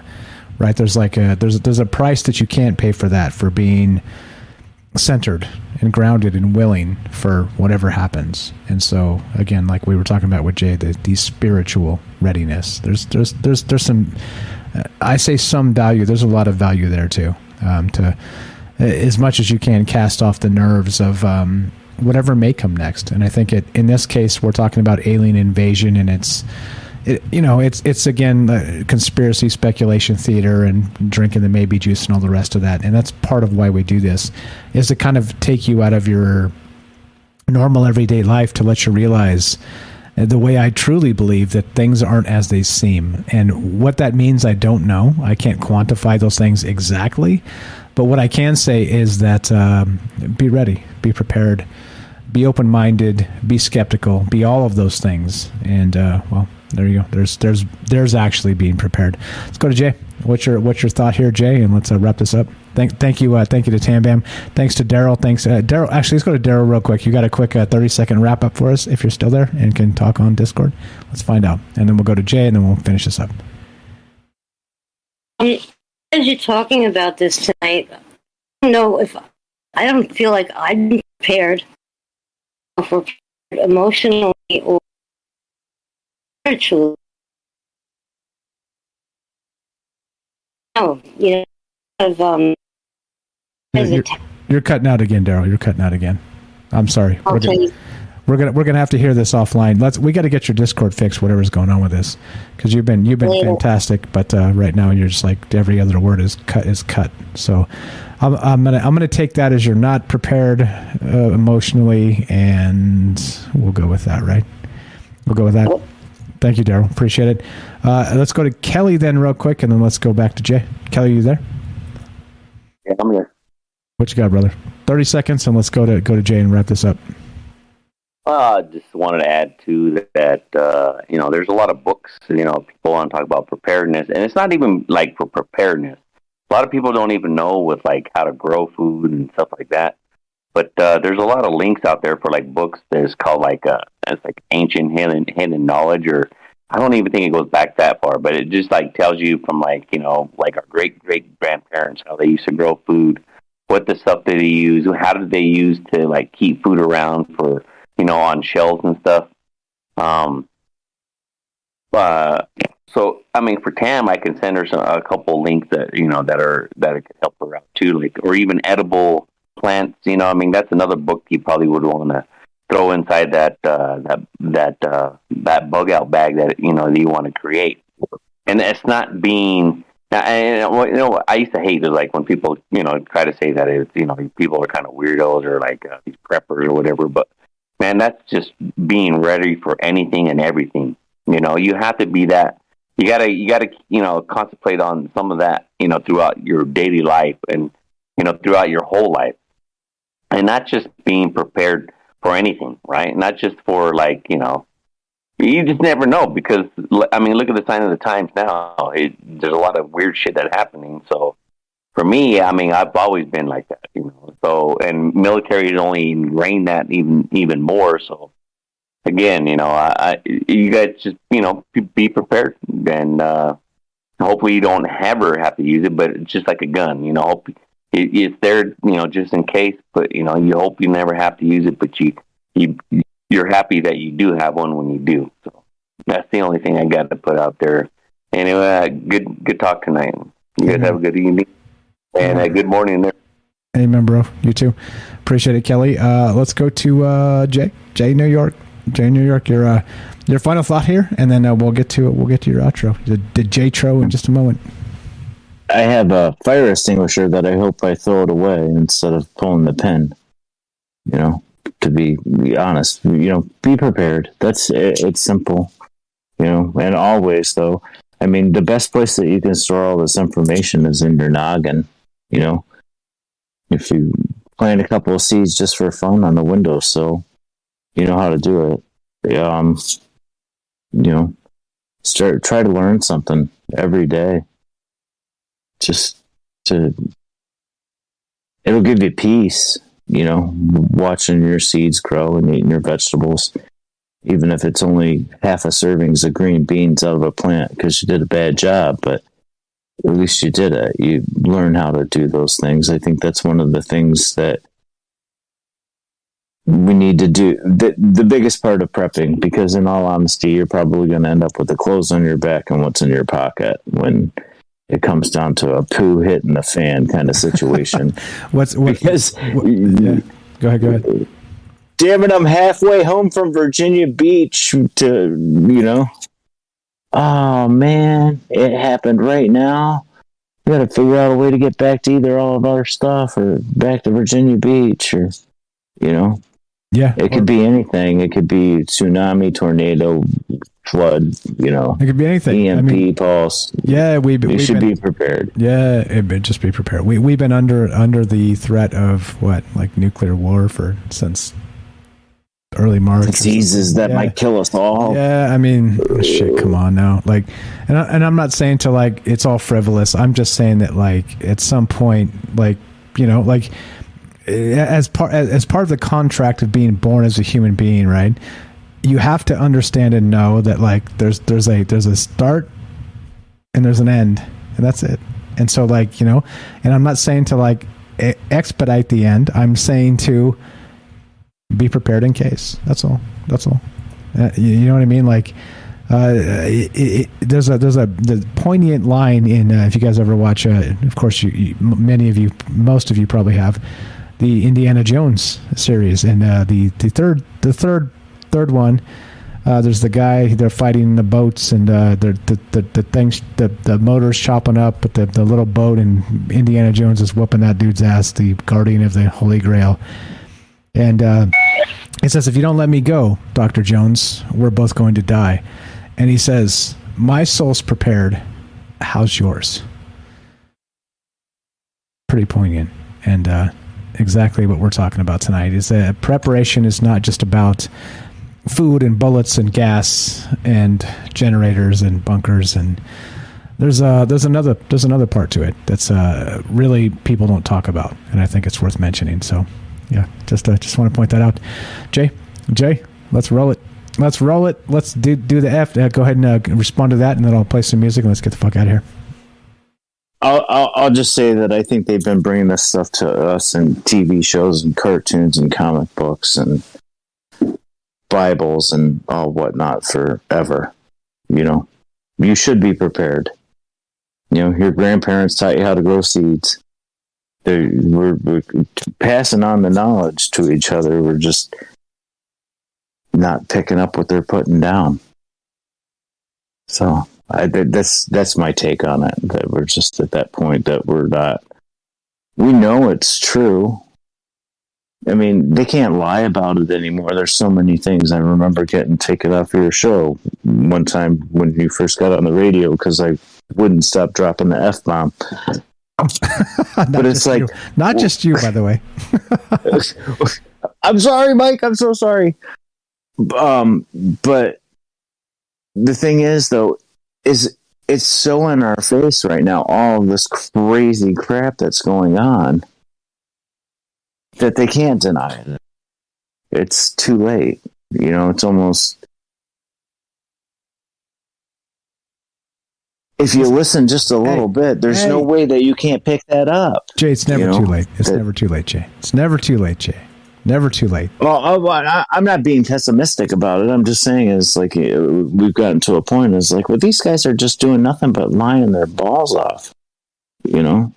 right there's like a there's there's a price that you can't pay for that for being centered and grounded and willing for whatever happens. And so again, like we were talking about with Jay, the, the spiritual readiness. There's there's there's there's some. Uh, I say some value. There's a lot of value there too. Um, to as much as you can cast off the nerves of um, whatever may come next. And I think it in this case we're talking about alien invasion, and it's it, you know it's it's again conspiracy speculation theater and drinking the maybe juice and all the rest of that. And that's part of why we do this is to kind of take you out of your normal everyday life to let you realize the way I truly believe that things aren't as they seem. And what that means, I don't know. I can't quantify those things exactly. But what I can say is that um, be ready, be prepared be open minded, be skeptical, be all of those things. And uh, well, there you go. There's there's there's actually being prepared. Let's go to Jay. What's your what's your thought here, Jay? And let's uh, wrap this up. Thank thank you uh, thank you to Tambam. Thanks to Daryl. Thanks uh, Daryl. Actually, let's go to Daryl real quick. You got a quick uh, thirty second wrap up for us if you're still there and can talk on Discord. Let's find out, and then we'll go to Jay, and then we'll finish this up. Um, as you're talking about this tonight, I don't know if I don't feel like I'm prepared we're emotionally or spiritually. Oh, you know, of um, You're, you're, you're cutting out again, Daryl. You're cutting out again. I'm sorry. Okay. We're gonna we're gonna have to hear this offline. Let's we got to get your Discord fixed. Whatever's going on with this, because you've been you've been Later. fantastic, but uh, right now you're just like every other word is cut is cut. So I'm, I'm gonna I'm gonna take that as you're not prepared uh, emotionally, and we'll go with that. Right? We'll go with that. Thank you, Daryl. Appreciate it. Uh, let's go to Kelly then, real quick, and then let's go back to Jay. Kelly, you there? Yeah, I'm here. What you got, brother? Thirty seconds, and let's go to go to Jay and wrap this up. Uh, just wanted to add to that, uh, you know, there's a lot of books, you know, people want to talk about preparedness, and it's not even like for preparedness. A lot of people don't even know with like how to grow food and stuff like that. But uh, there's a lot of links out there for like books. There's called like uh, it's like ancient hidden hidden knowledge, or I don't even think it goes back that far, but it just like tells you from like you know like our great great grandparents how they used to grow food, what the stuff that they use, how did they use to like keep food around for you know on shelves and stuff. Um, uh, so I mean, for Tam, I can send her some, a couple links that you know that are that could help her out too, like or even edible plants. You know, I mean, that's another book you probably would want to throw inside that uh, that that uh, that bug out bag that you know that you want to create. And it's not being now, and you know, I used to hate is like when people, you know, try to say that it's, you know, people are kind of weirdos or like uh, these preppers or whatever. But man, that's just being ready for anything and everything. You know, you have to be that. You gotta, you gotta, you know, contemplate on some of that, you know, throughout your daily life and you know throughout your whole life, and not just being prepared for anything, right? Not just for like, you know, you just never know because I mean, look at the sign of the times now. It, there's a lot of weird shit that's happening. So for me, I mean, I've always been like that, you know. So and military has only ingrained that even even more. So again, you know, I, I you guys just you know be, be prepared and uh, hopefully you don't ever have to use it. But it's just like a gun, you know. Hope it, it's there, you know, just in case. But you know, you hope you never have to use it. But you you you're happy that you do have one when you do. So that's the only thing I got to put out there. Anyway, uh, good good talk tonight. You guys have a good evening and a good morning there. Amen, bro. You too. Appreciate it, Kelly. Uh, let's go to uh, Jay. Jay, New York. Jay, New York. Your uh, your final thought here, and then uh, we'll get to we'll get to your outro. The, the J tro in just a moment. I have a fire extinguisher that I hope I throw it away instead of pulling the pin. You know, to be, be honest, you know, be prepared. That's it, it's simple. You know, and always though. I mean, the best place that you can store all this information is in your noggin. You know, if you plant a couple of seeds just for fun on the windowsill, you know how to do it. Um, you know, start try to learn something every day. Just to, it'll give you peace. You know, watching your seeds grow and eating your vegetables, even if it's only half a servings of green beans out of a plant because you did a bad job, but at least you did it. You learn how to do those things. I think that's one of the things that we need to do. The, the biggest part of prepping, because in all honesty, you're probably going to end up with the clothes on your back and what's in your pocket when it comes down to a poo hitting the fan kind of situation. (laughs) What's what, because yeah. Go ahead. Go ahead. damn it, I'm halfway home from Virginia Beach to, you know. Oh man, it happened right now. We got to figure out a way to get back to either all of our stuff or back to Virginia Beach or, you know. Yeah. It could be anything. It could be tsunami, tornado, flood, you know. It could be anything. EMP pulse. Yeah, we we've should been, be prepared. Yeah, it- just be prepared. We we've been under under the threat of what like nuclear war for since early March. Diseases that might kill us all. Yeah, I mean, shit. Come on now, like, and I, and I'm not saying to like it's all frivolous. I'm just saying that like at some point, like you know, like as part as, as part of the contract of being born as a human being, right? You have to understand and know that like there's there's a there's a start and there's an end, and that's it. And so like you know, and I'm not saying to like expedite the end. I'm saying to be prepared in case. That's all. That's all. Uh, you, know what I mean? Like, uh, it, it, there's a there's a the poignant line in uh, if you guys ever watch. Uh, of course, you, you, many of you, most of you probably have the Indiana Jones series, and uh, the the third the third third one. Uh, there's the guy they're fighting in the boats, and the, the the the things the the motors chopping up, but the the little boat, and Indiana Jones is whooping that dude's ass, the guardian of the Holy Grail, and uh, it says, "If you don't let me go, Doctor Jones, we're both going to die." And he says, "My soul's prepared. How's yours?" Pretty poignant, and uh, exactly what we're talking about tonight. Is that preparation is not just about food and bullets and gas and generators and bunkers and there's uh there's another there's another part to it that's uh really people don't talk about and I think it's worth mentioning. So yeah, just uh, just want to point that out. Jay, Jay, let's roll it. Let's roll it. Let's do do the F. Uh, go ahead and uh, respond to that, and then I'll play some music and let's get the fuck out of here. I'll, I'll, I'll just say that I think they've been bringing this stuff to us in TV shows and cartoons and comic books and Bibles and all whatnot forever. You know, you should be prepared. You know, your grandparents taught you how to grow seeds. They're, we're, we're passing on the knowledge to each other. We're just not picking up what they're putting down. So I, that's that's my take on it. That we're just at that point that we're not. We know it's true. I mean, they can't lie about it anymore. There's so many things. I remember getting taken off your show one time when you first got on the radio because I wouldn't stop dropping the f bomb. (laughs) but it's like you. not just you, by the way. (laughs) I'm sorry, Mike. I'm so sorry. Um, but the thing is, though, is it's so in our face right now. All this crazy crap that's going on that they can't deny it. It's too late. You know, it's almost. If you listen just a little hey, bit, there's hey. no way that you can't pick that up. Jay, it's never you know? too late. It's that, never too late, Jay. It's never too late, Jay. Never too late. Well, I, am not being pessimistic about it. I'm just saying is like uh, we've gotten to a point. Is like, well, these guys are just doing nothing but lying their balls off. You know,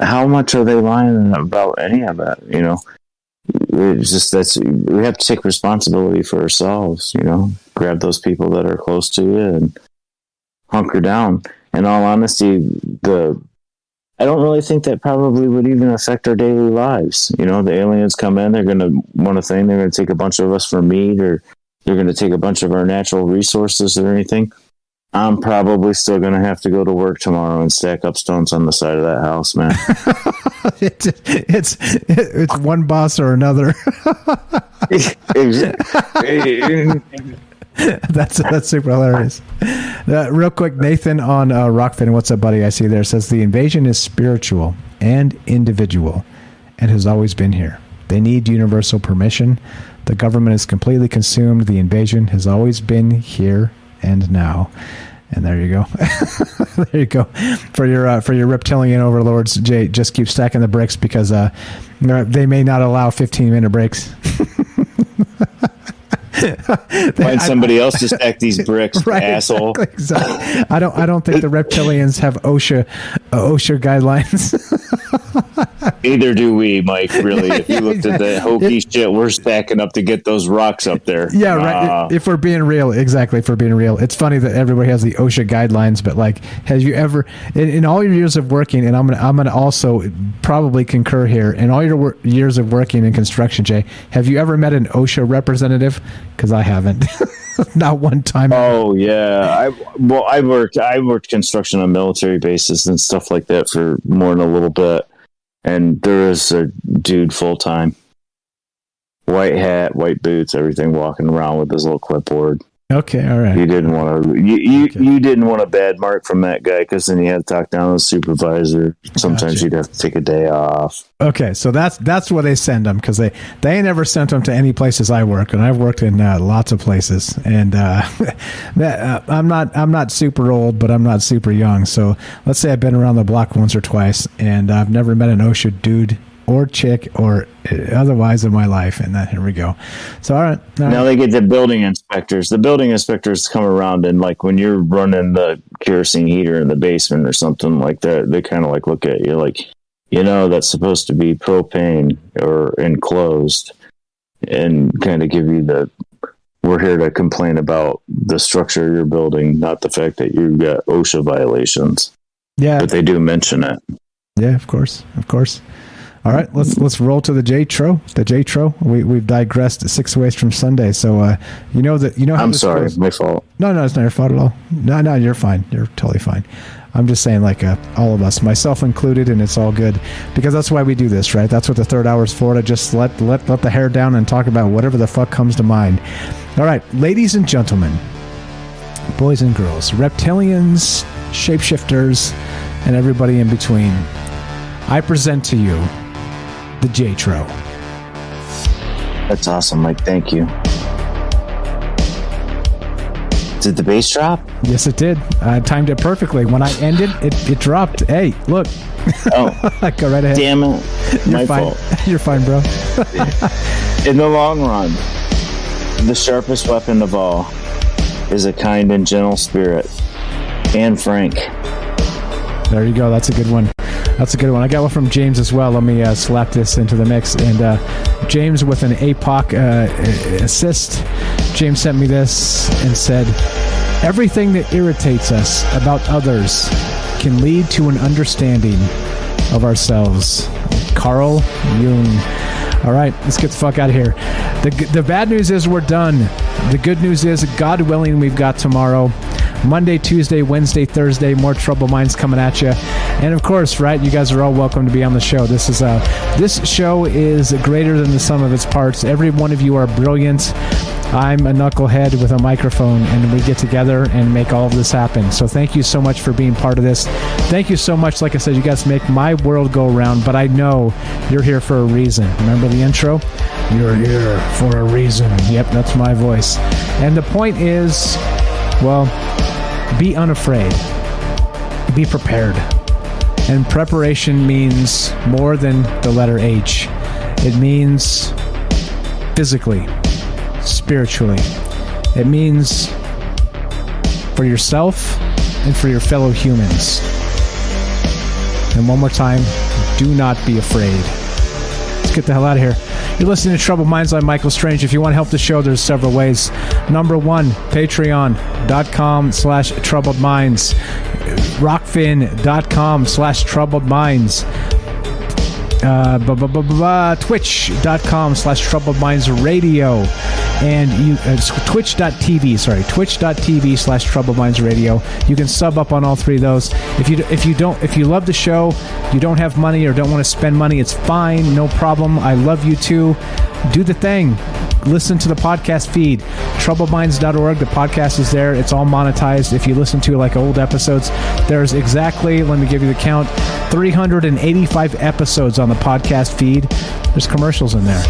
how much are they lying about any of it? You know, it's just that's we have to take responsibility for ourselves. You know, grab those people that are close to you and hunker down. In all honesty, the I don't really think that probably would even affect our daily lives. You know, the aliens come in, they're going to want a thing, they're going to take a bunch of us for meat, or they're going to take a bunch of our natural resources or anything. I'm probably still going to have to go to work tomorrow and stack up stones on the side of that house, man. (laughs) it's, it's it's one boss or another. (laughs) (laughs) (laughs) that's that's super hilarious. Uh, real quick, Nathan on uh, Rokfin, what's up, buddy? I see there says the invasion is spiritual and individual, and has always been here. They need universal permission. The government is completely consumed. The invasion has always been here and now. And there you go. (laughs) there you go. For your uh, for your reptilian overlords, Jay, just keep stacking the bricks because uh, they may not allow 15 minute breaks. (laughs) (laughs) Find somebody else to (laughs) stack these bricks, right, asshole. Exactly, exactly. I don't. I don't think the reptilians have OSHA uh, OSHA guidelines. (laughs) Either do we, Mike. (laughs) Really, if you looked at the hokey shit we're stacking up to get those rocks up there. (laughs) Yeah, right. If we're being real, exactly. If we're being real, it's funny that everybody has the OSHA guidelines, but like, have you ever, in, in all your years of working, and I'm gonna, I'm gonna also probably concur here, in all your wor- years of working in construction, Jay, have you ever met an OSHA representative? Because I haven't. (laughs) Not one time. Oh yeah, I well, I worked I worked construction on military bases and stuff like that for more than a little bit and there is a dude full time, white hat, white boots, everything, walking around with his little clipboard. Okay, all right. You didn't want to. You you, okay. you didn't want a bad mark from that guy because then you had to talk down to the supervisor. Sometimes gotcha. you'd have to take a day off. Okay, so that's that's where they send them because they they never sent them to any places I work, and I've worked in uh, lots of places. And uh, (laughs) that, uh, I'm not I'm not super old, but I'm not super young. So let's say I've been around the block once or twice, and I've never met an OSHA dude or chick or uh, otherwise in my life. And that here we go. So all right, all Now right. they get the building inspectors. The building inspectors come around and like when you're running the kerosene heater in the basement or something like that, they kind of like look at you like, you know, that's supposed to be propane or enclosed, and kind of give you the. We're here to complain about the structure of your building, not the fact that you've got OSHA violations. Yeah. but they do mention it. Yeah, of course, of course. All right, let's let's roll to the J Tro. The J Tro. We we've digressed six ways from Sunday. So uh, you know that you know. How I'm sorry, goes. my fault. No, no, it's not your fault at all. No, no, you're fine. You're totally fine. I'm just saying, like uh, all of us, myself included, and it's all good because that's why we do this, right? That's what the third hour is for to just let let let the hair down and talk about whatever the fuck comes to mind. All right, ladies and gentlemen, boys and girls, reptilians, shapeshifters, and everybody in between. I present to you the J Tro. That's awesome, Mike. Thank you. Did the bass drop? Yes, it did. I timed it perfectly. When I ended, it, it dropped. Hey, look. Oh, (laughs) go right ahead. Damn it. You're My fine. fault. (laughs) You're fine, bro. (laughs) In the long run, the sharpest weapon of all is a kind and gentle spirit. And Frank. There you go. That's a good one. That's a good one. I got one from James as well. Let me uh, slap this into the mix. And uh, James with an APOC uh, assist. James sent me this and said, Everything that irritates us about others can lead to an understanding of ourselves. Carl Jung. All right, let's get the fuck out of here. The, the bad news is we're done. The good news is, God willing, we've got tomorrow. Monday, Tuesday, Wednesday, Thursday, more Troubled Minds coming at you. And of course, right, you guys are all welcome to be on the show. This is uh this show is greater than the sum of its parts. Every one of you are brilliant. I'm a knucklehead with a microphone, and we get together and make all of this happen. So thank you so much for being part of this. Thank you so much. Like I said, you guys make my world go around, but I know you're here for a reason. Remember the intro? You're here for a reason. Yep, that's my voice. And the point is, well, be unafraid, be prepared. And preparation means more than the letter H, it means physically, spiritually. It means for yourself and for your fellow humans. And one more time, do not be afraid. Let's get the hell out of here. You're listening to Troubled Minds. I'm Michael Strange. If you want to help the show, there's several ways. Number one, patreon.com slash troubled minds. Rokfin.com slash troubled minds. Uh, bu- bu- bu- twitch.com slash troubled minds radio. And you uh, twitch.tv sorry twitch.tv slash troubled minds radio. You can sub up on all three of those. If you if you don't if you love the show you don't have money or don't want to spend money it's fine no problem. I love you too do the thing. Listen to the podcast feed. Troubledminds.org the podcast is there. It's all monetized. If you listen to like old episodes there's exactly let me give you the count 385 episodes on the podcast feed. There's commercials in there.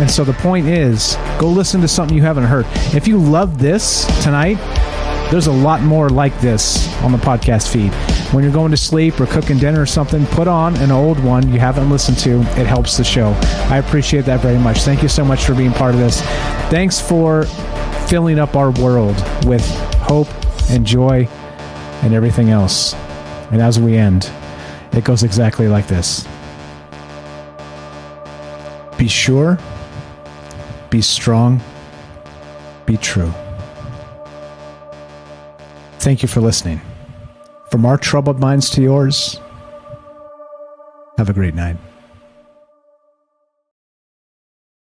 And so the point is go listen to something you haven't heard. If you love this tonight there's a lot more like this on the podcast feed. When you're going to sleep or cooking dinner or something, put on an old one you haven't listened to. It helps the show. I appreciate that very much. Thank you so much for being part of this. Thanks for filling up our world with hope and joy and everything else. And as we end, it goes exactly like this Be sure, be strong, be true. Thank you for listening. From our troubled minds to yours, have a great night.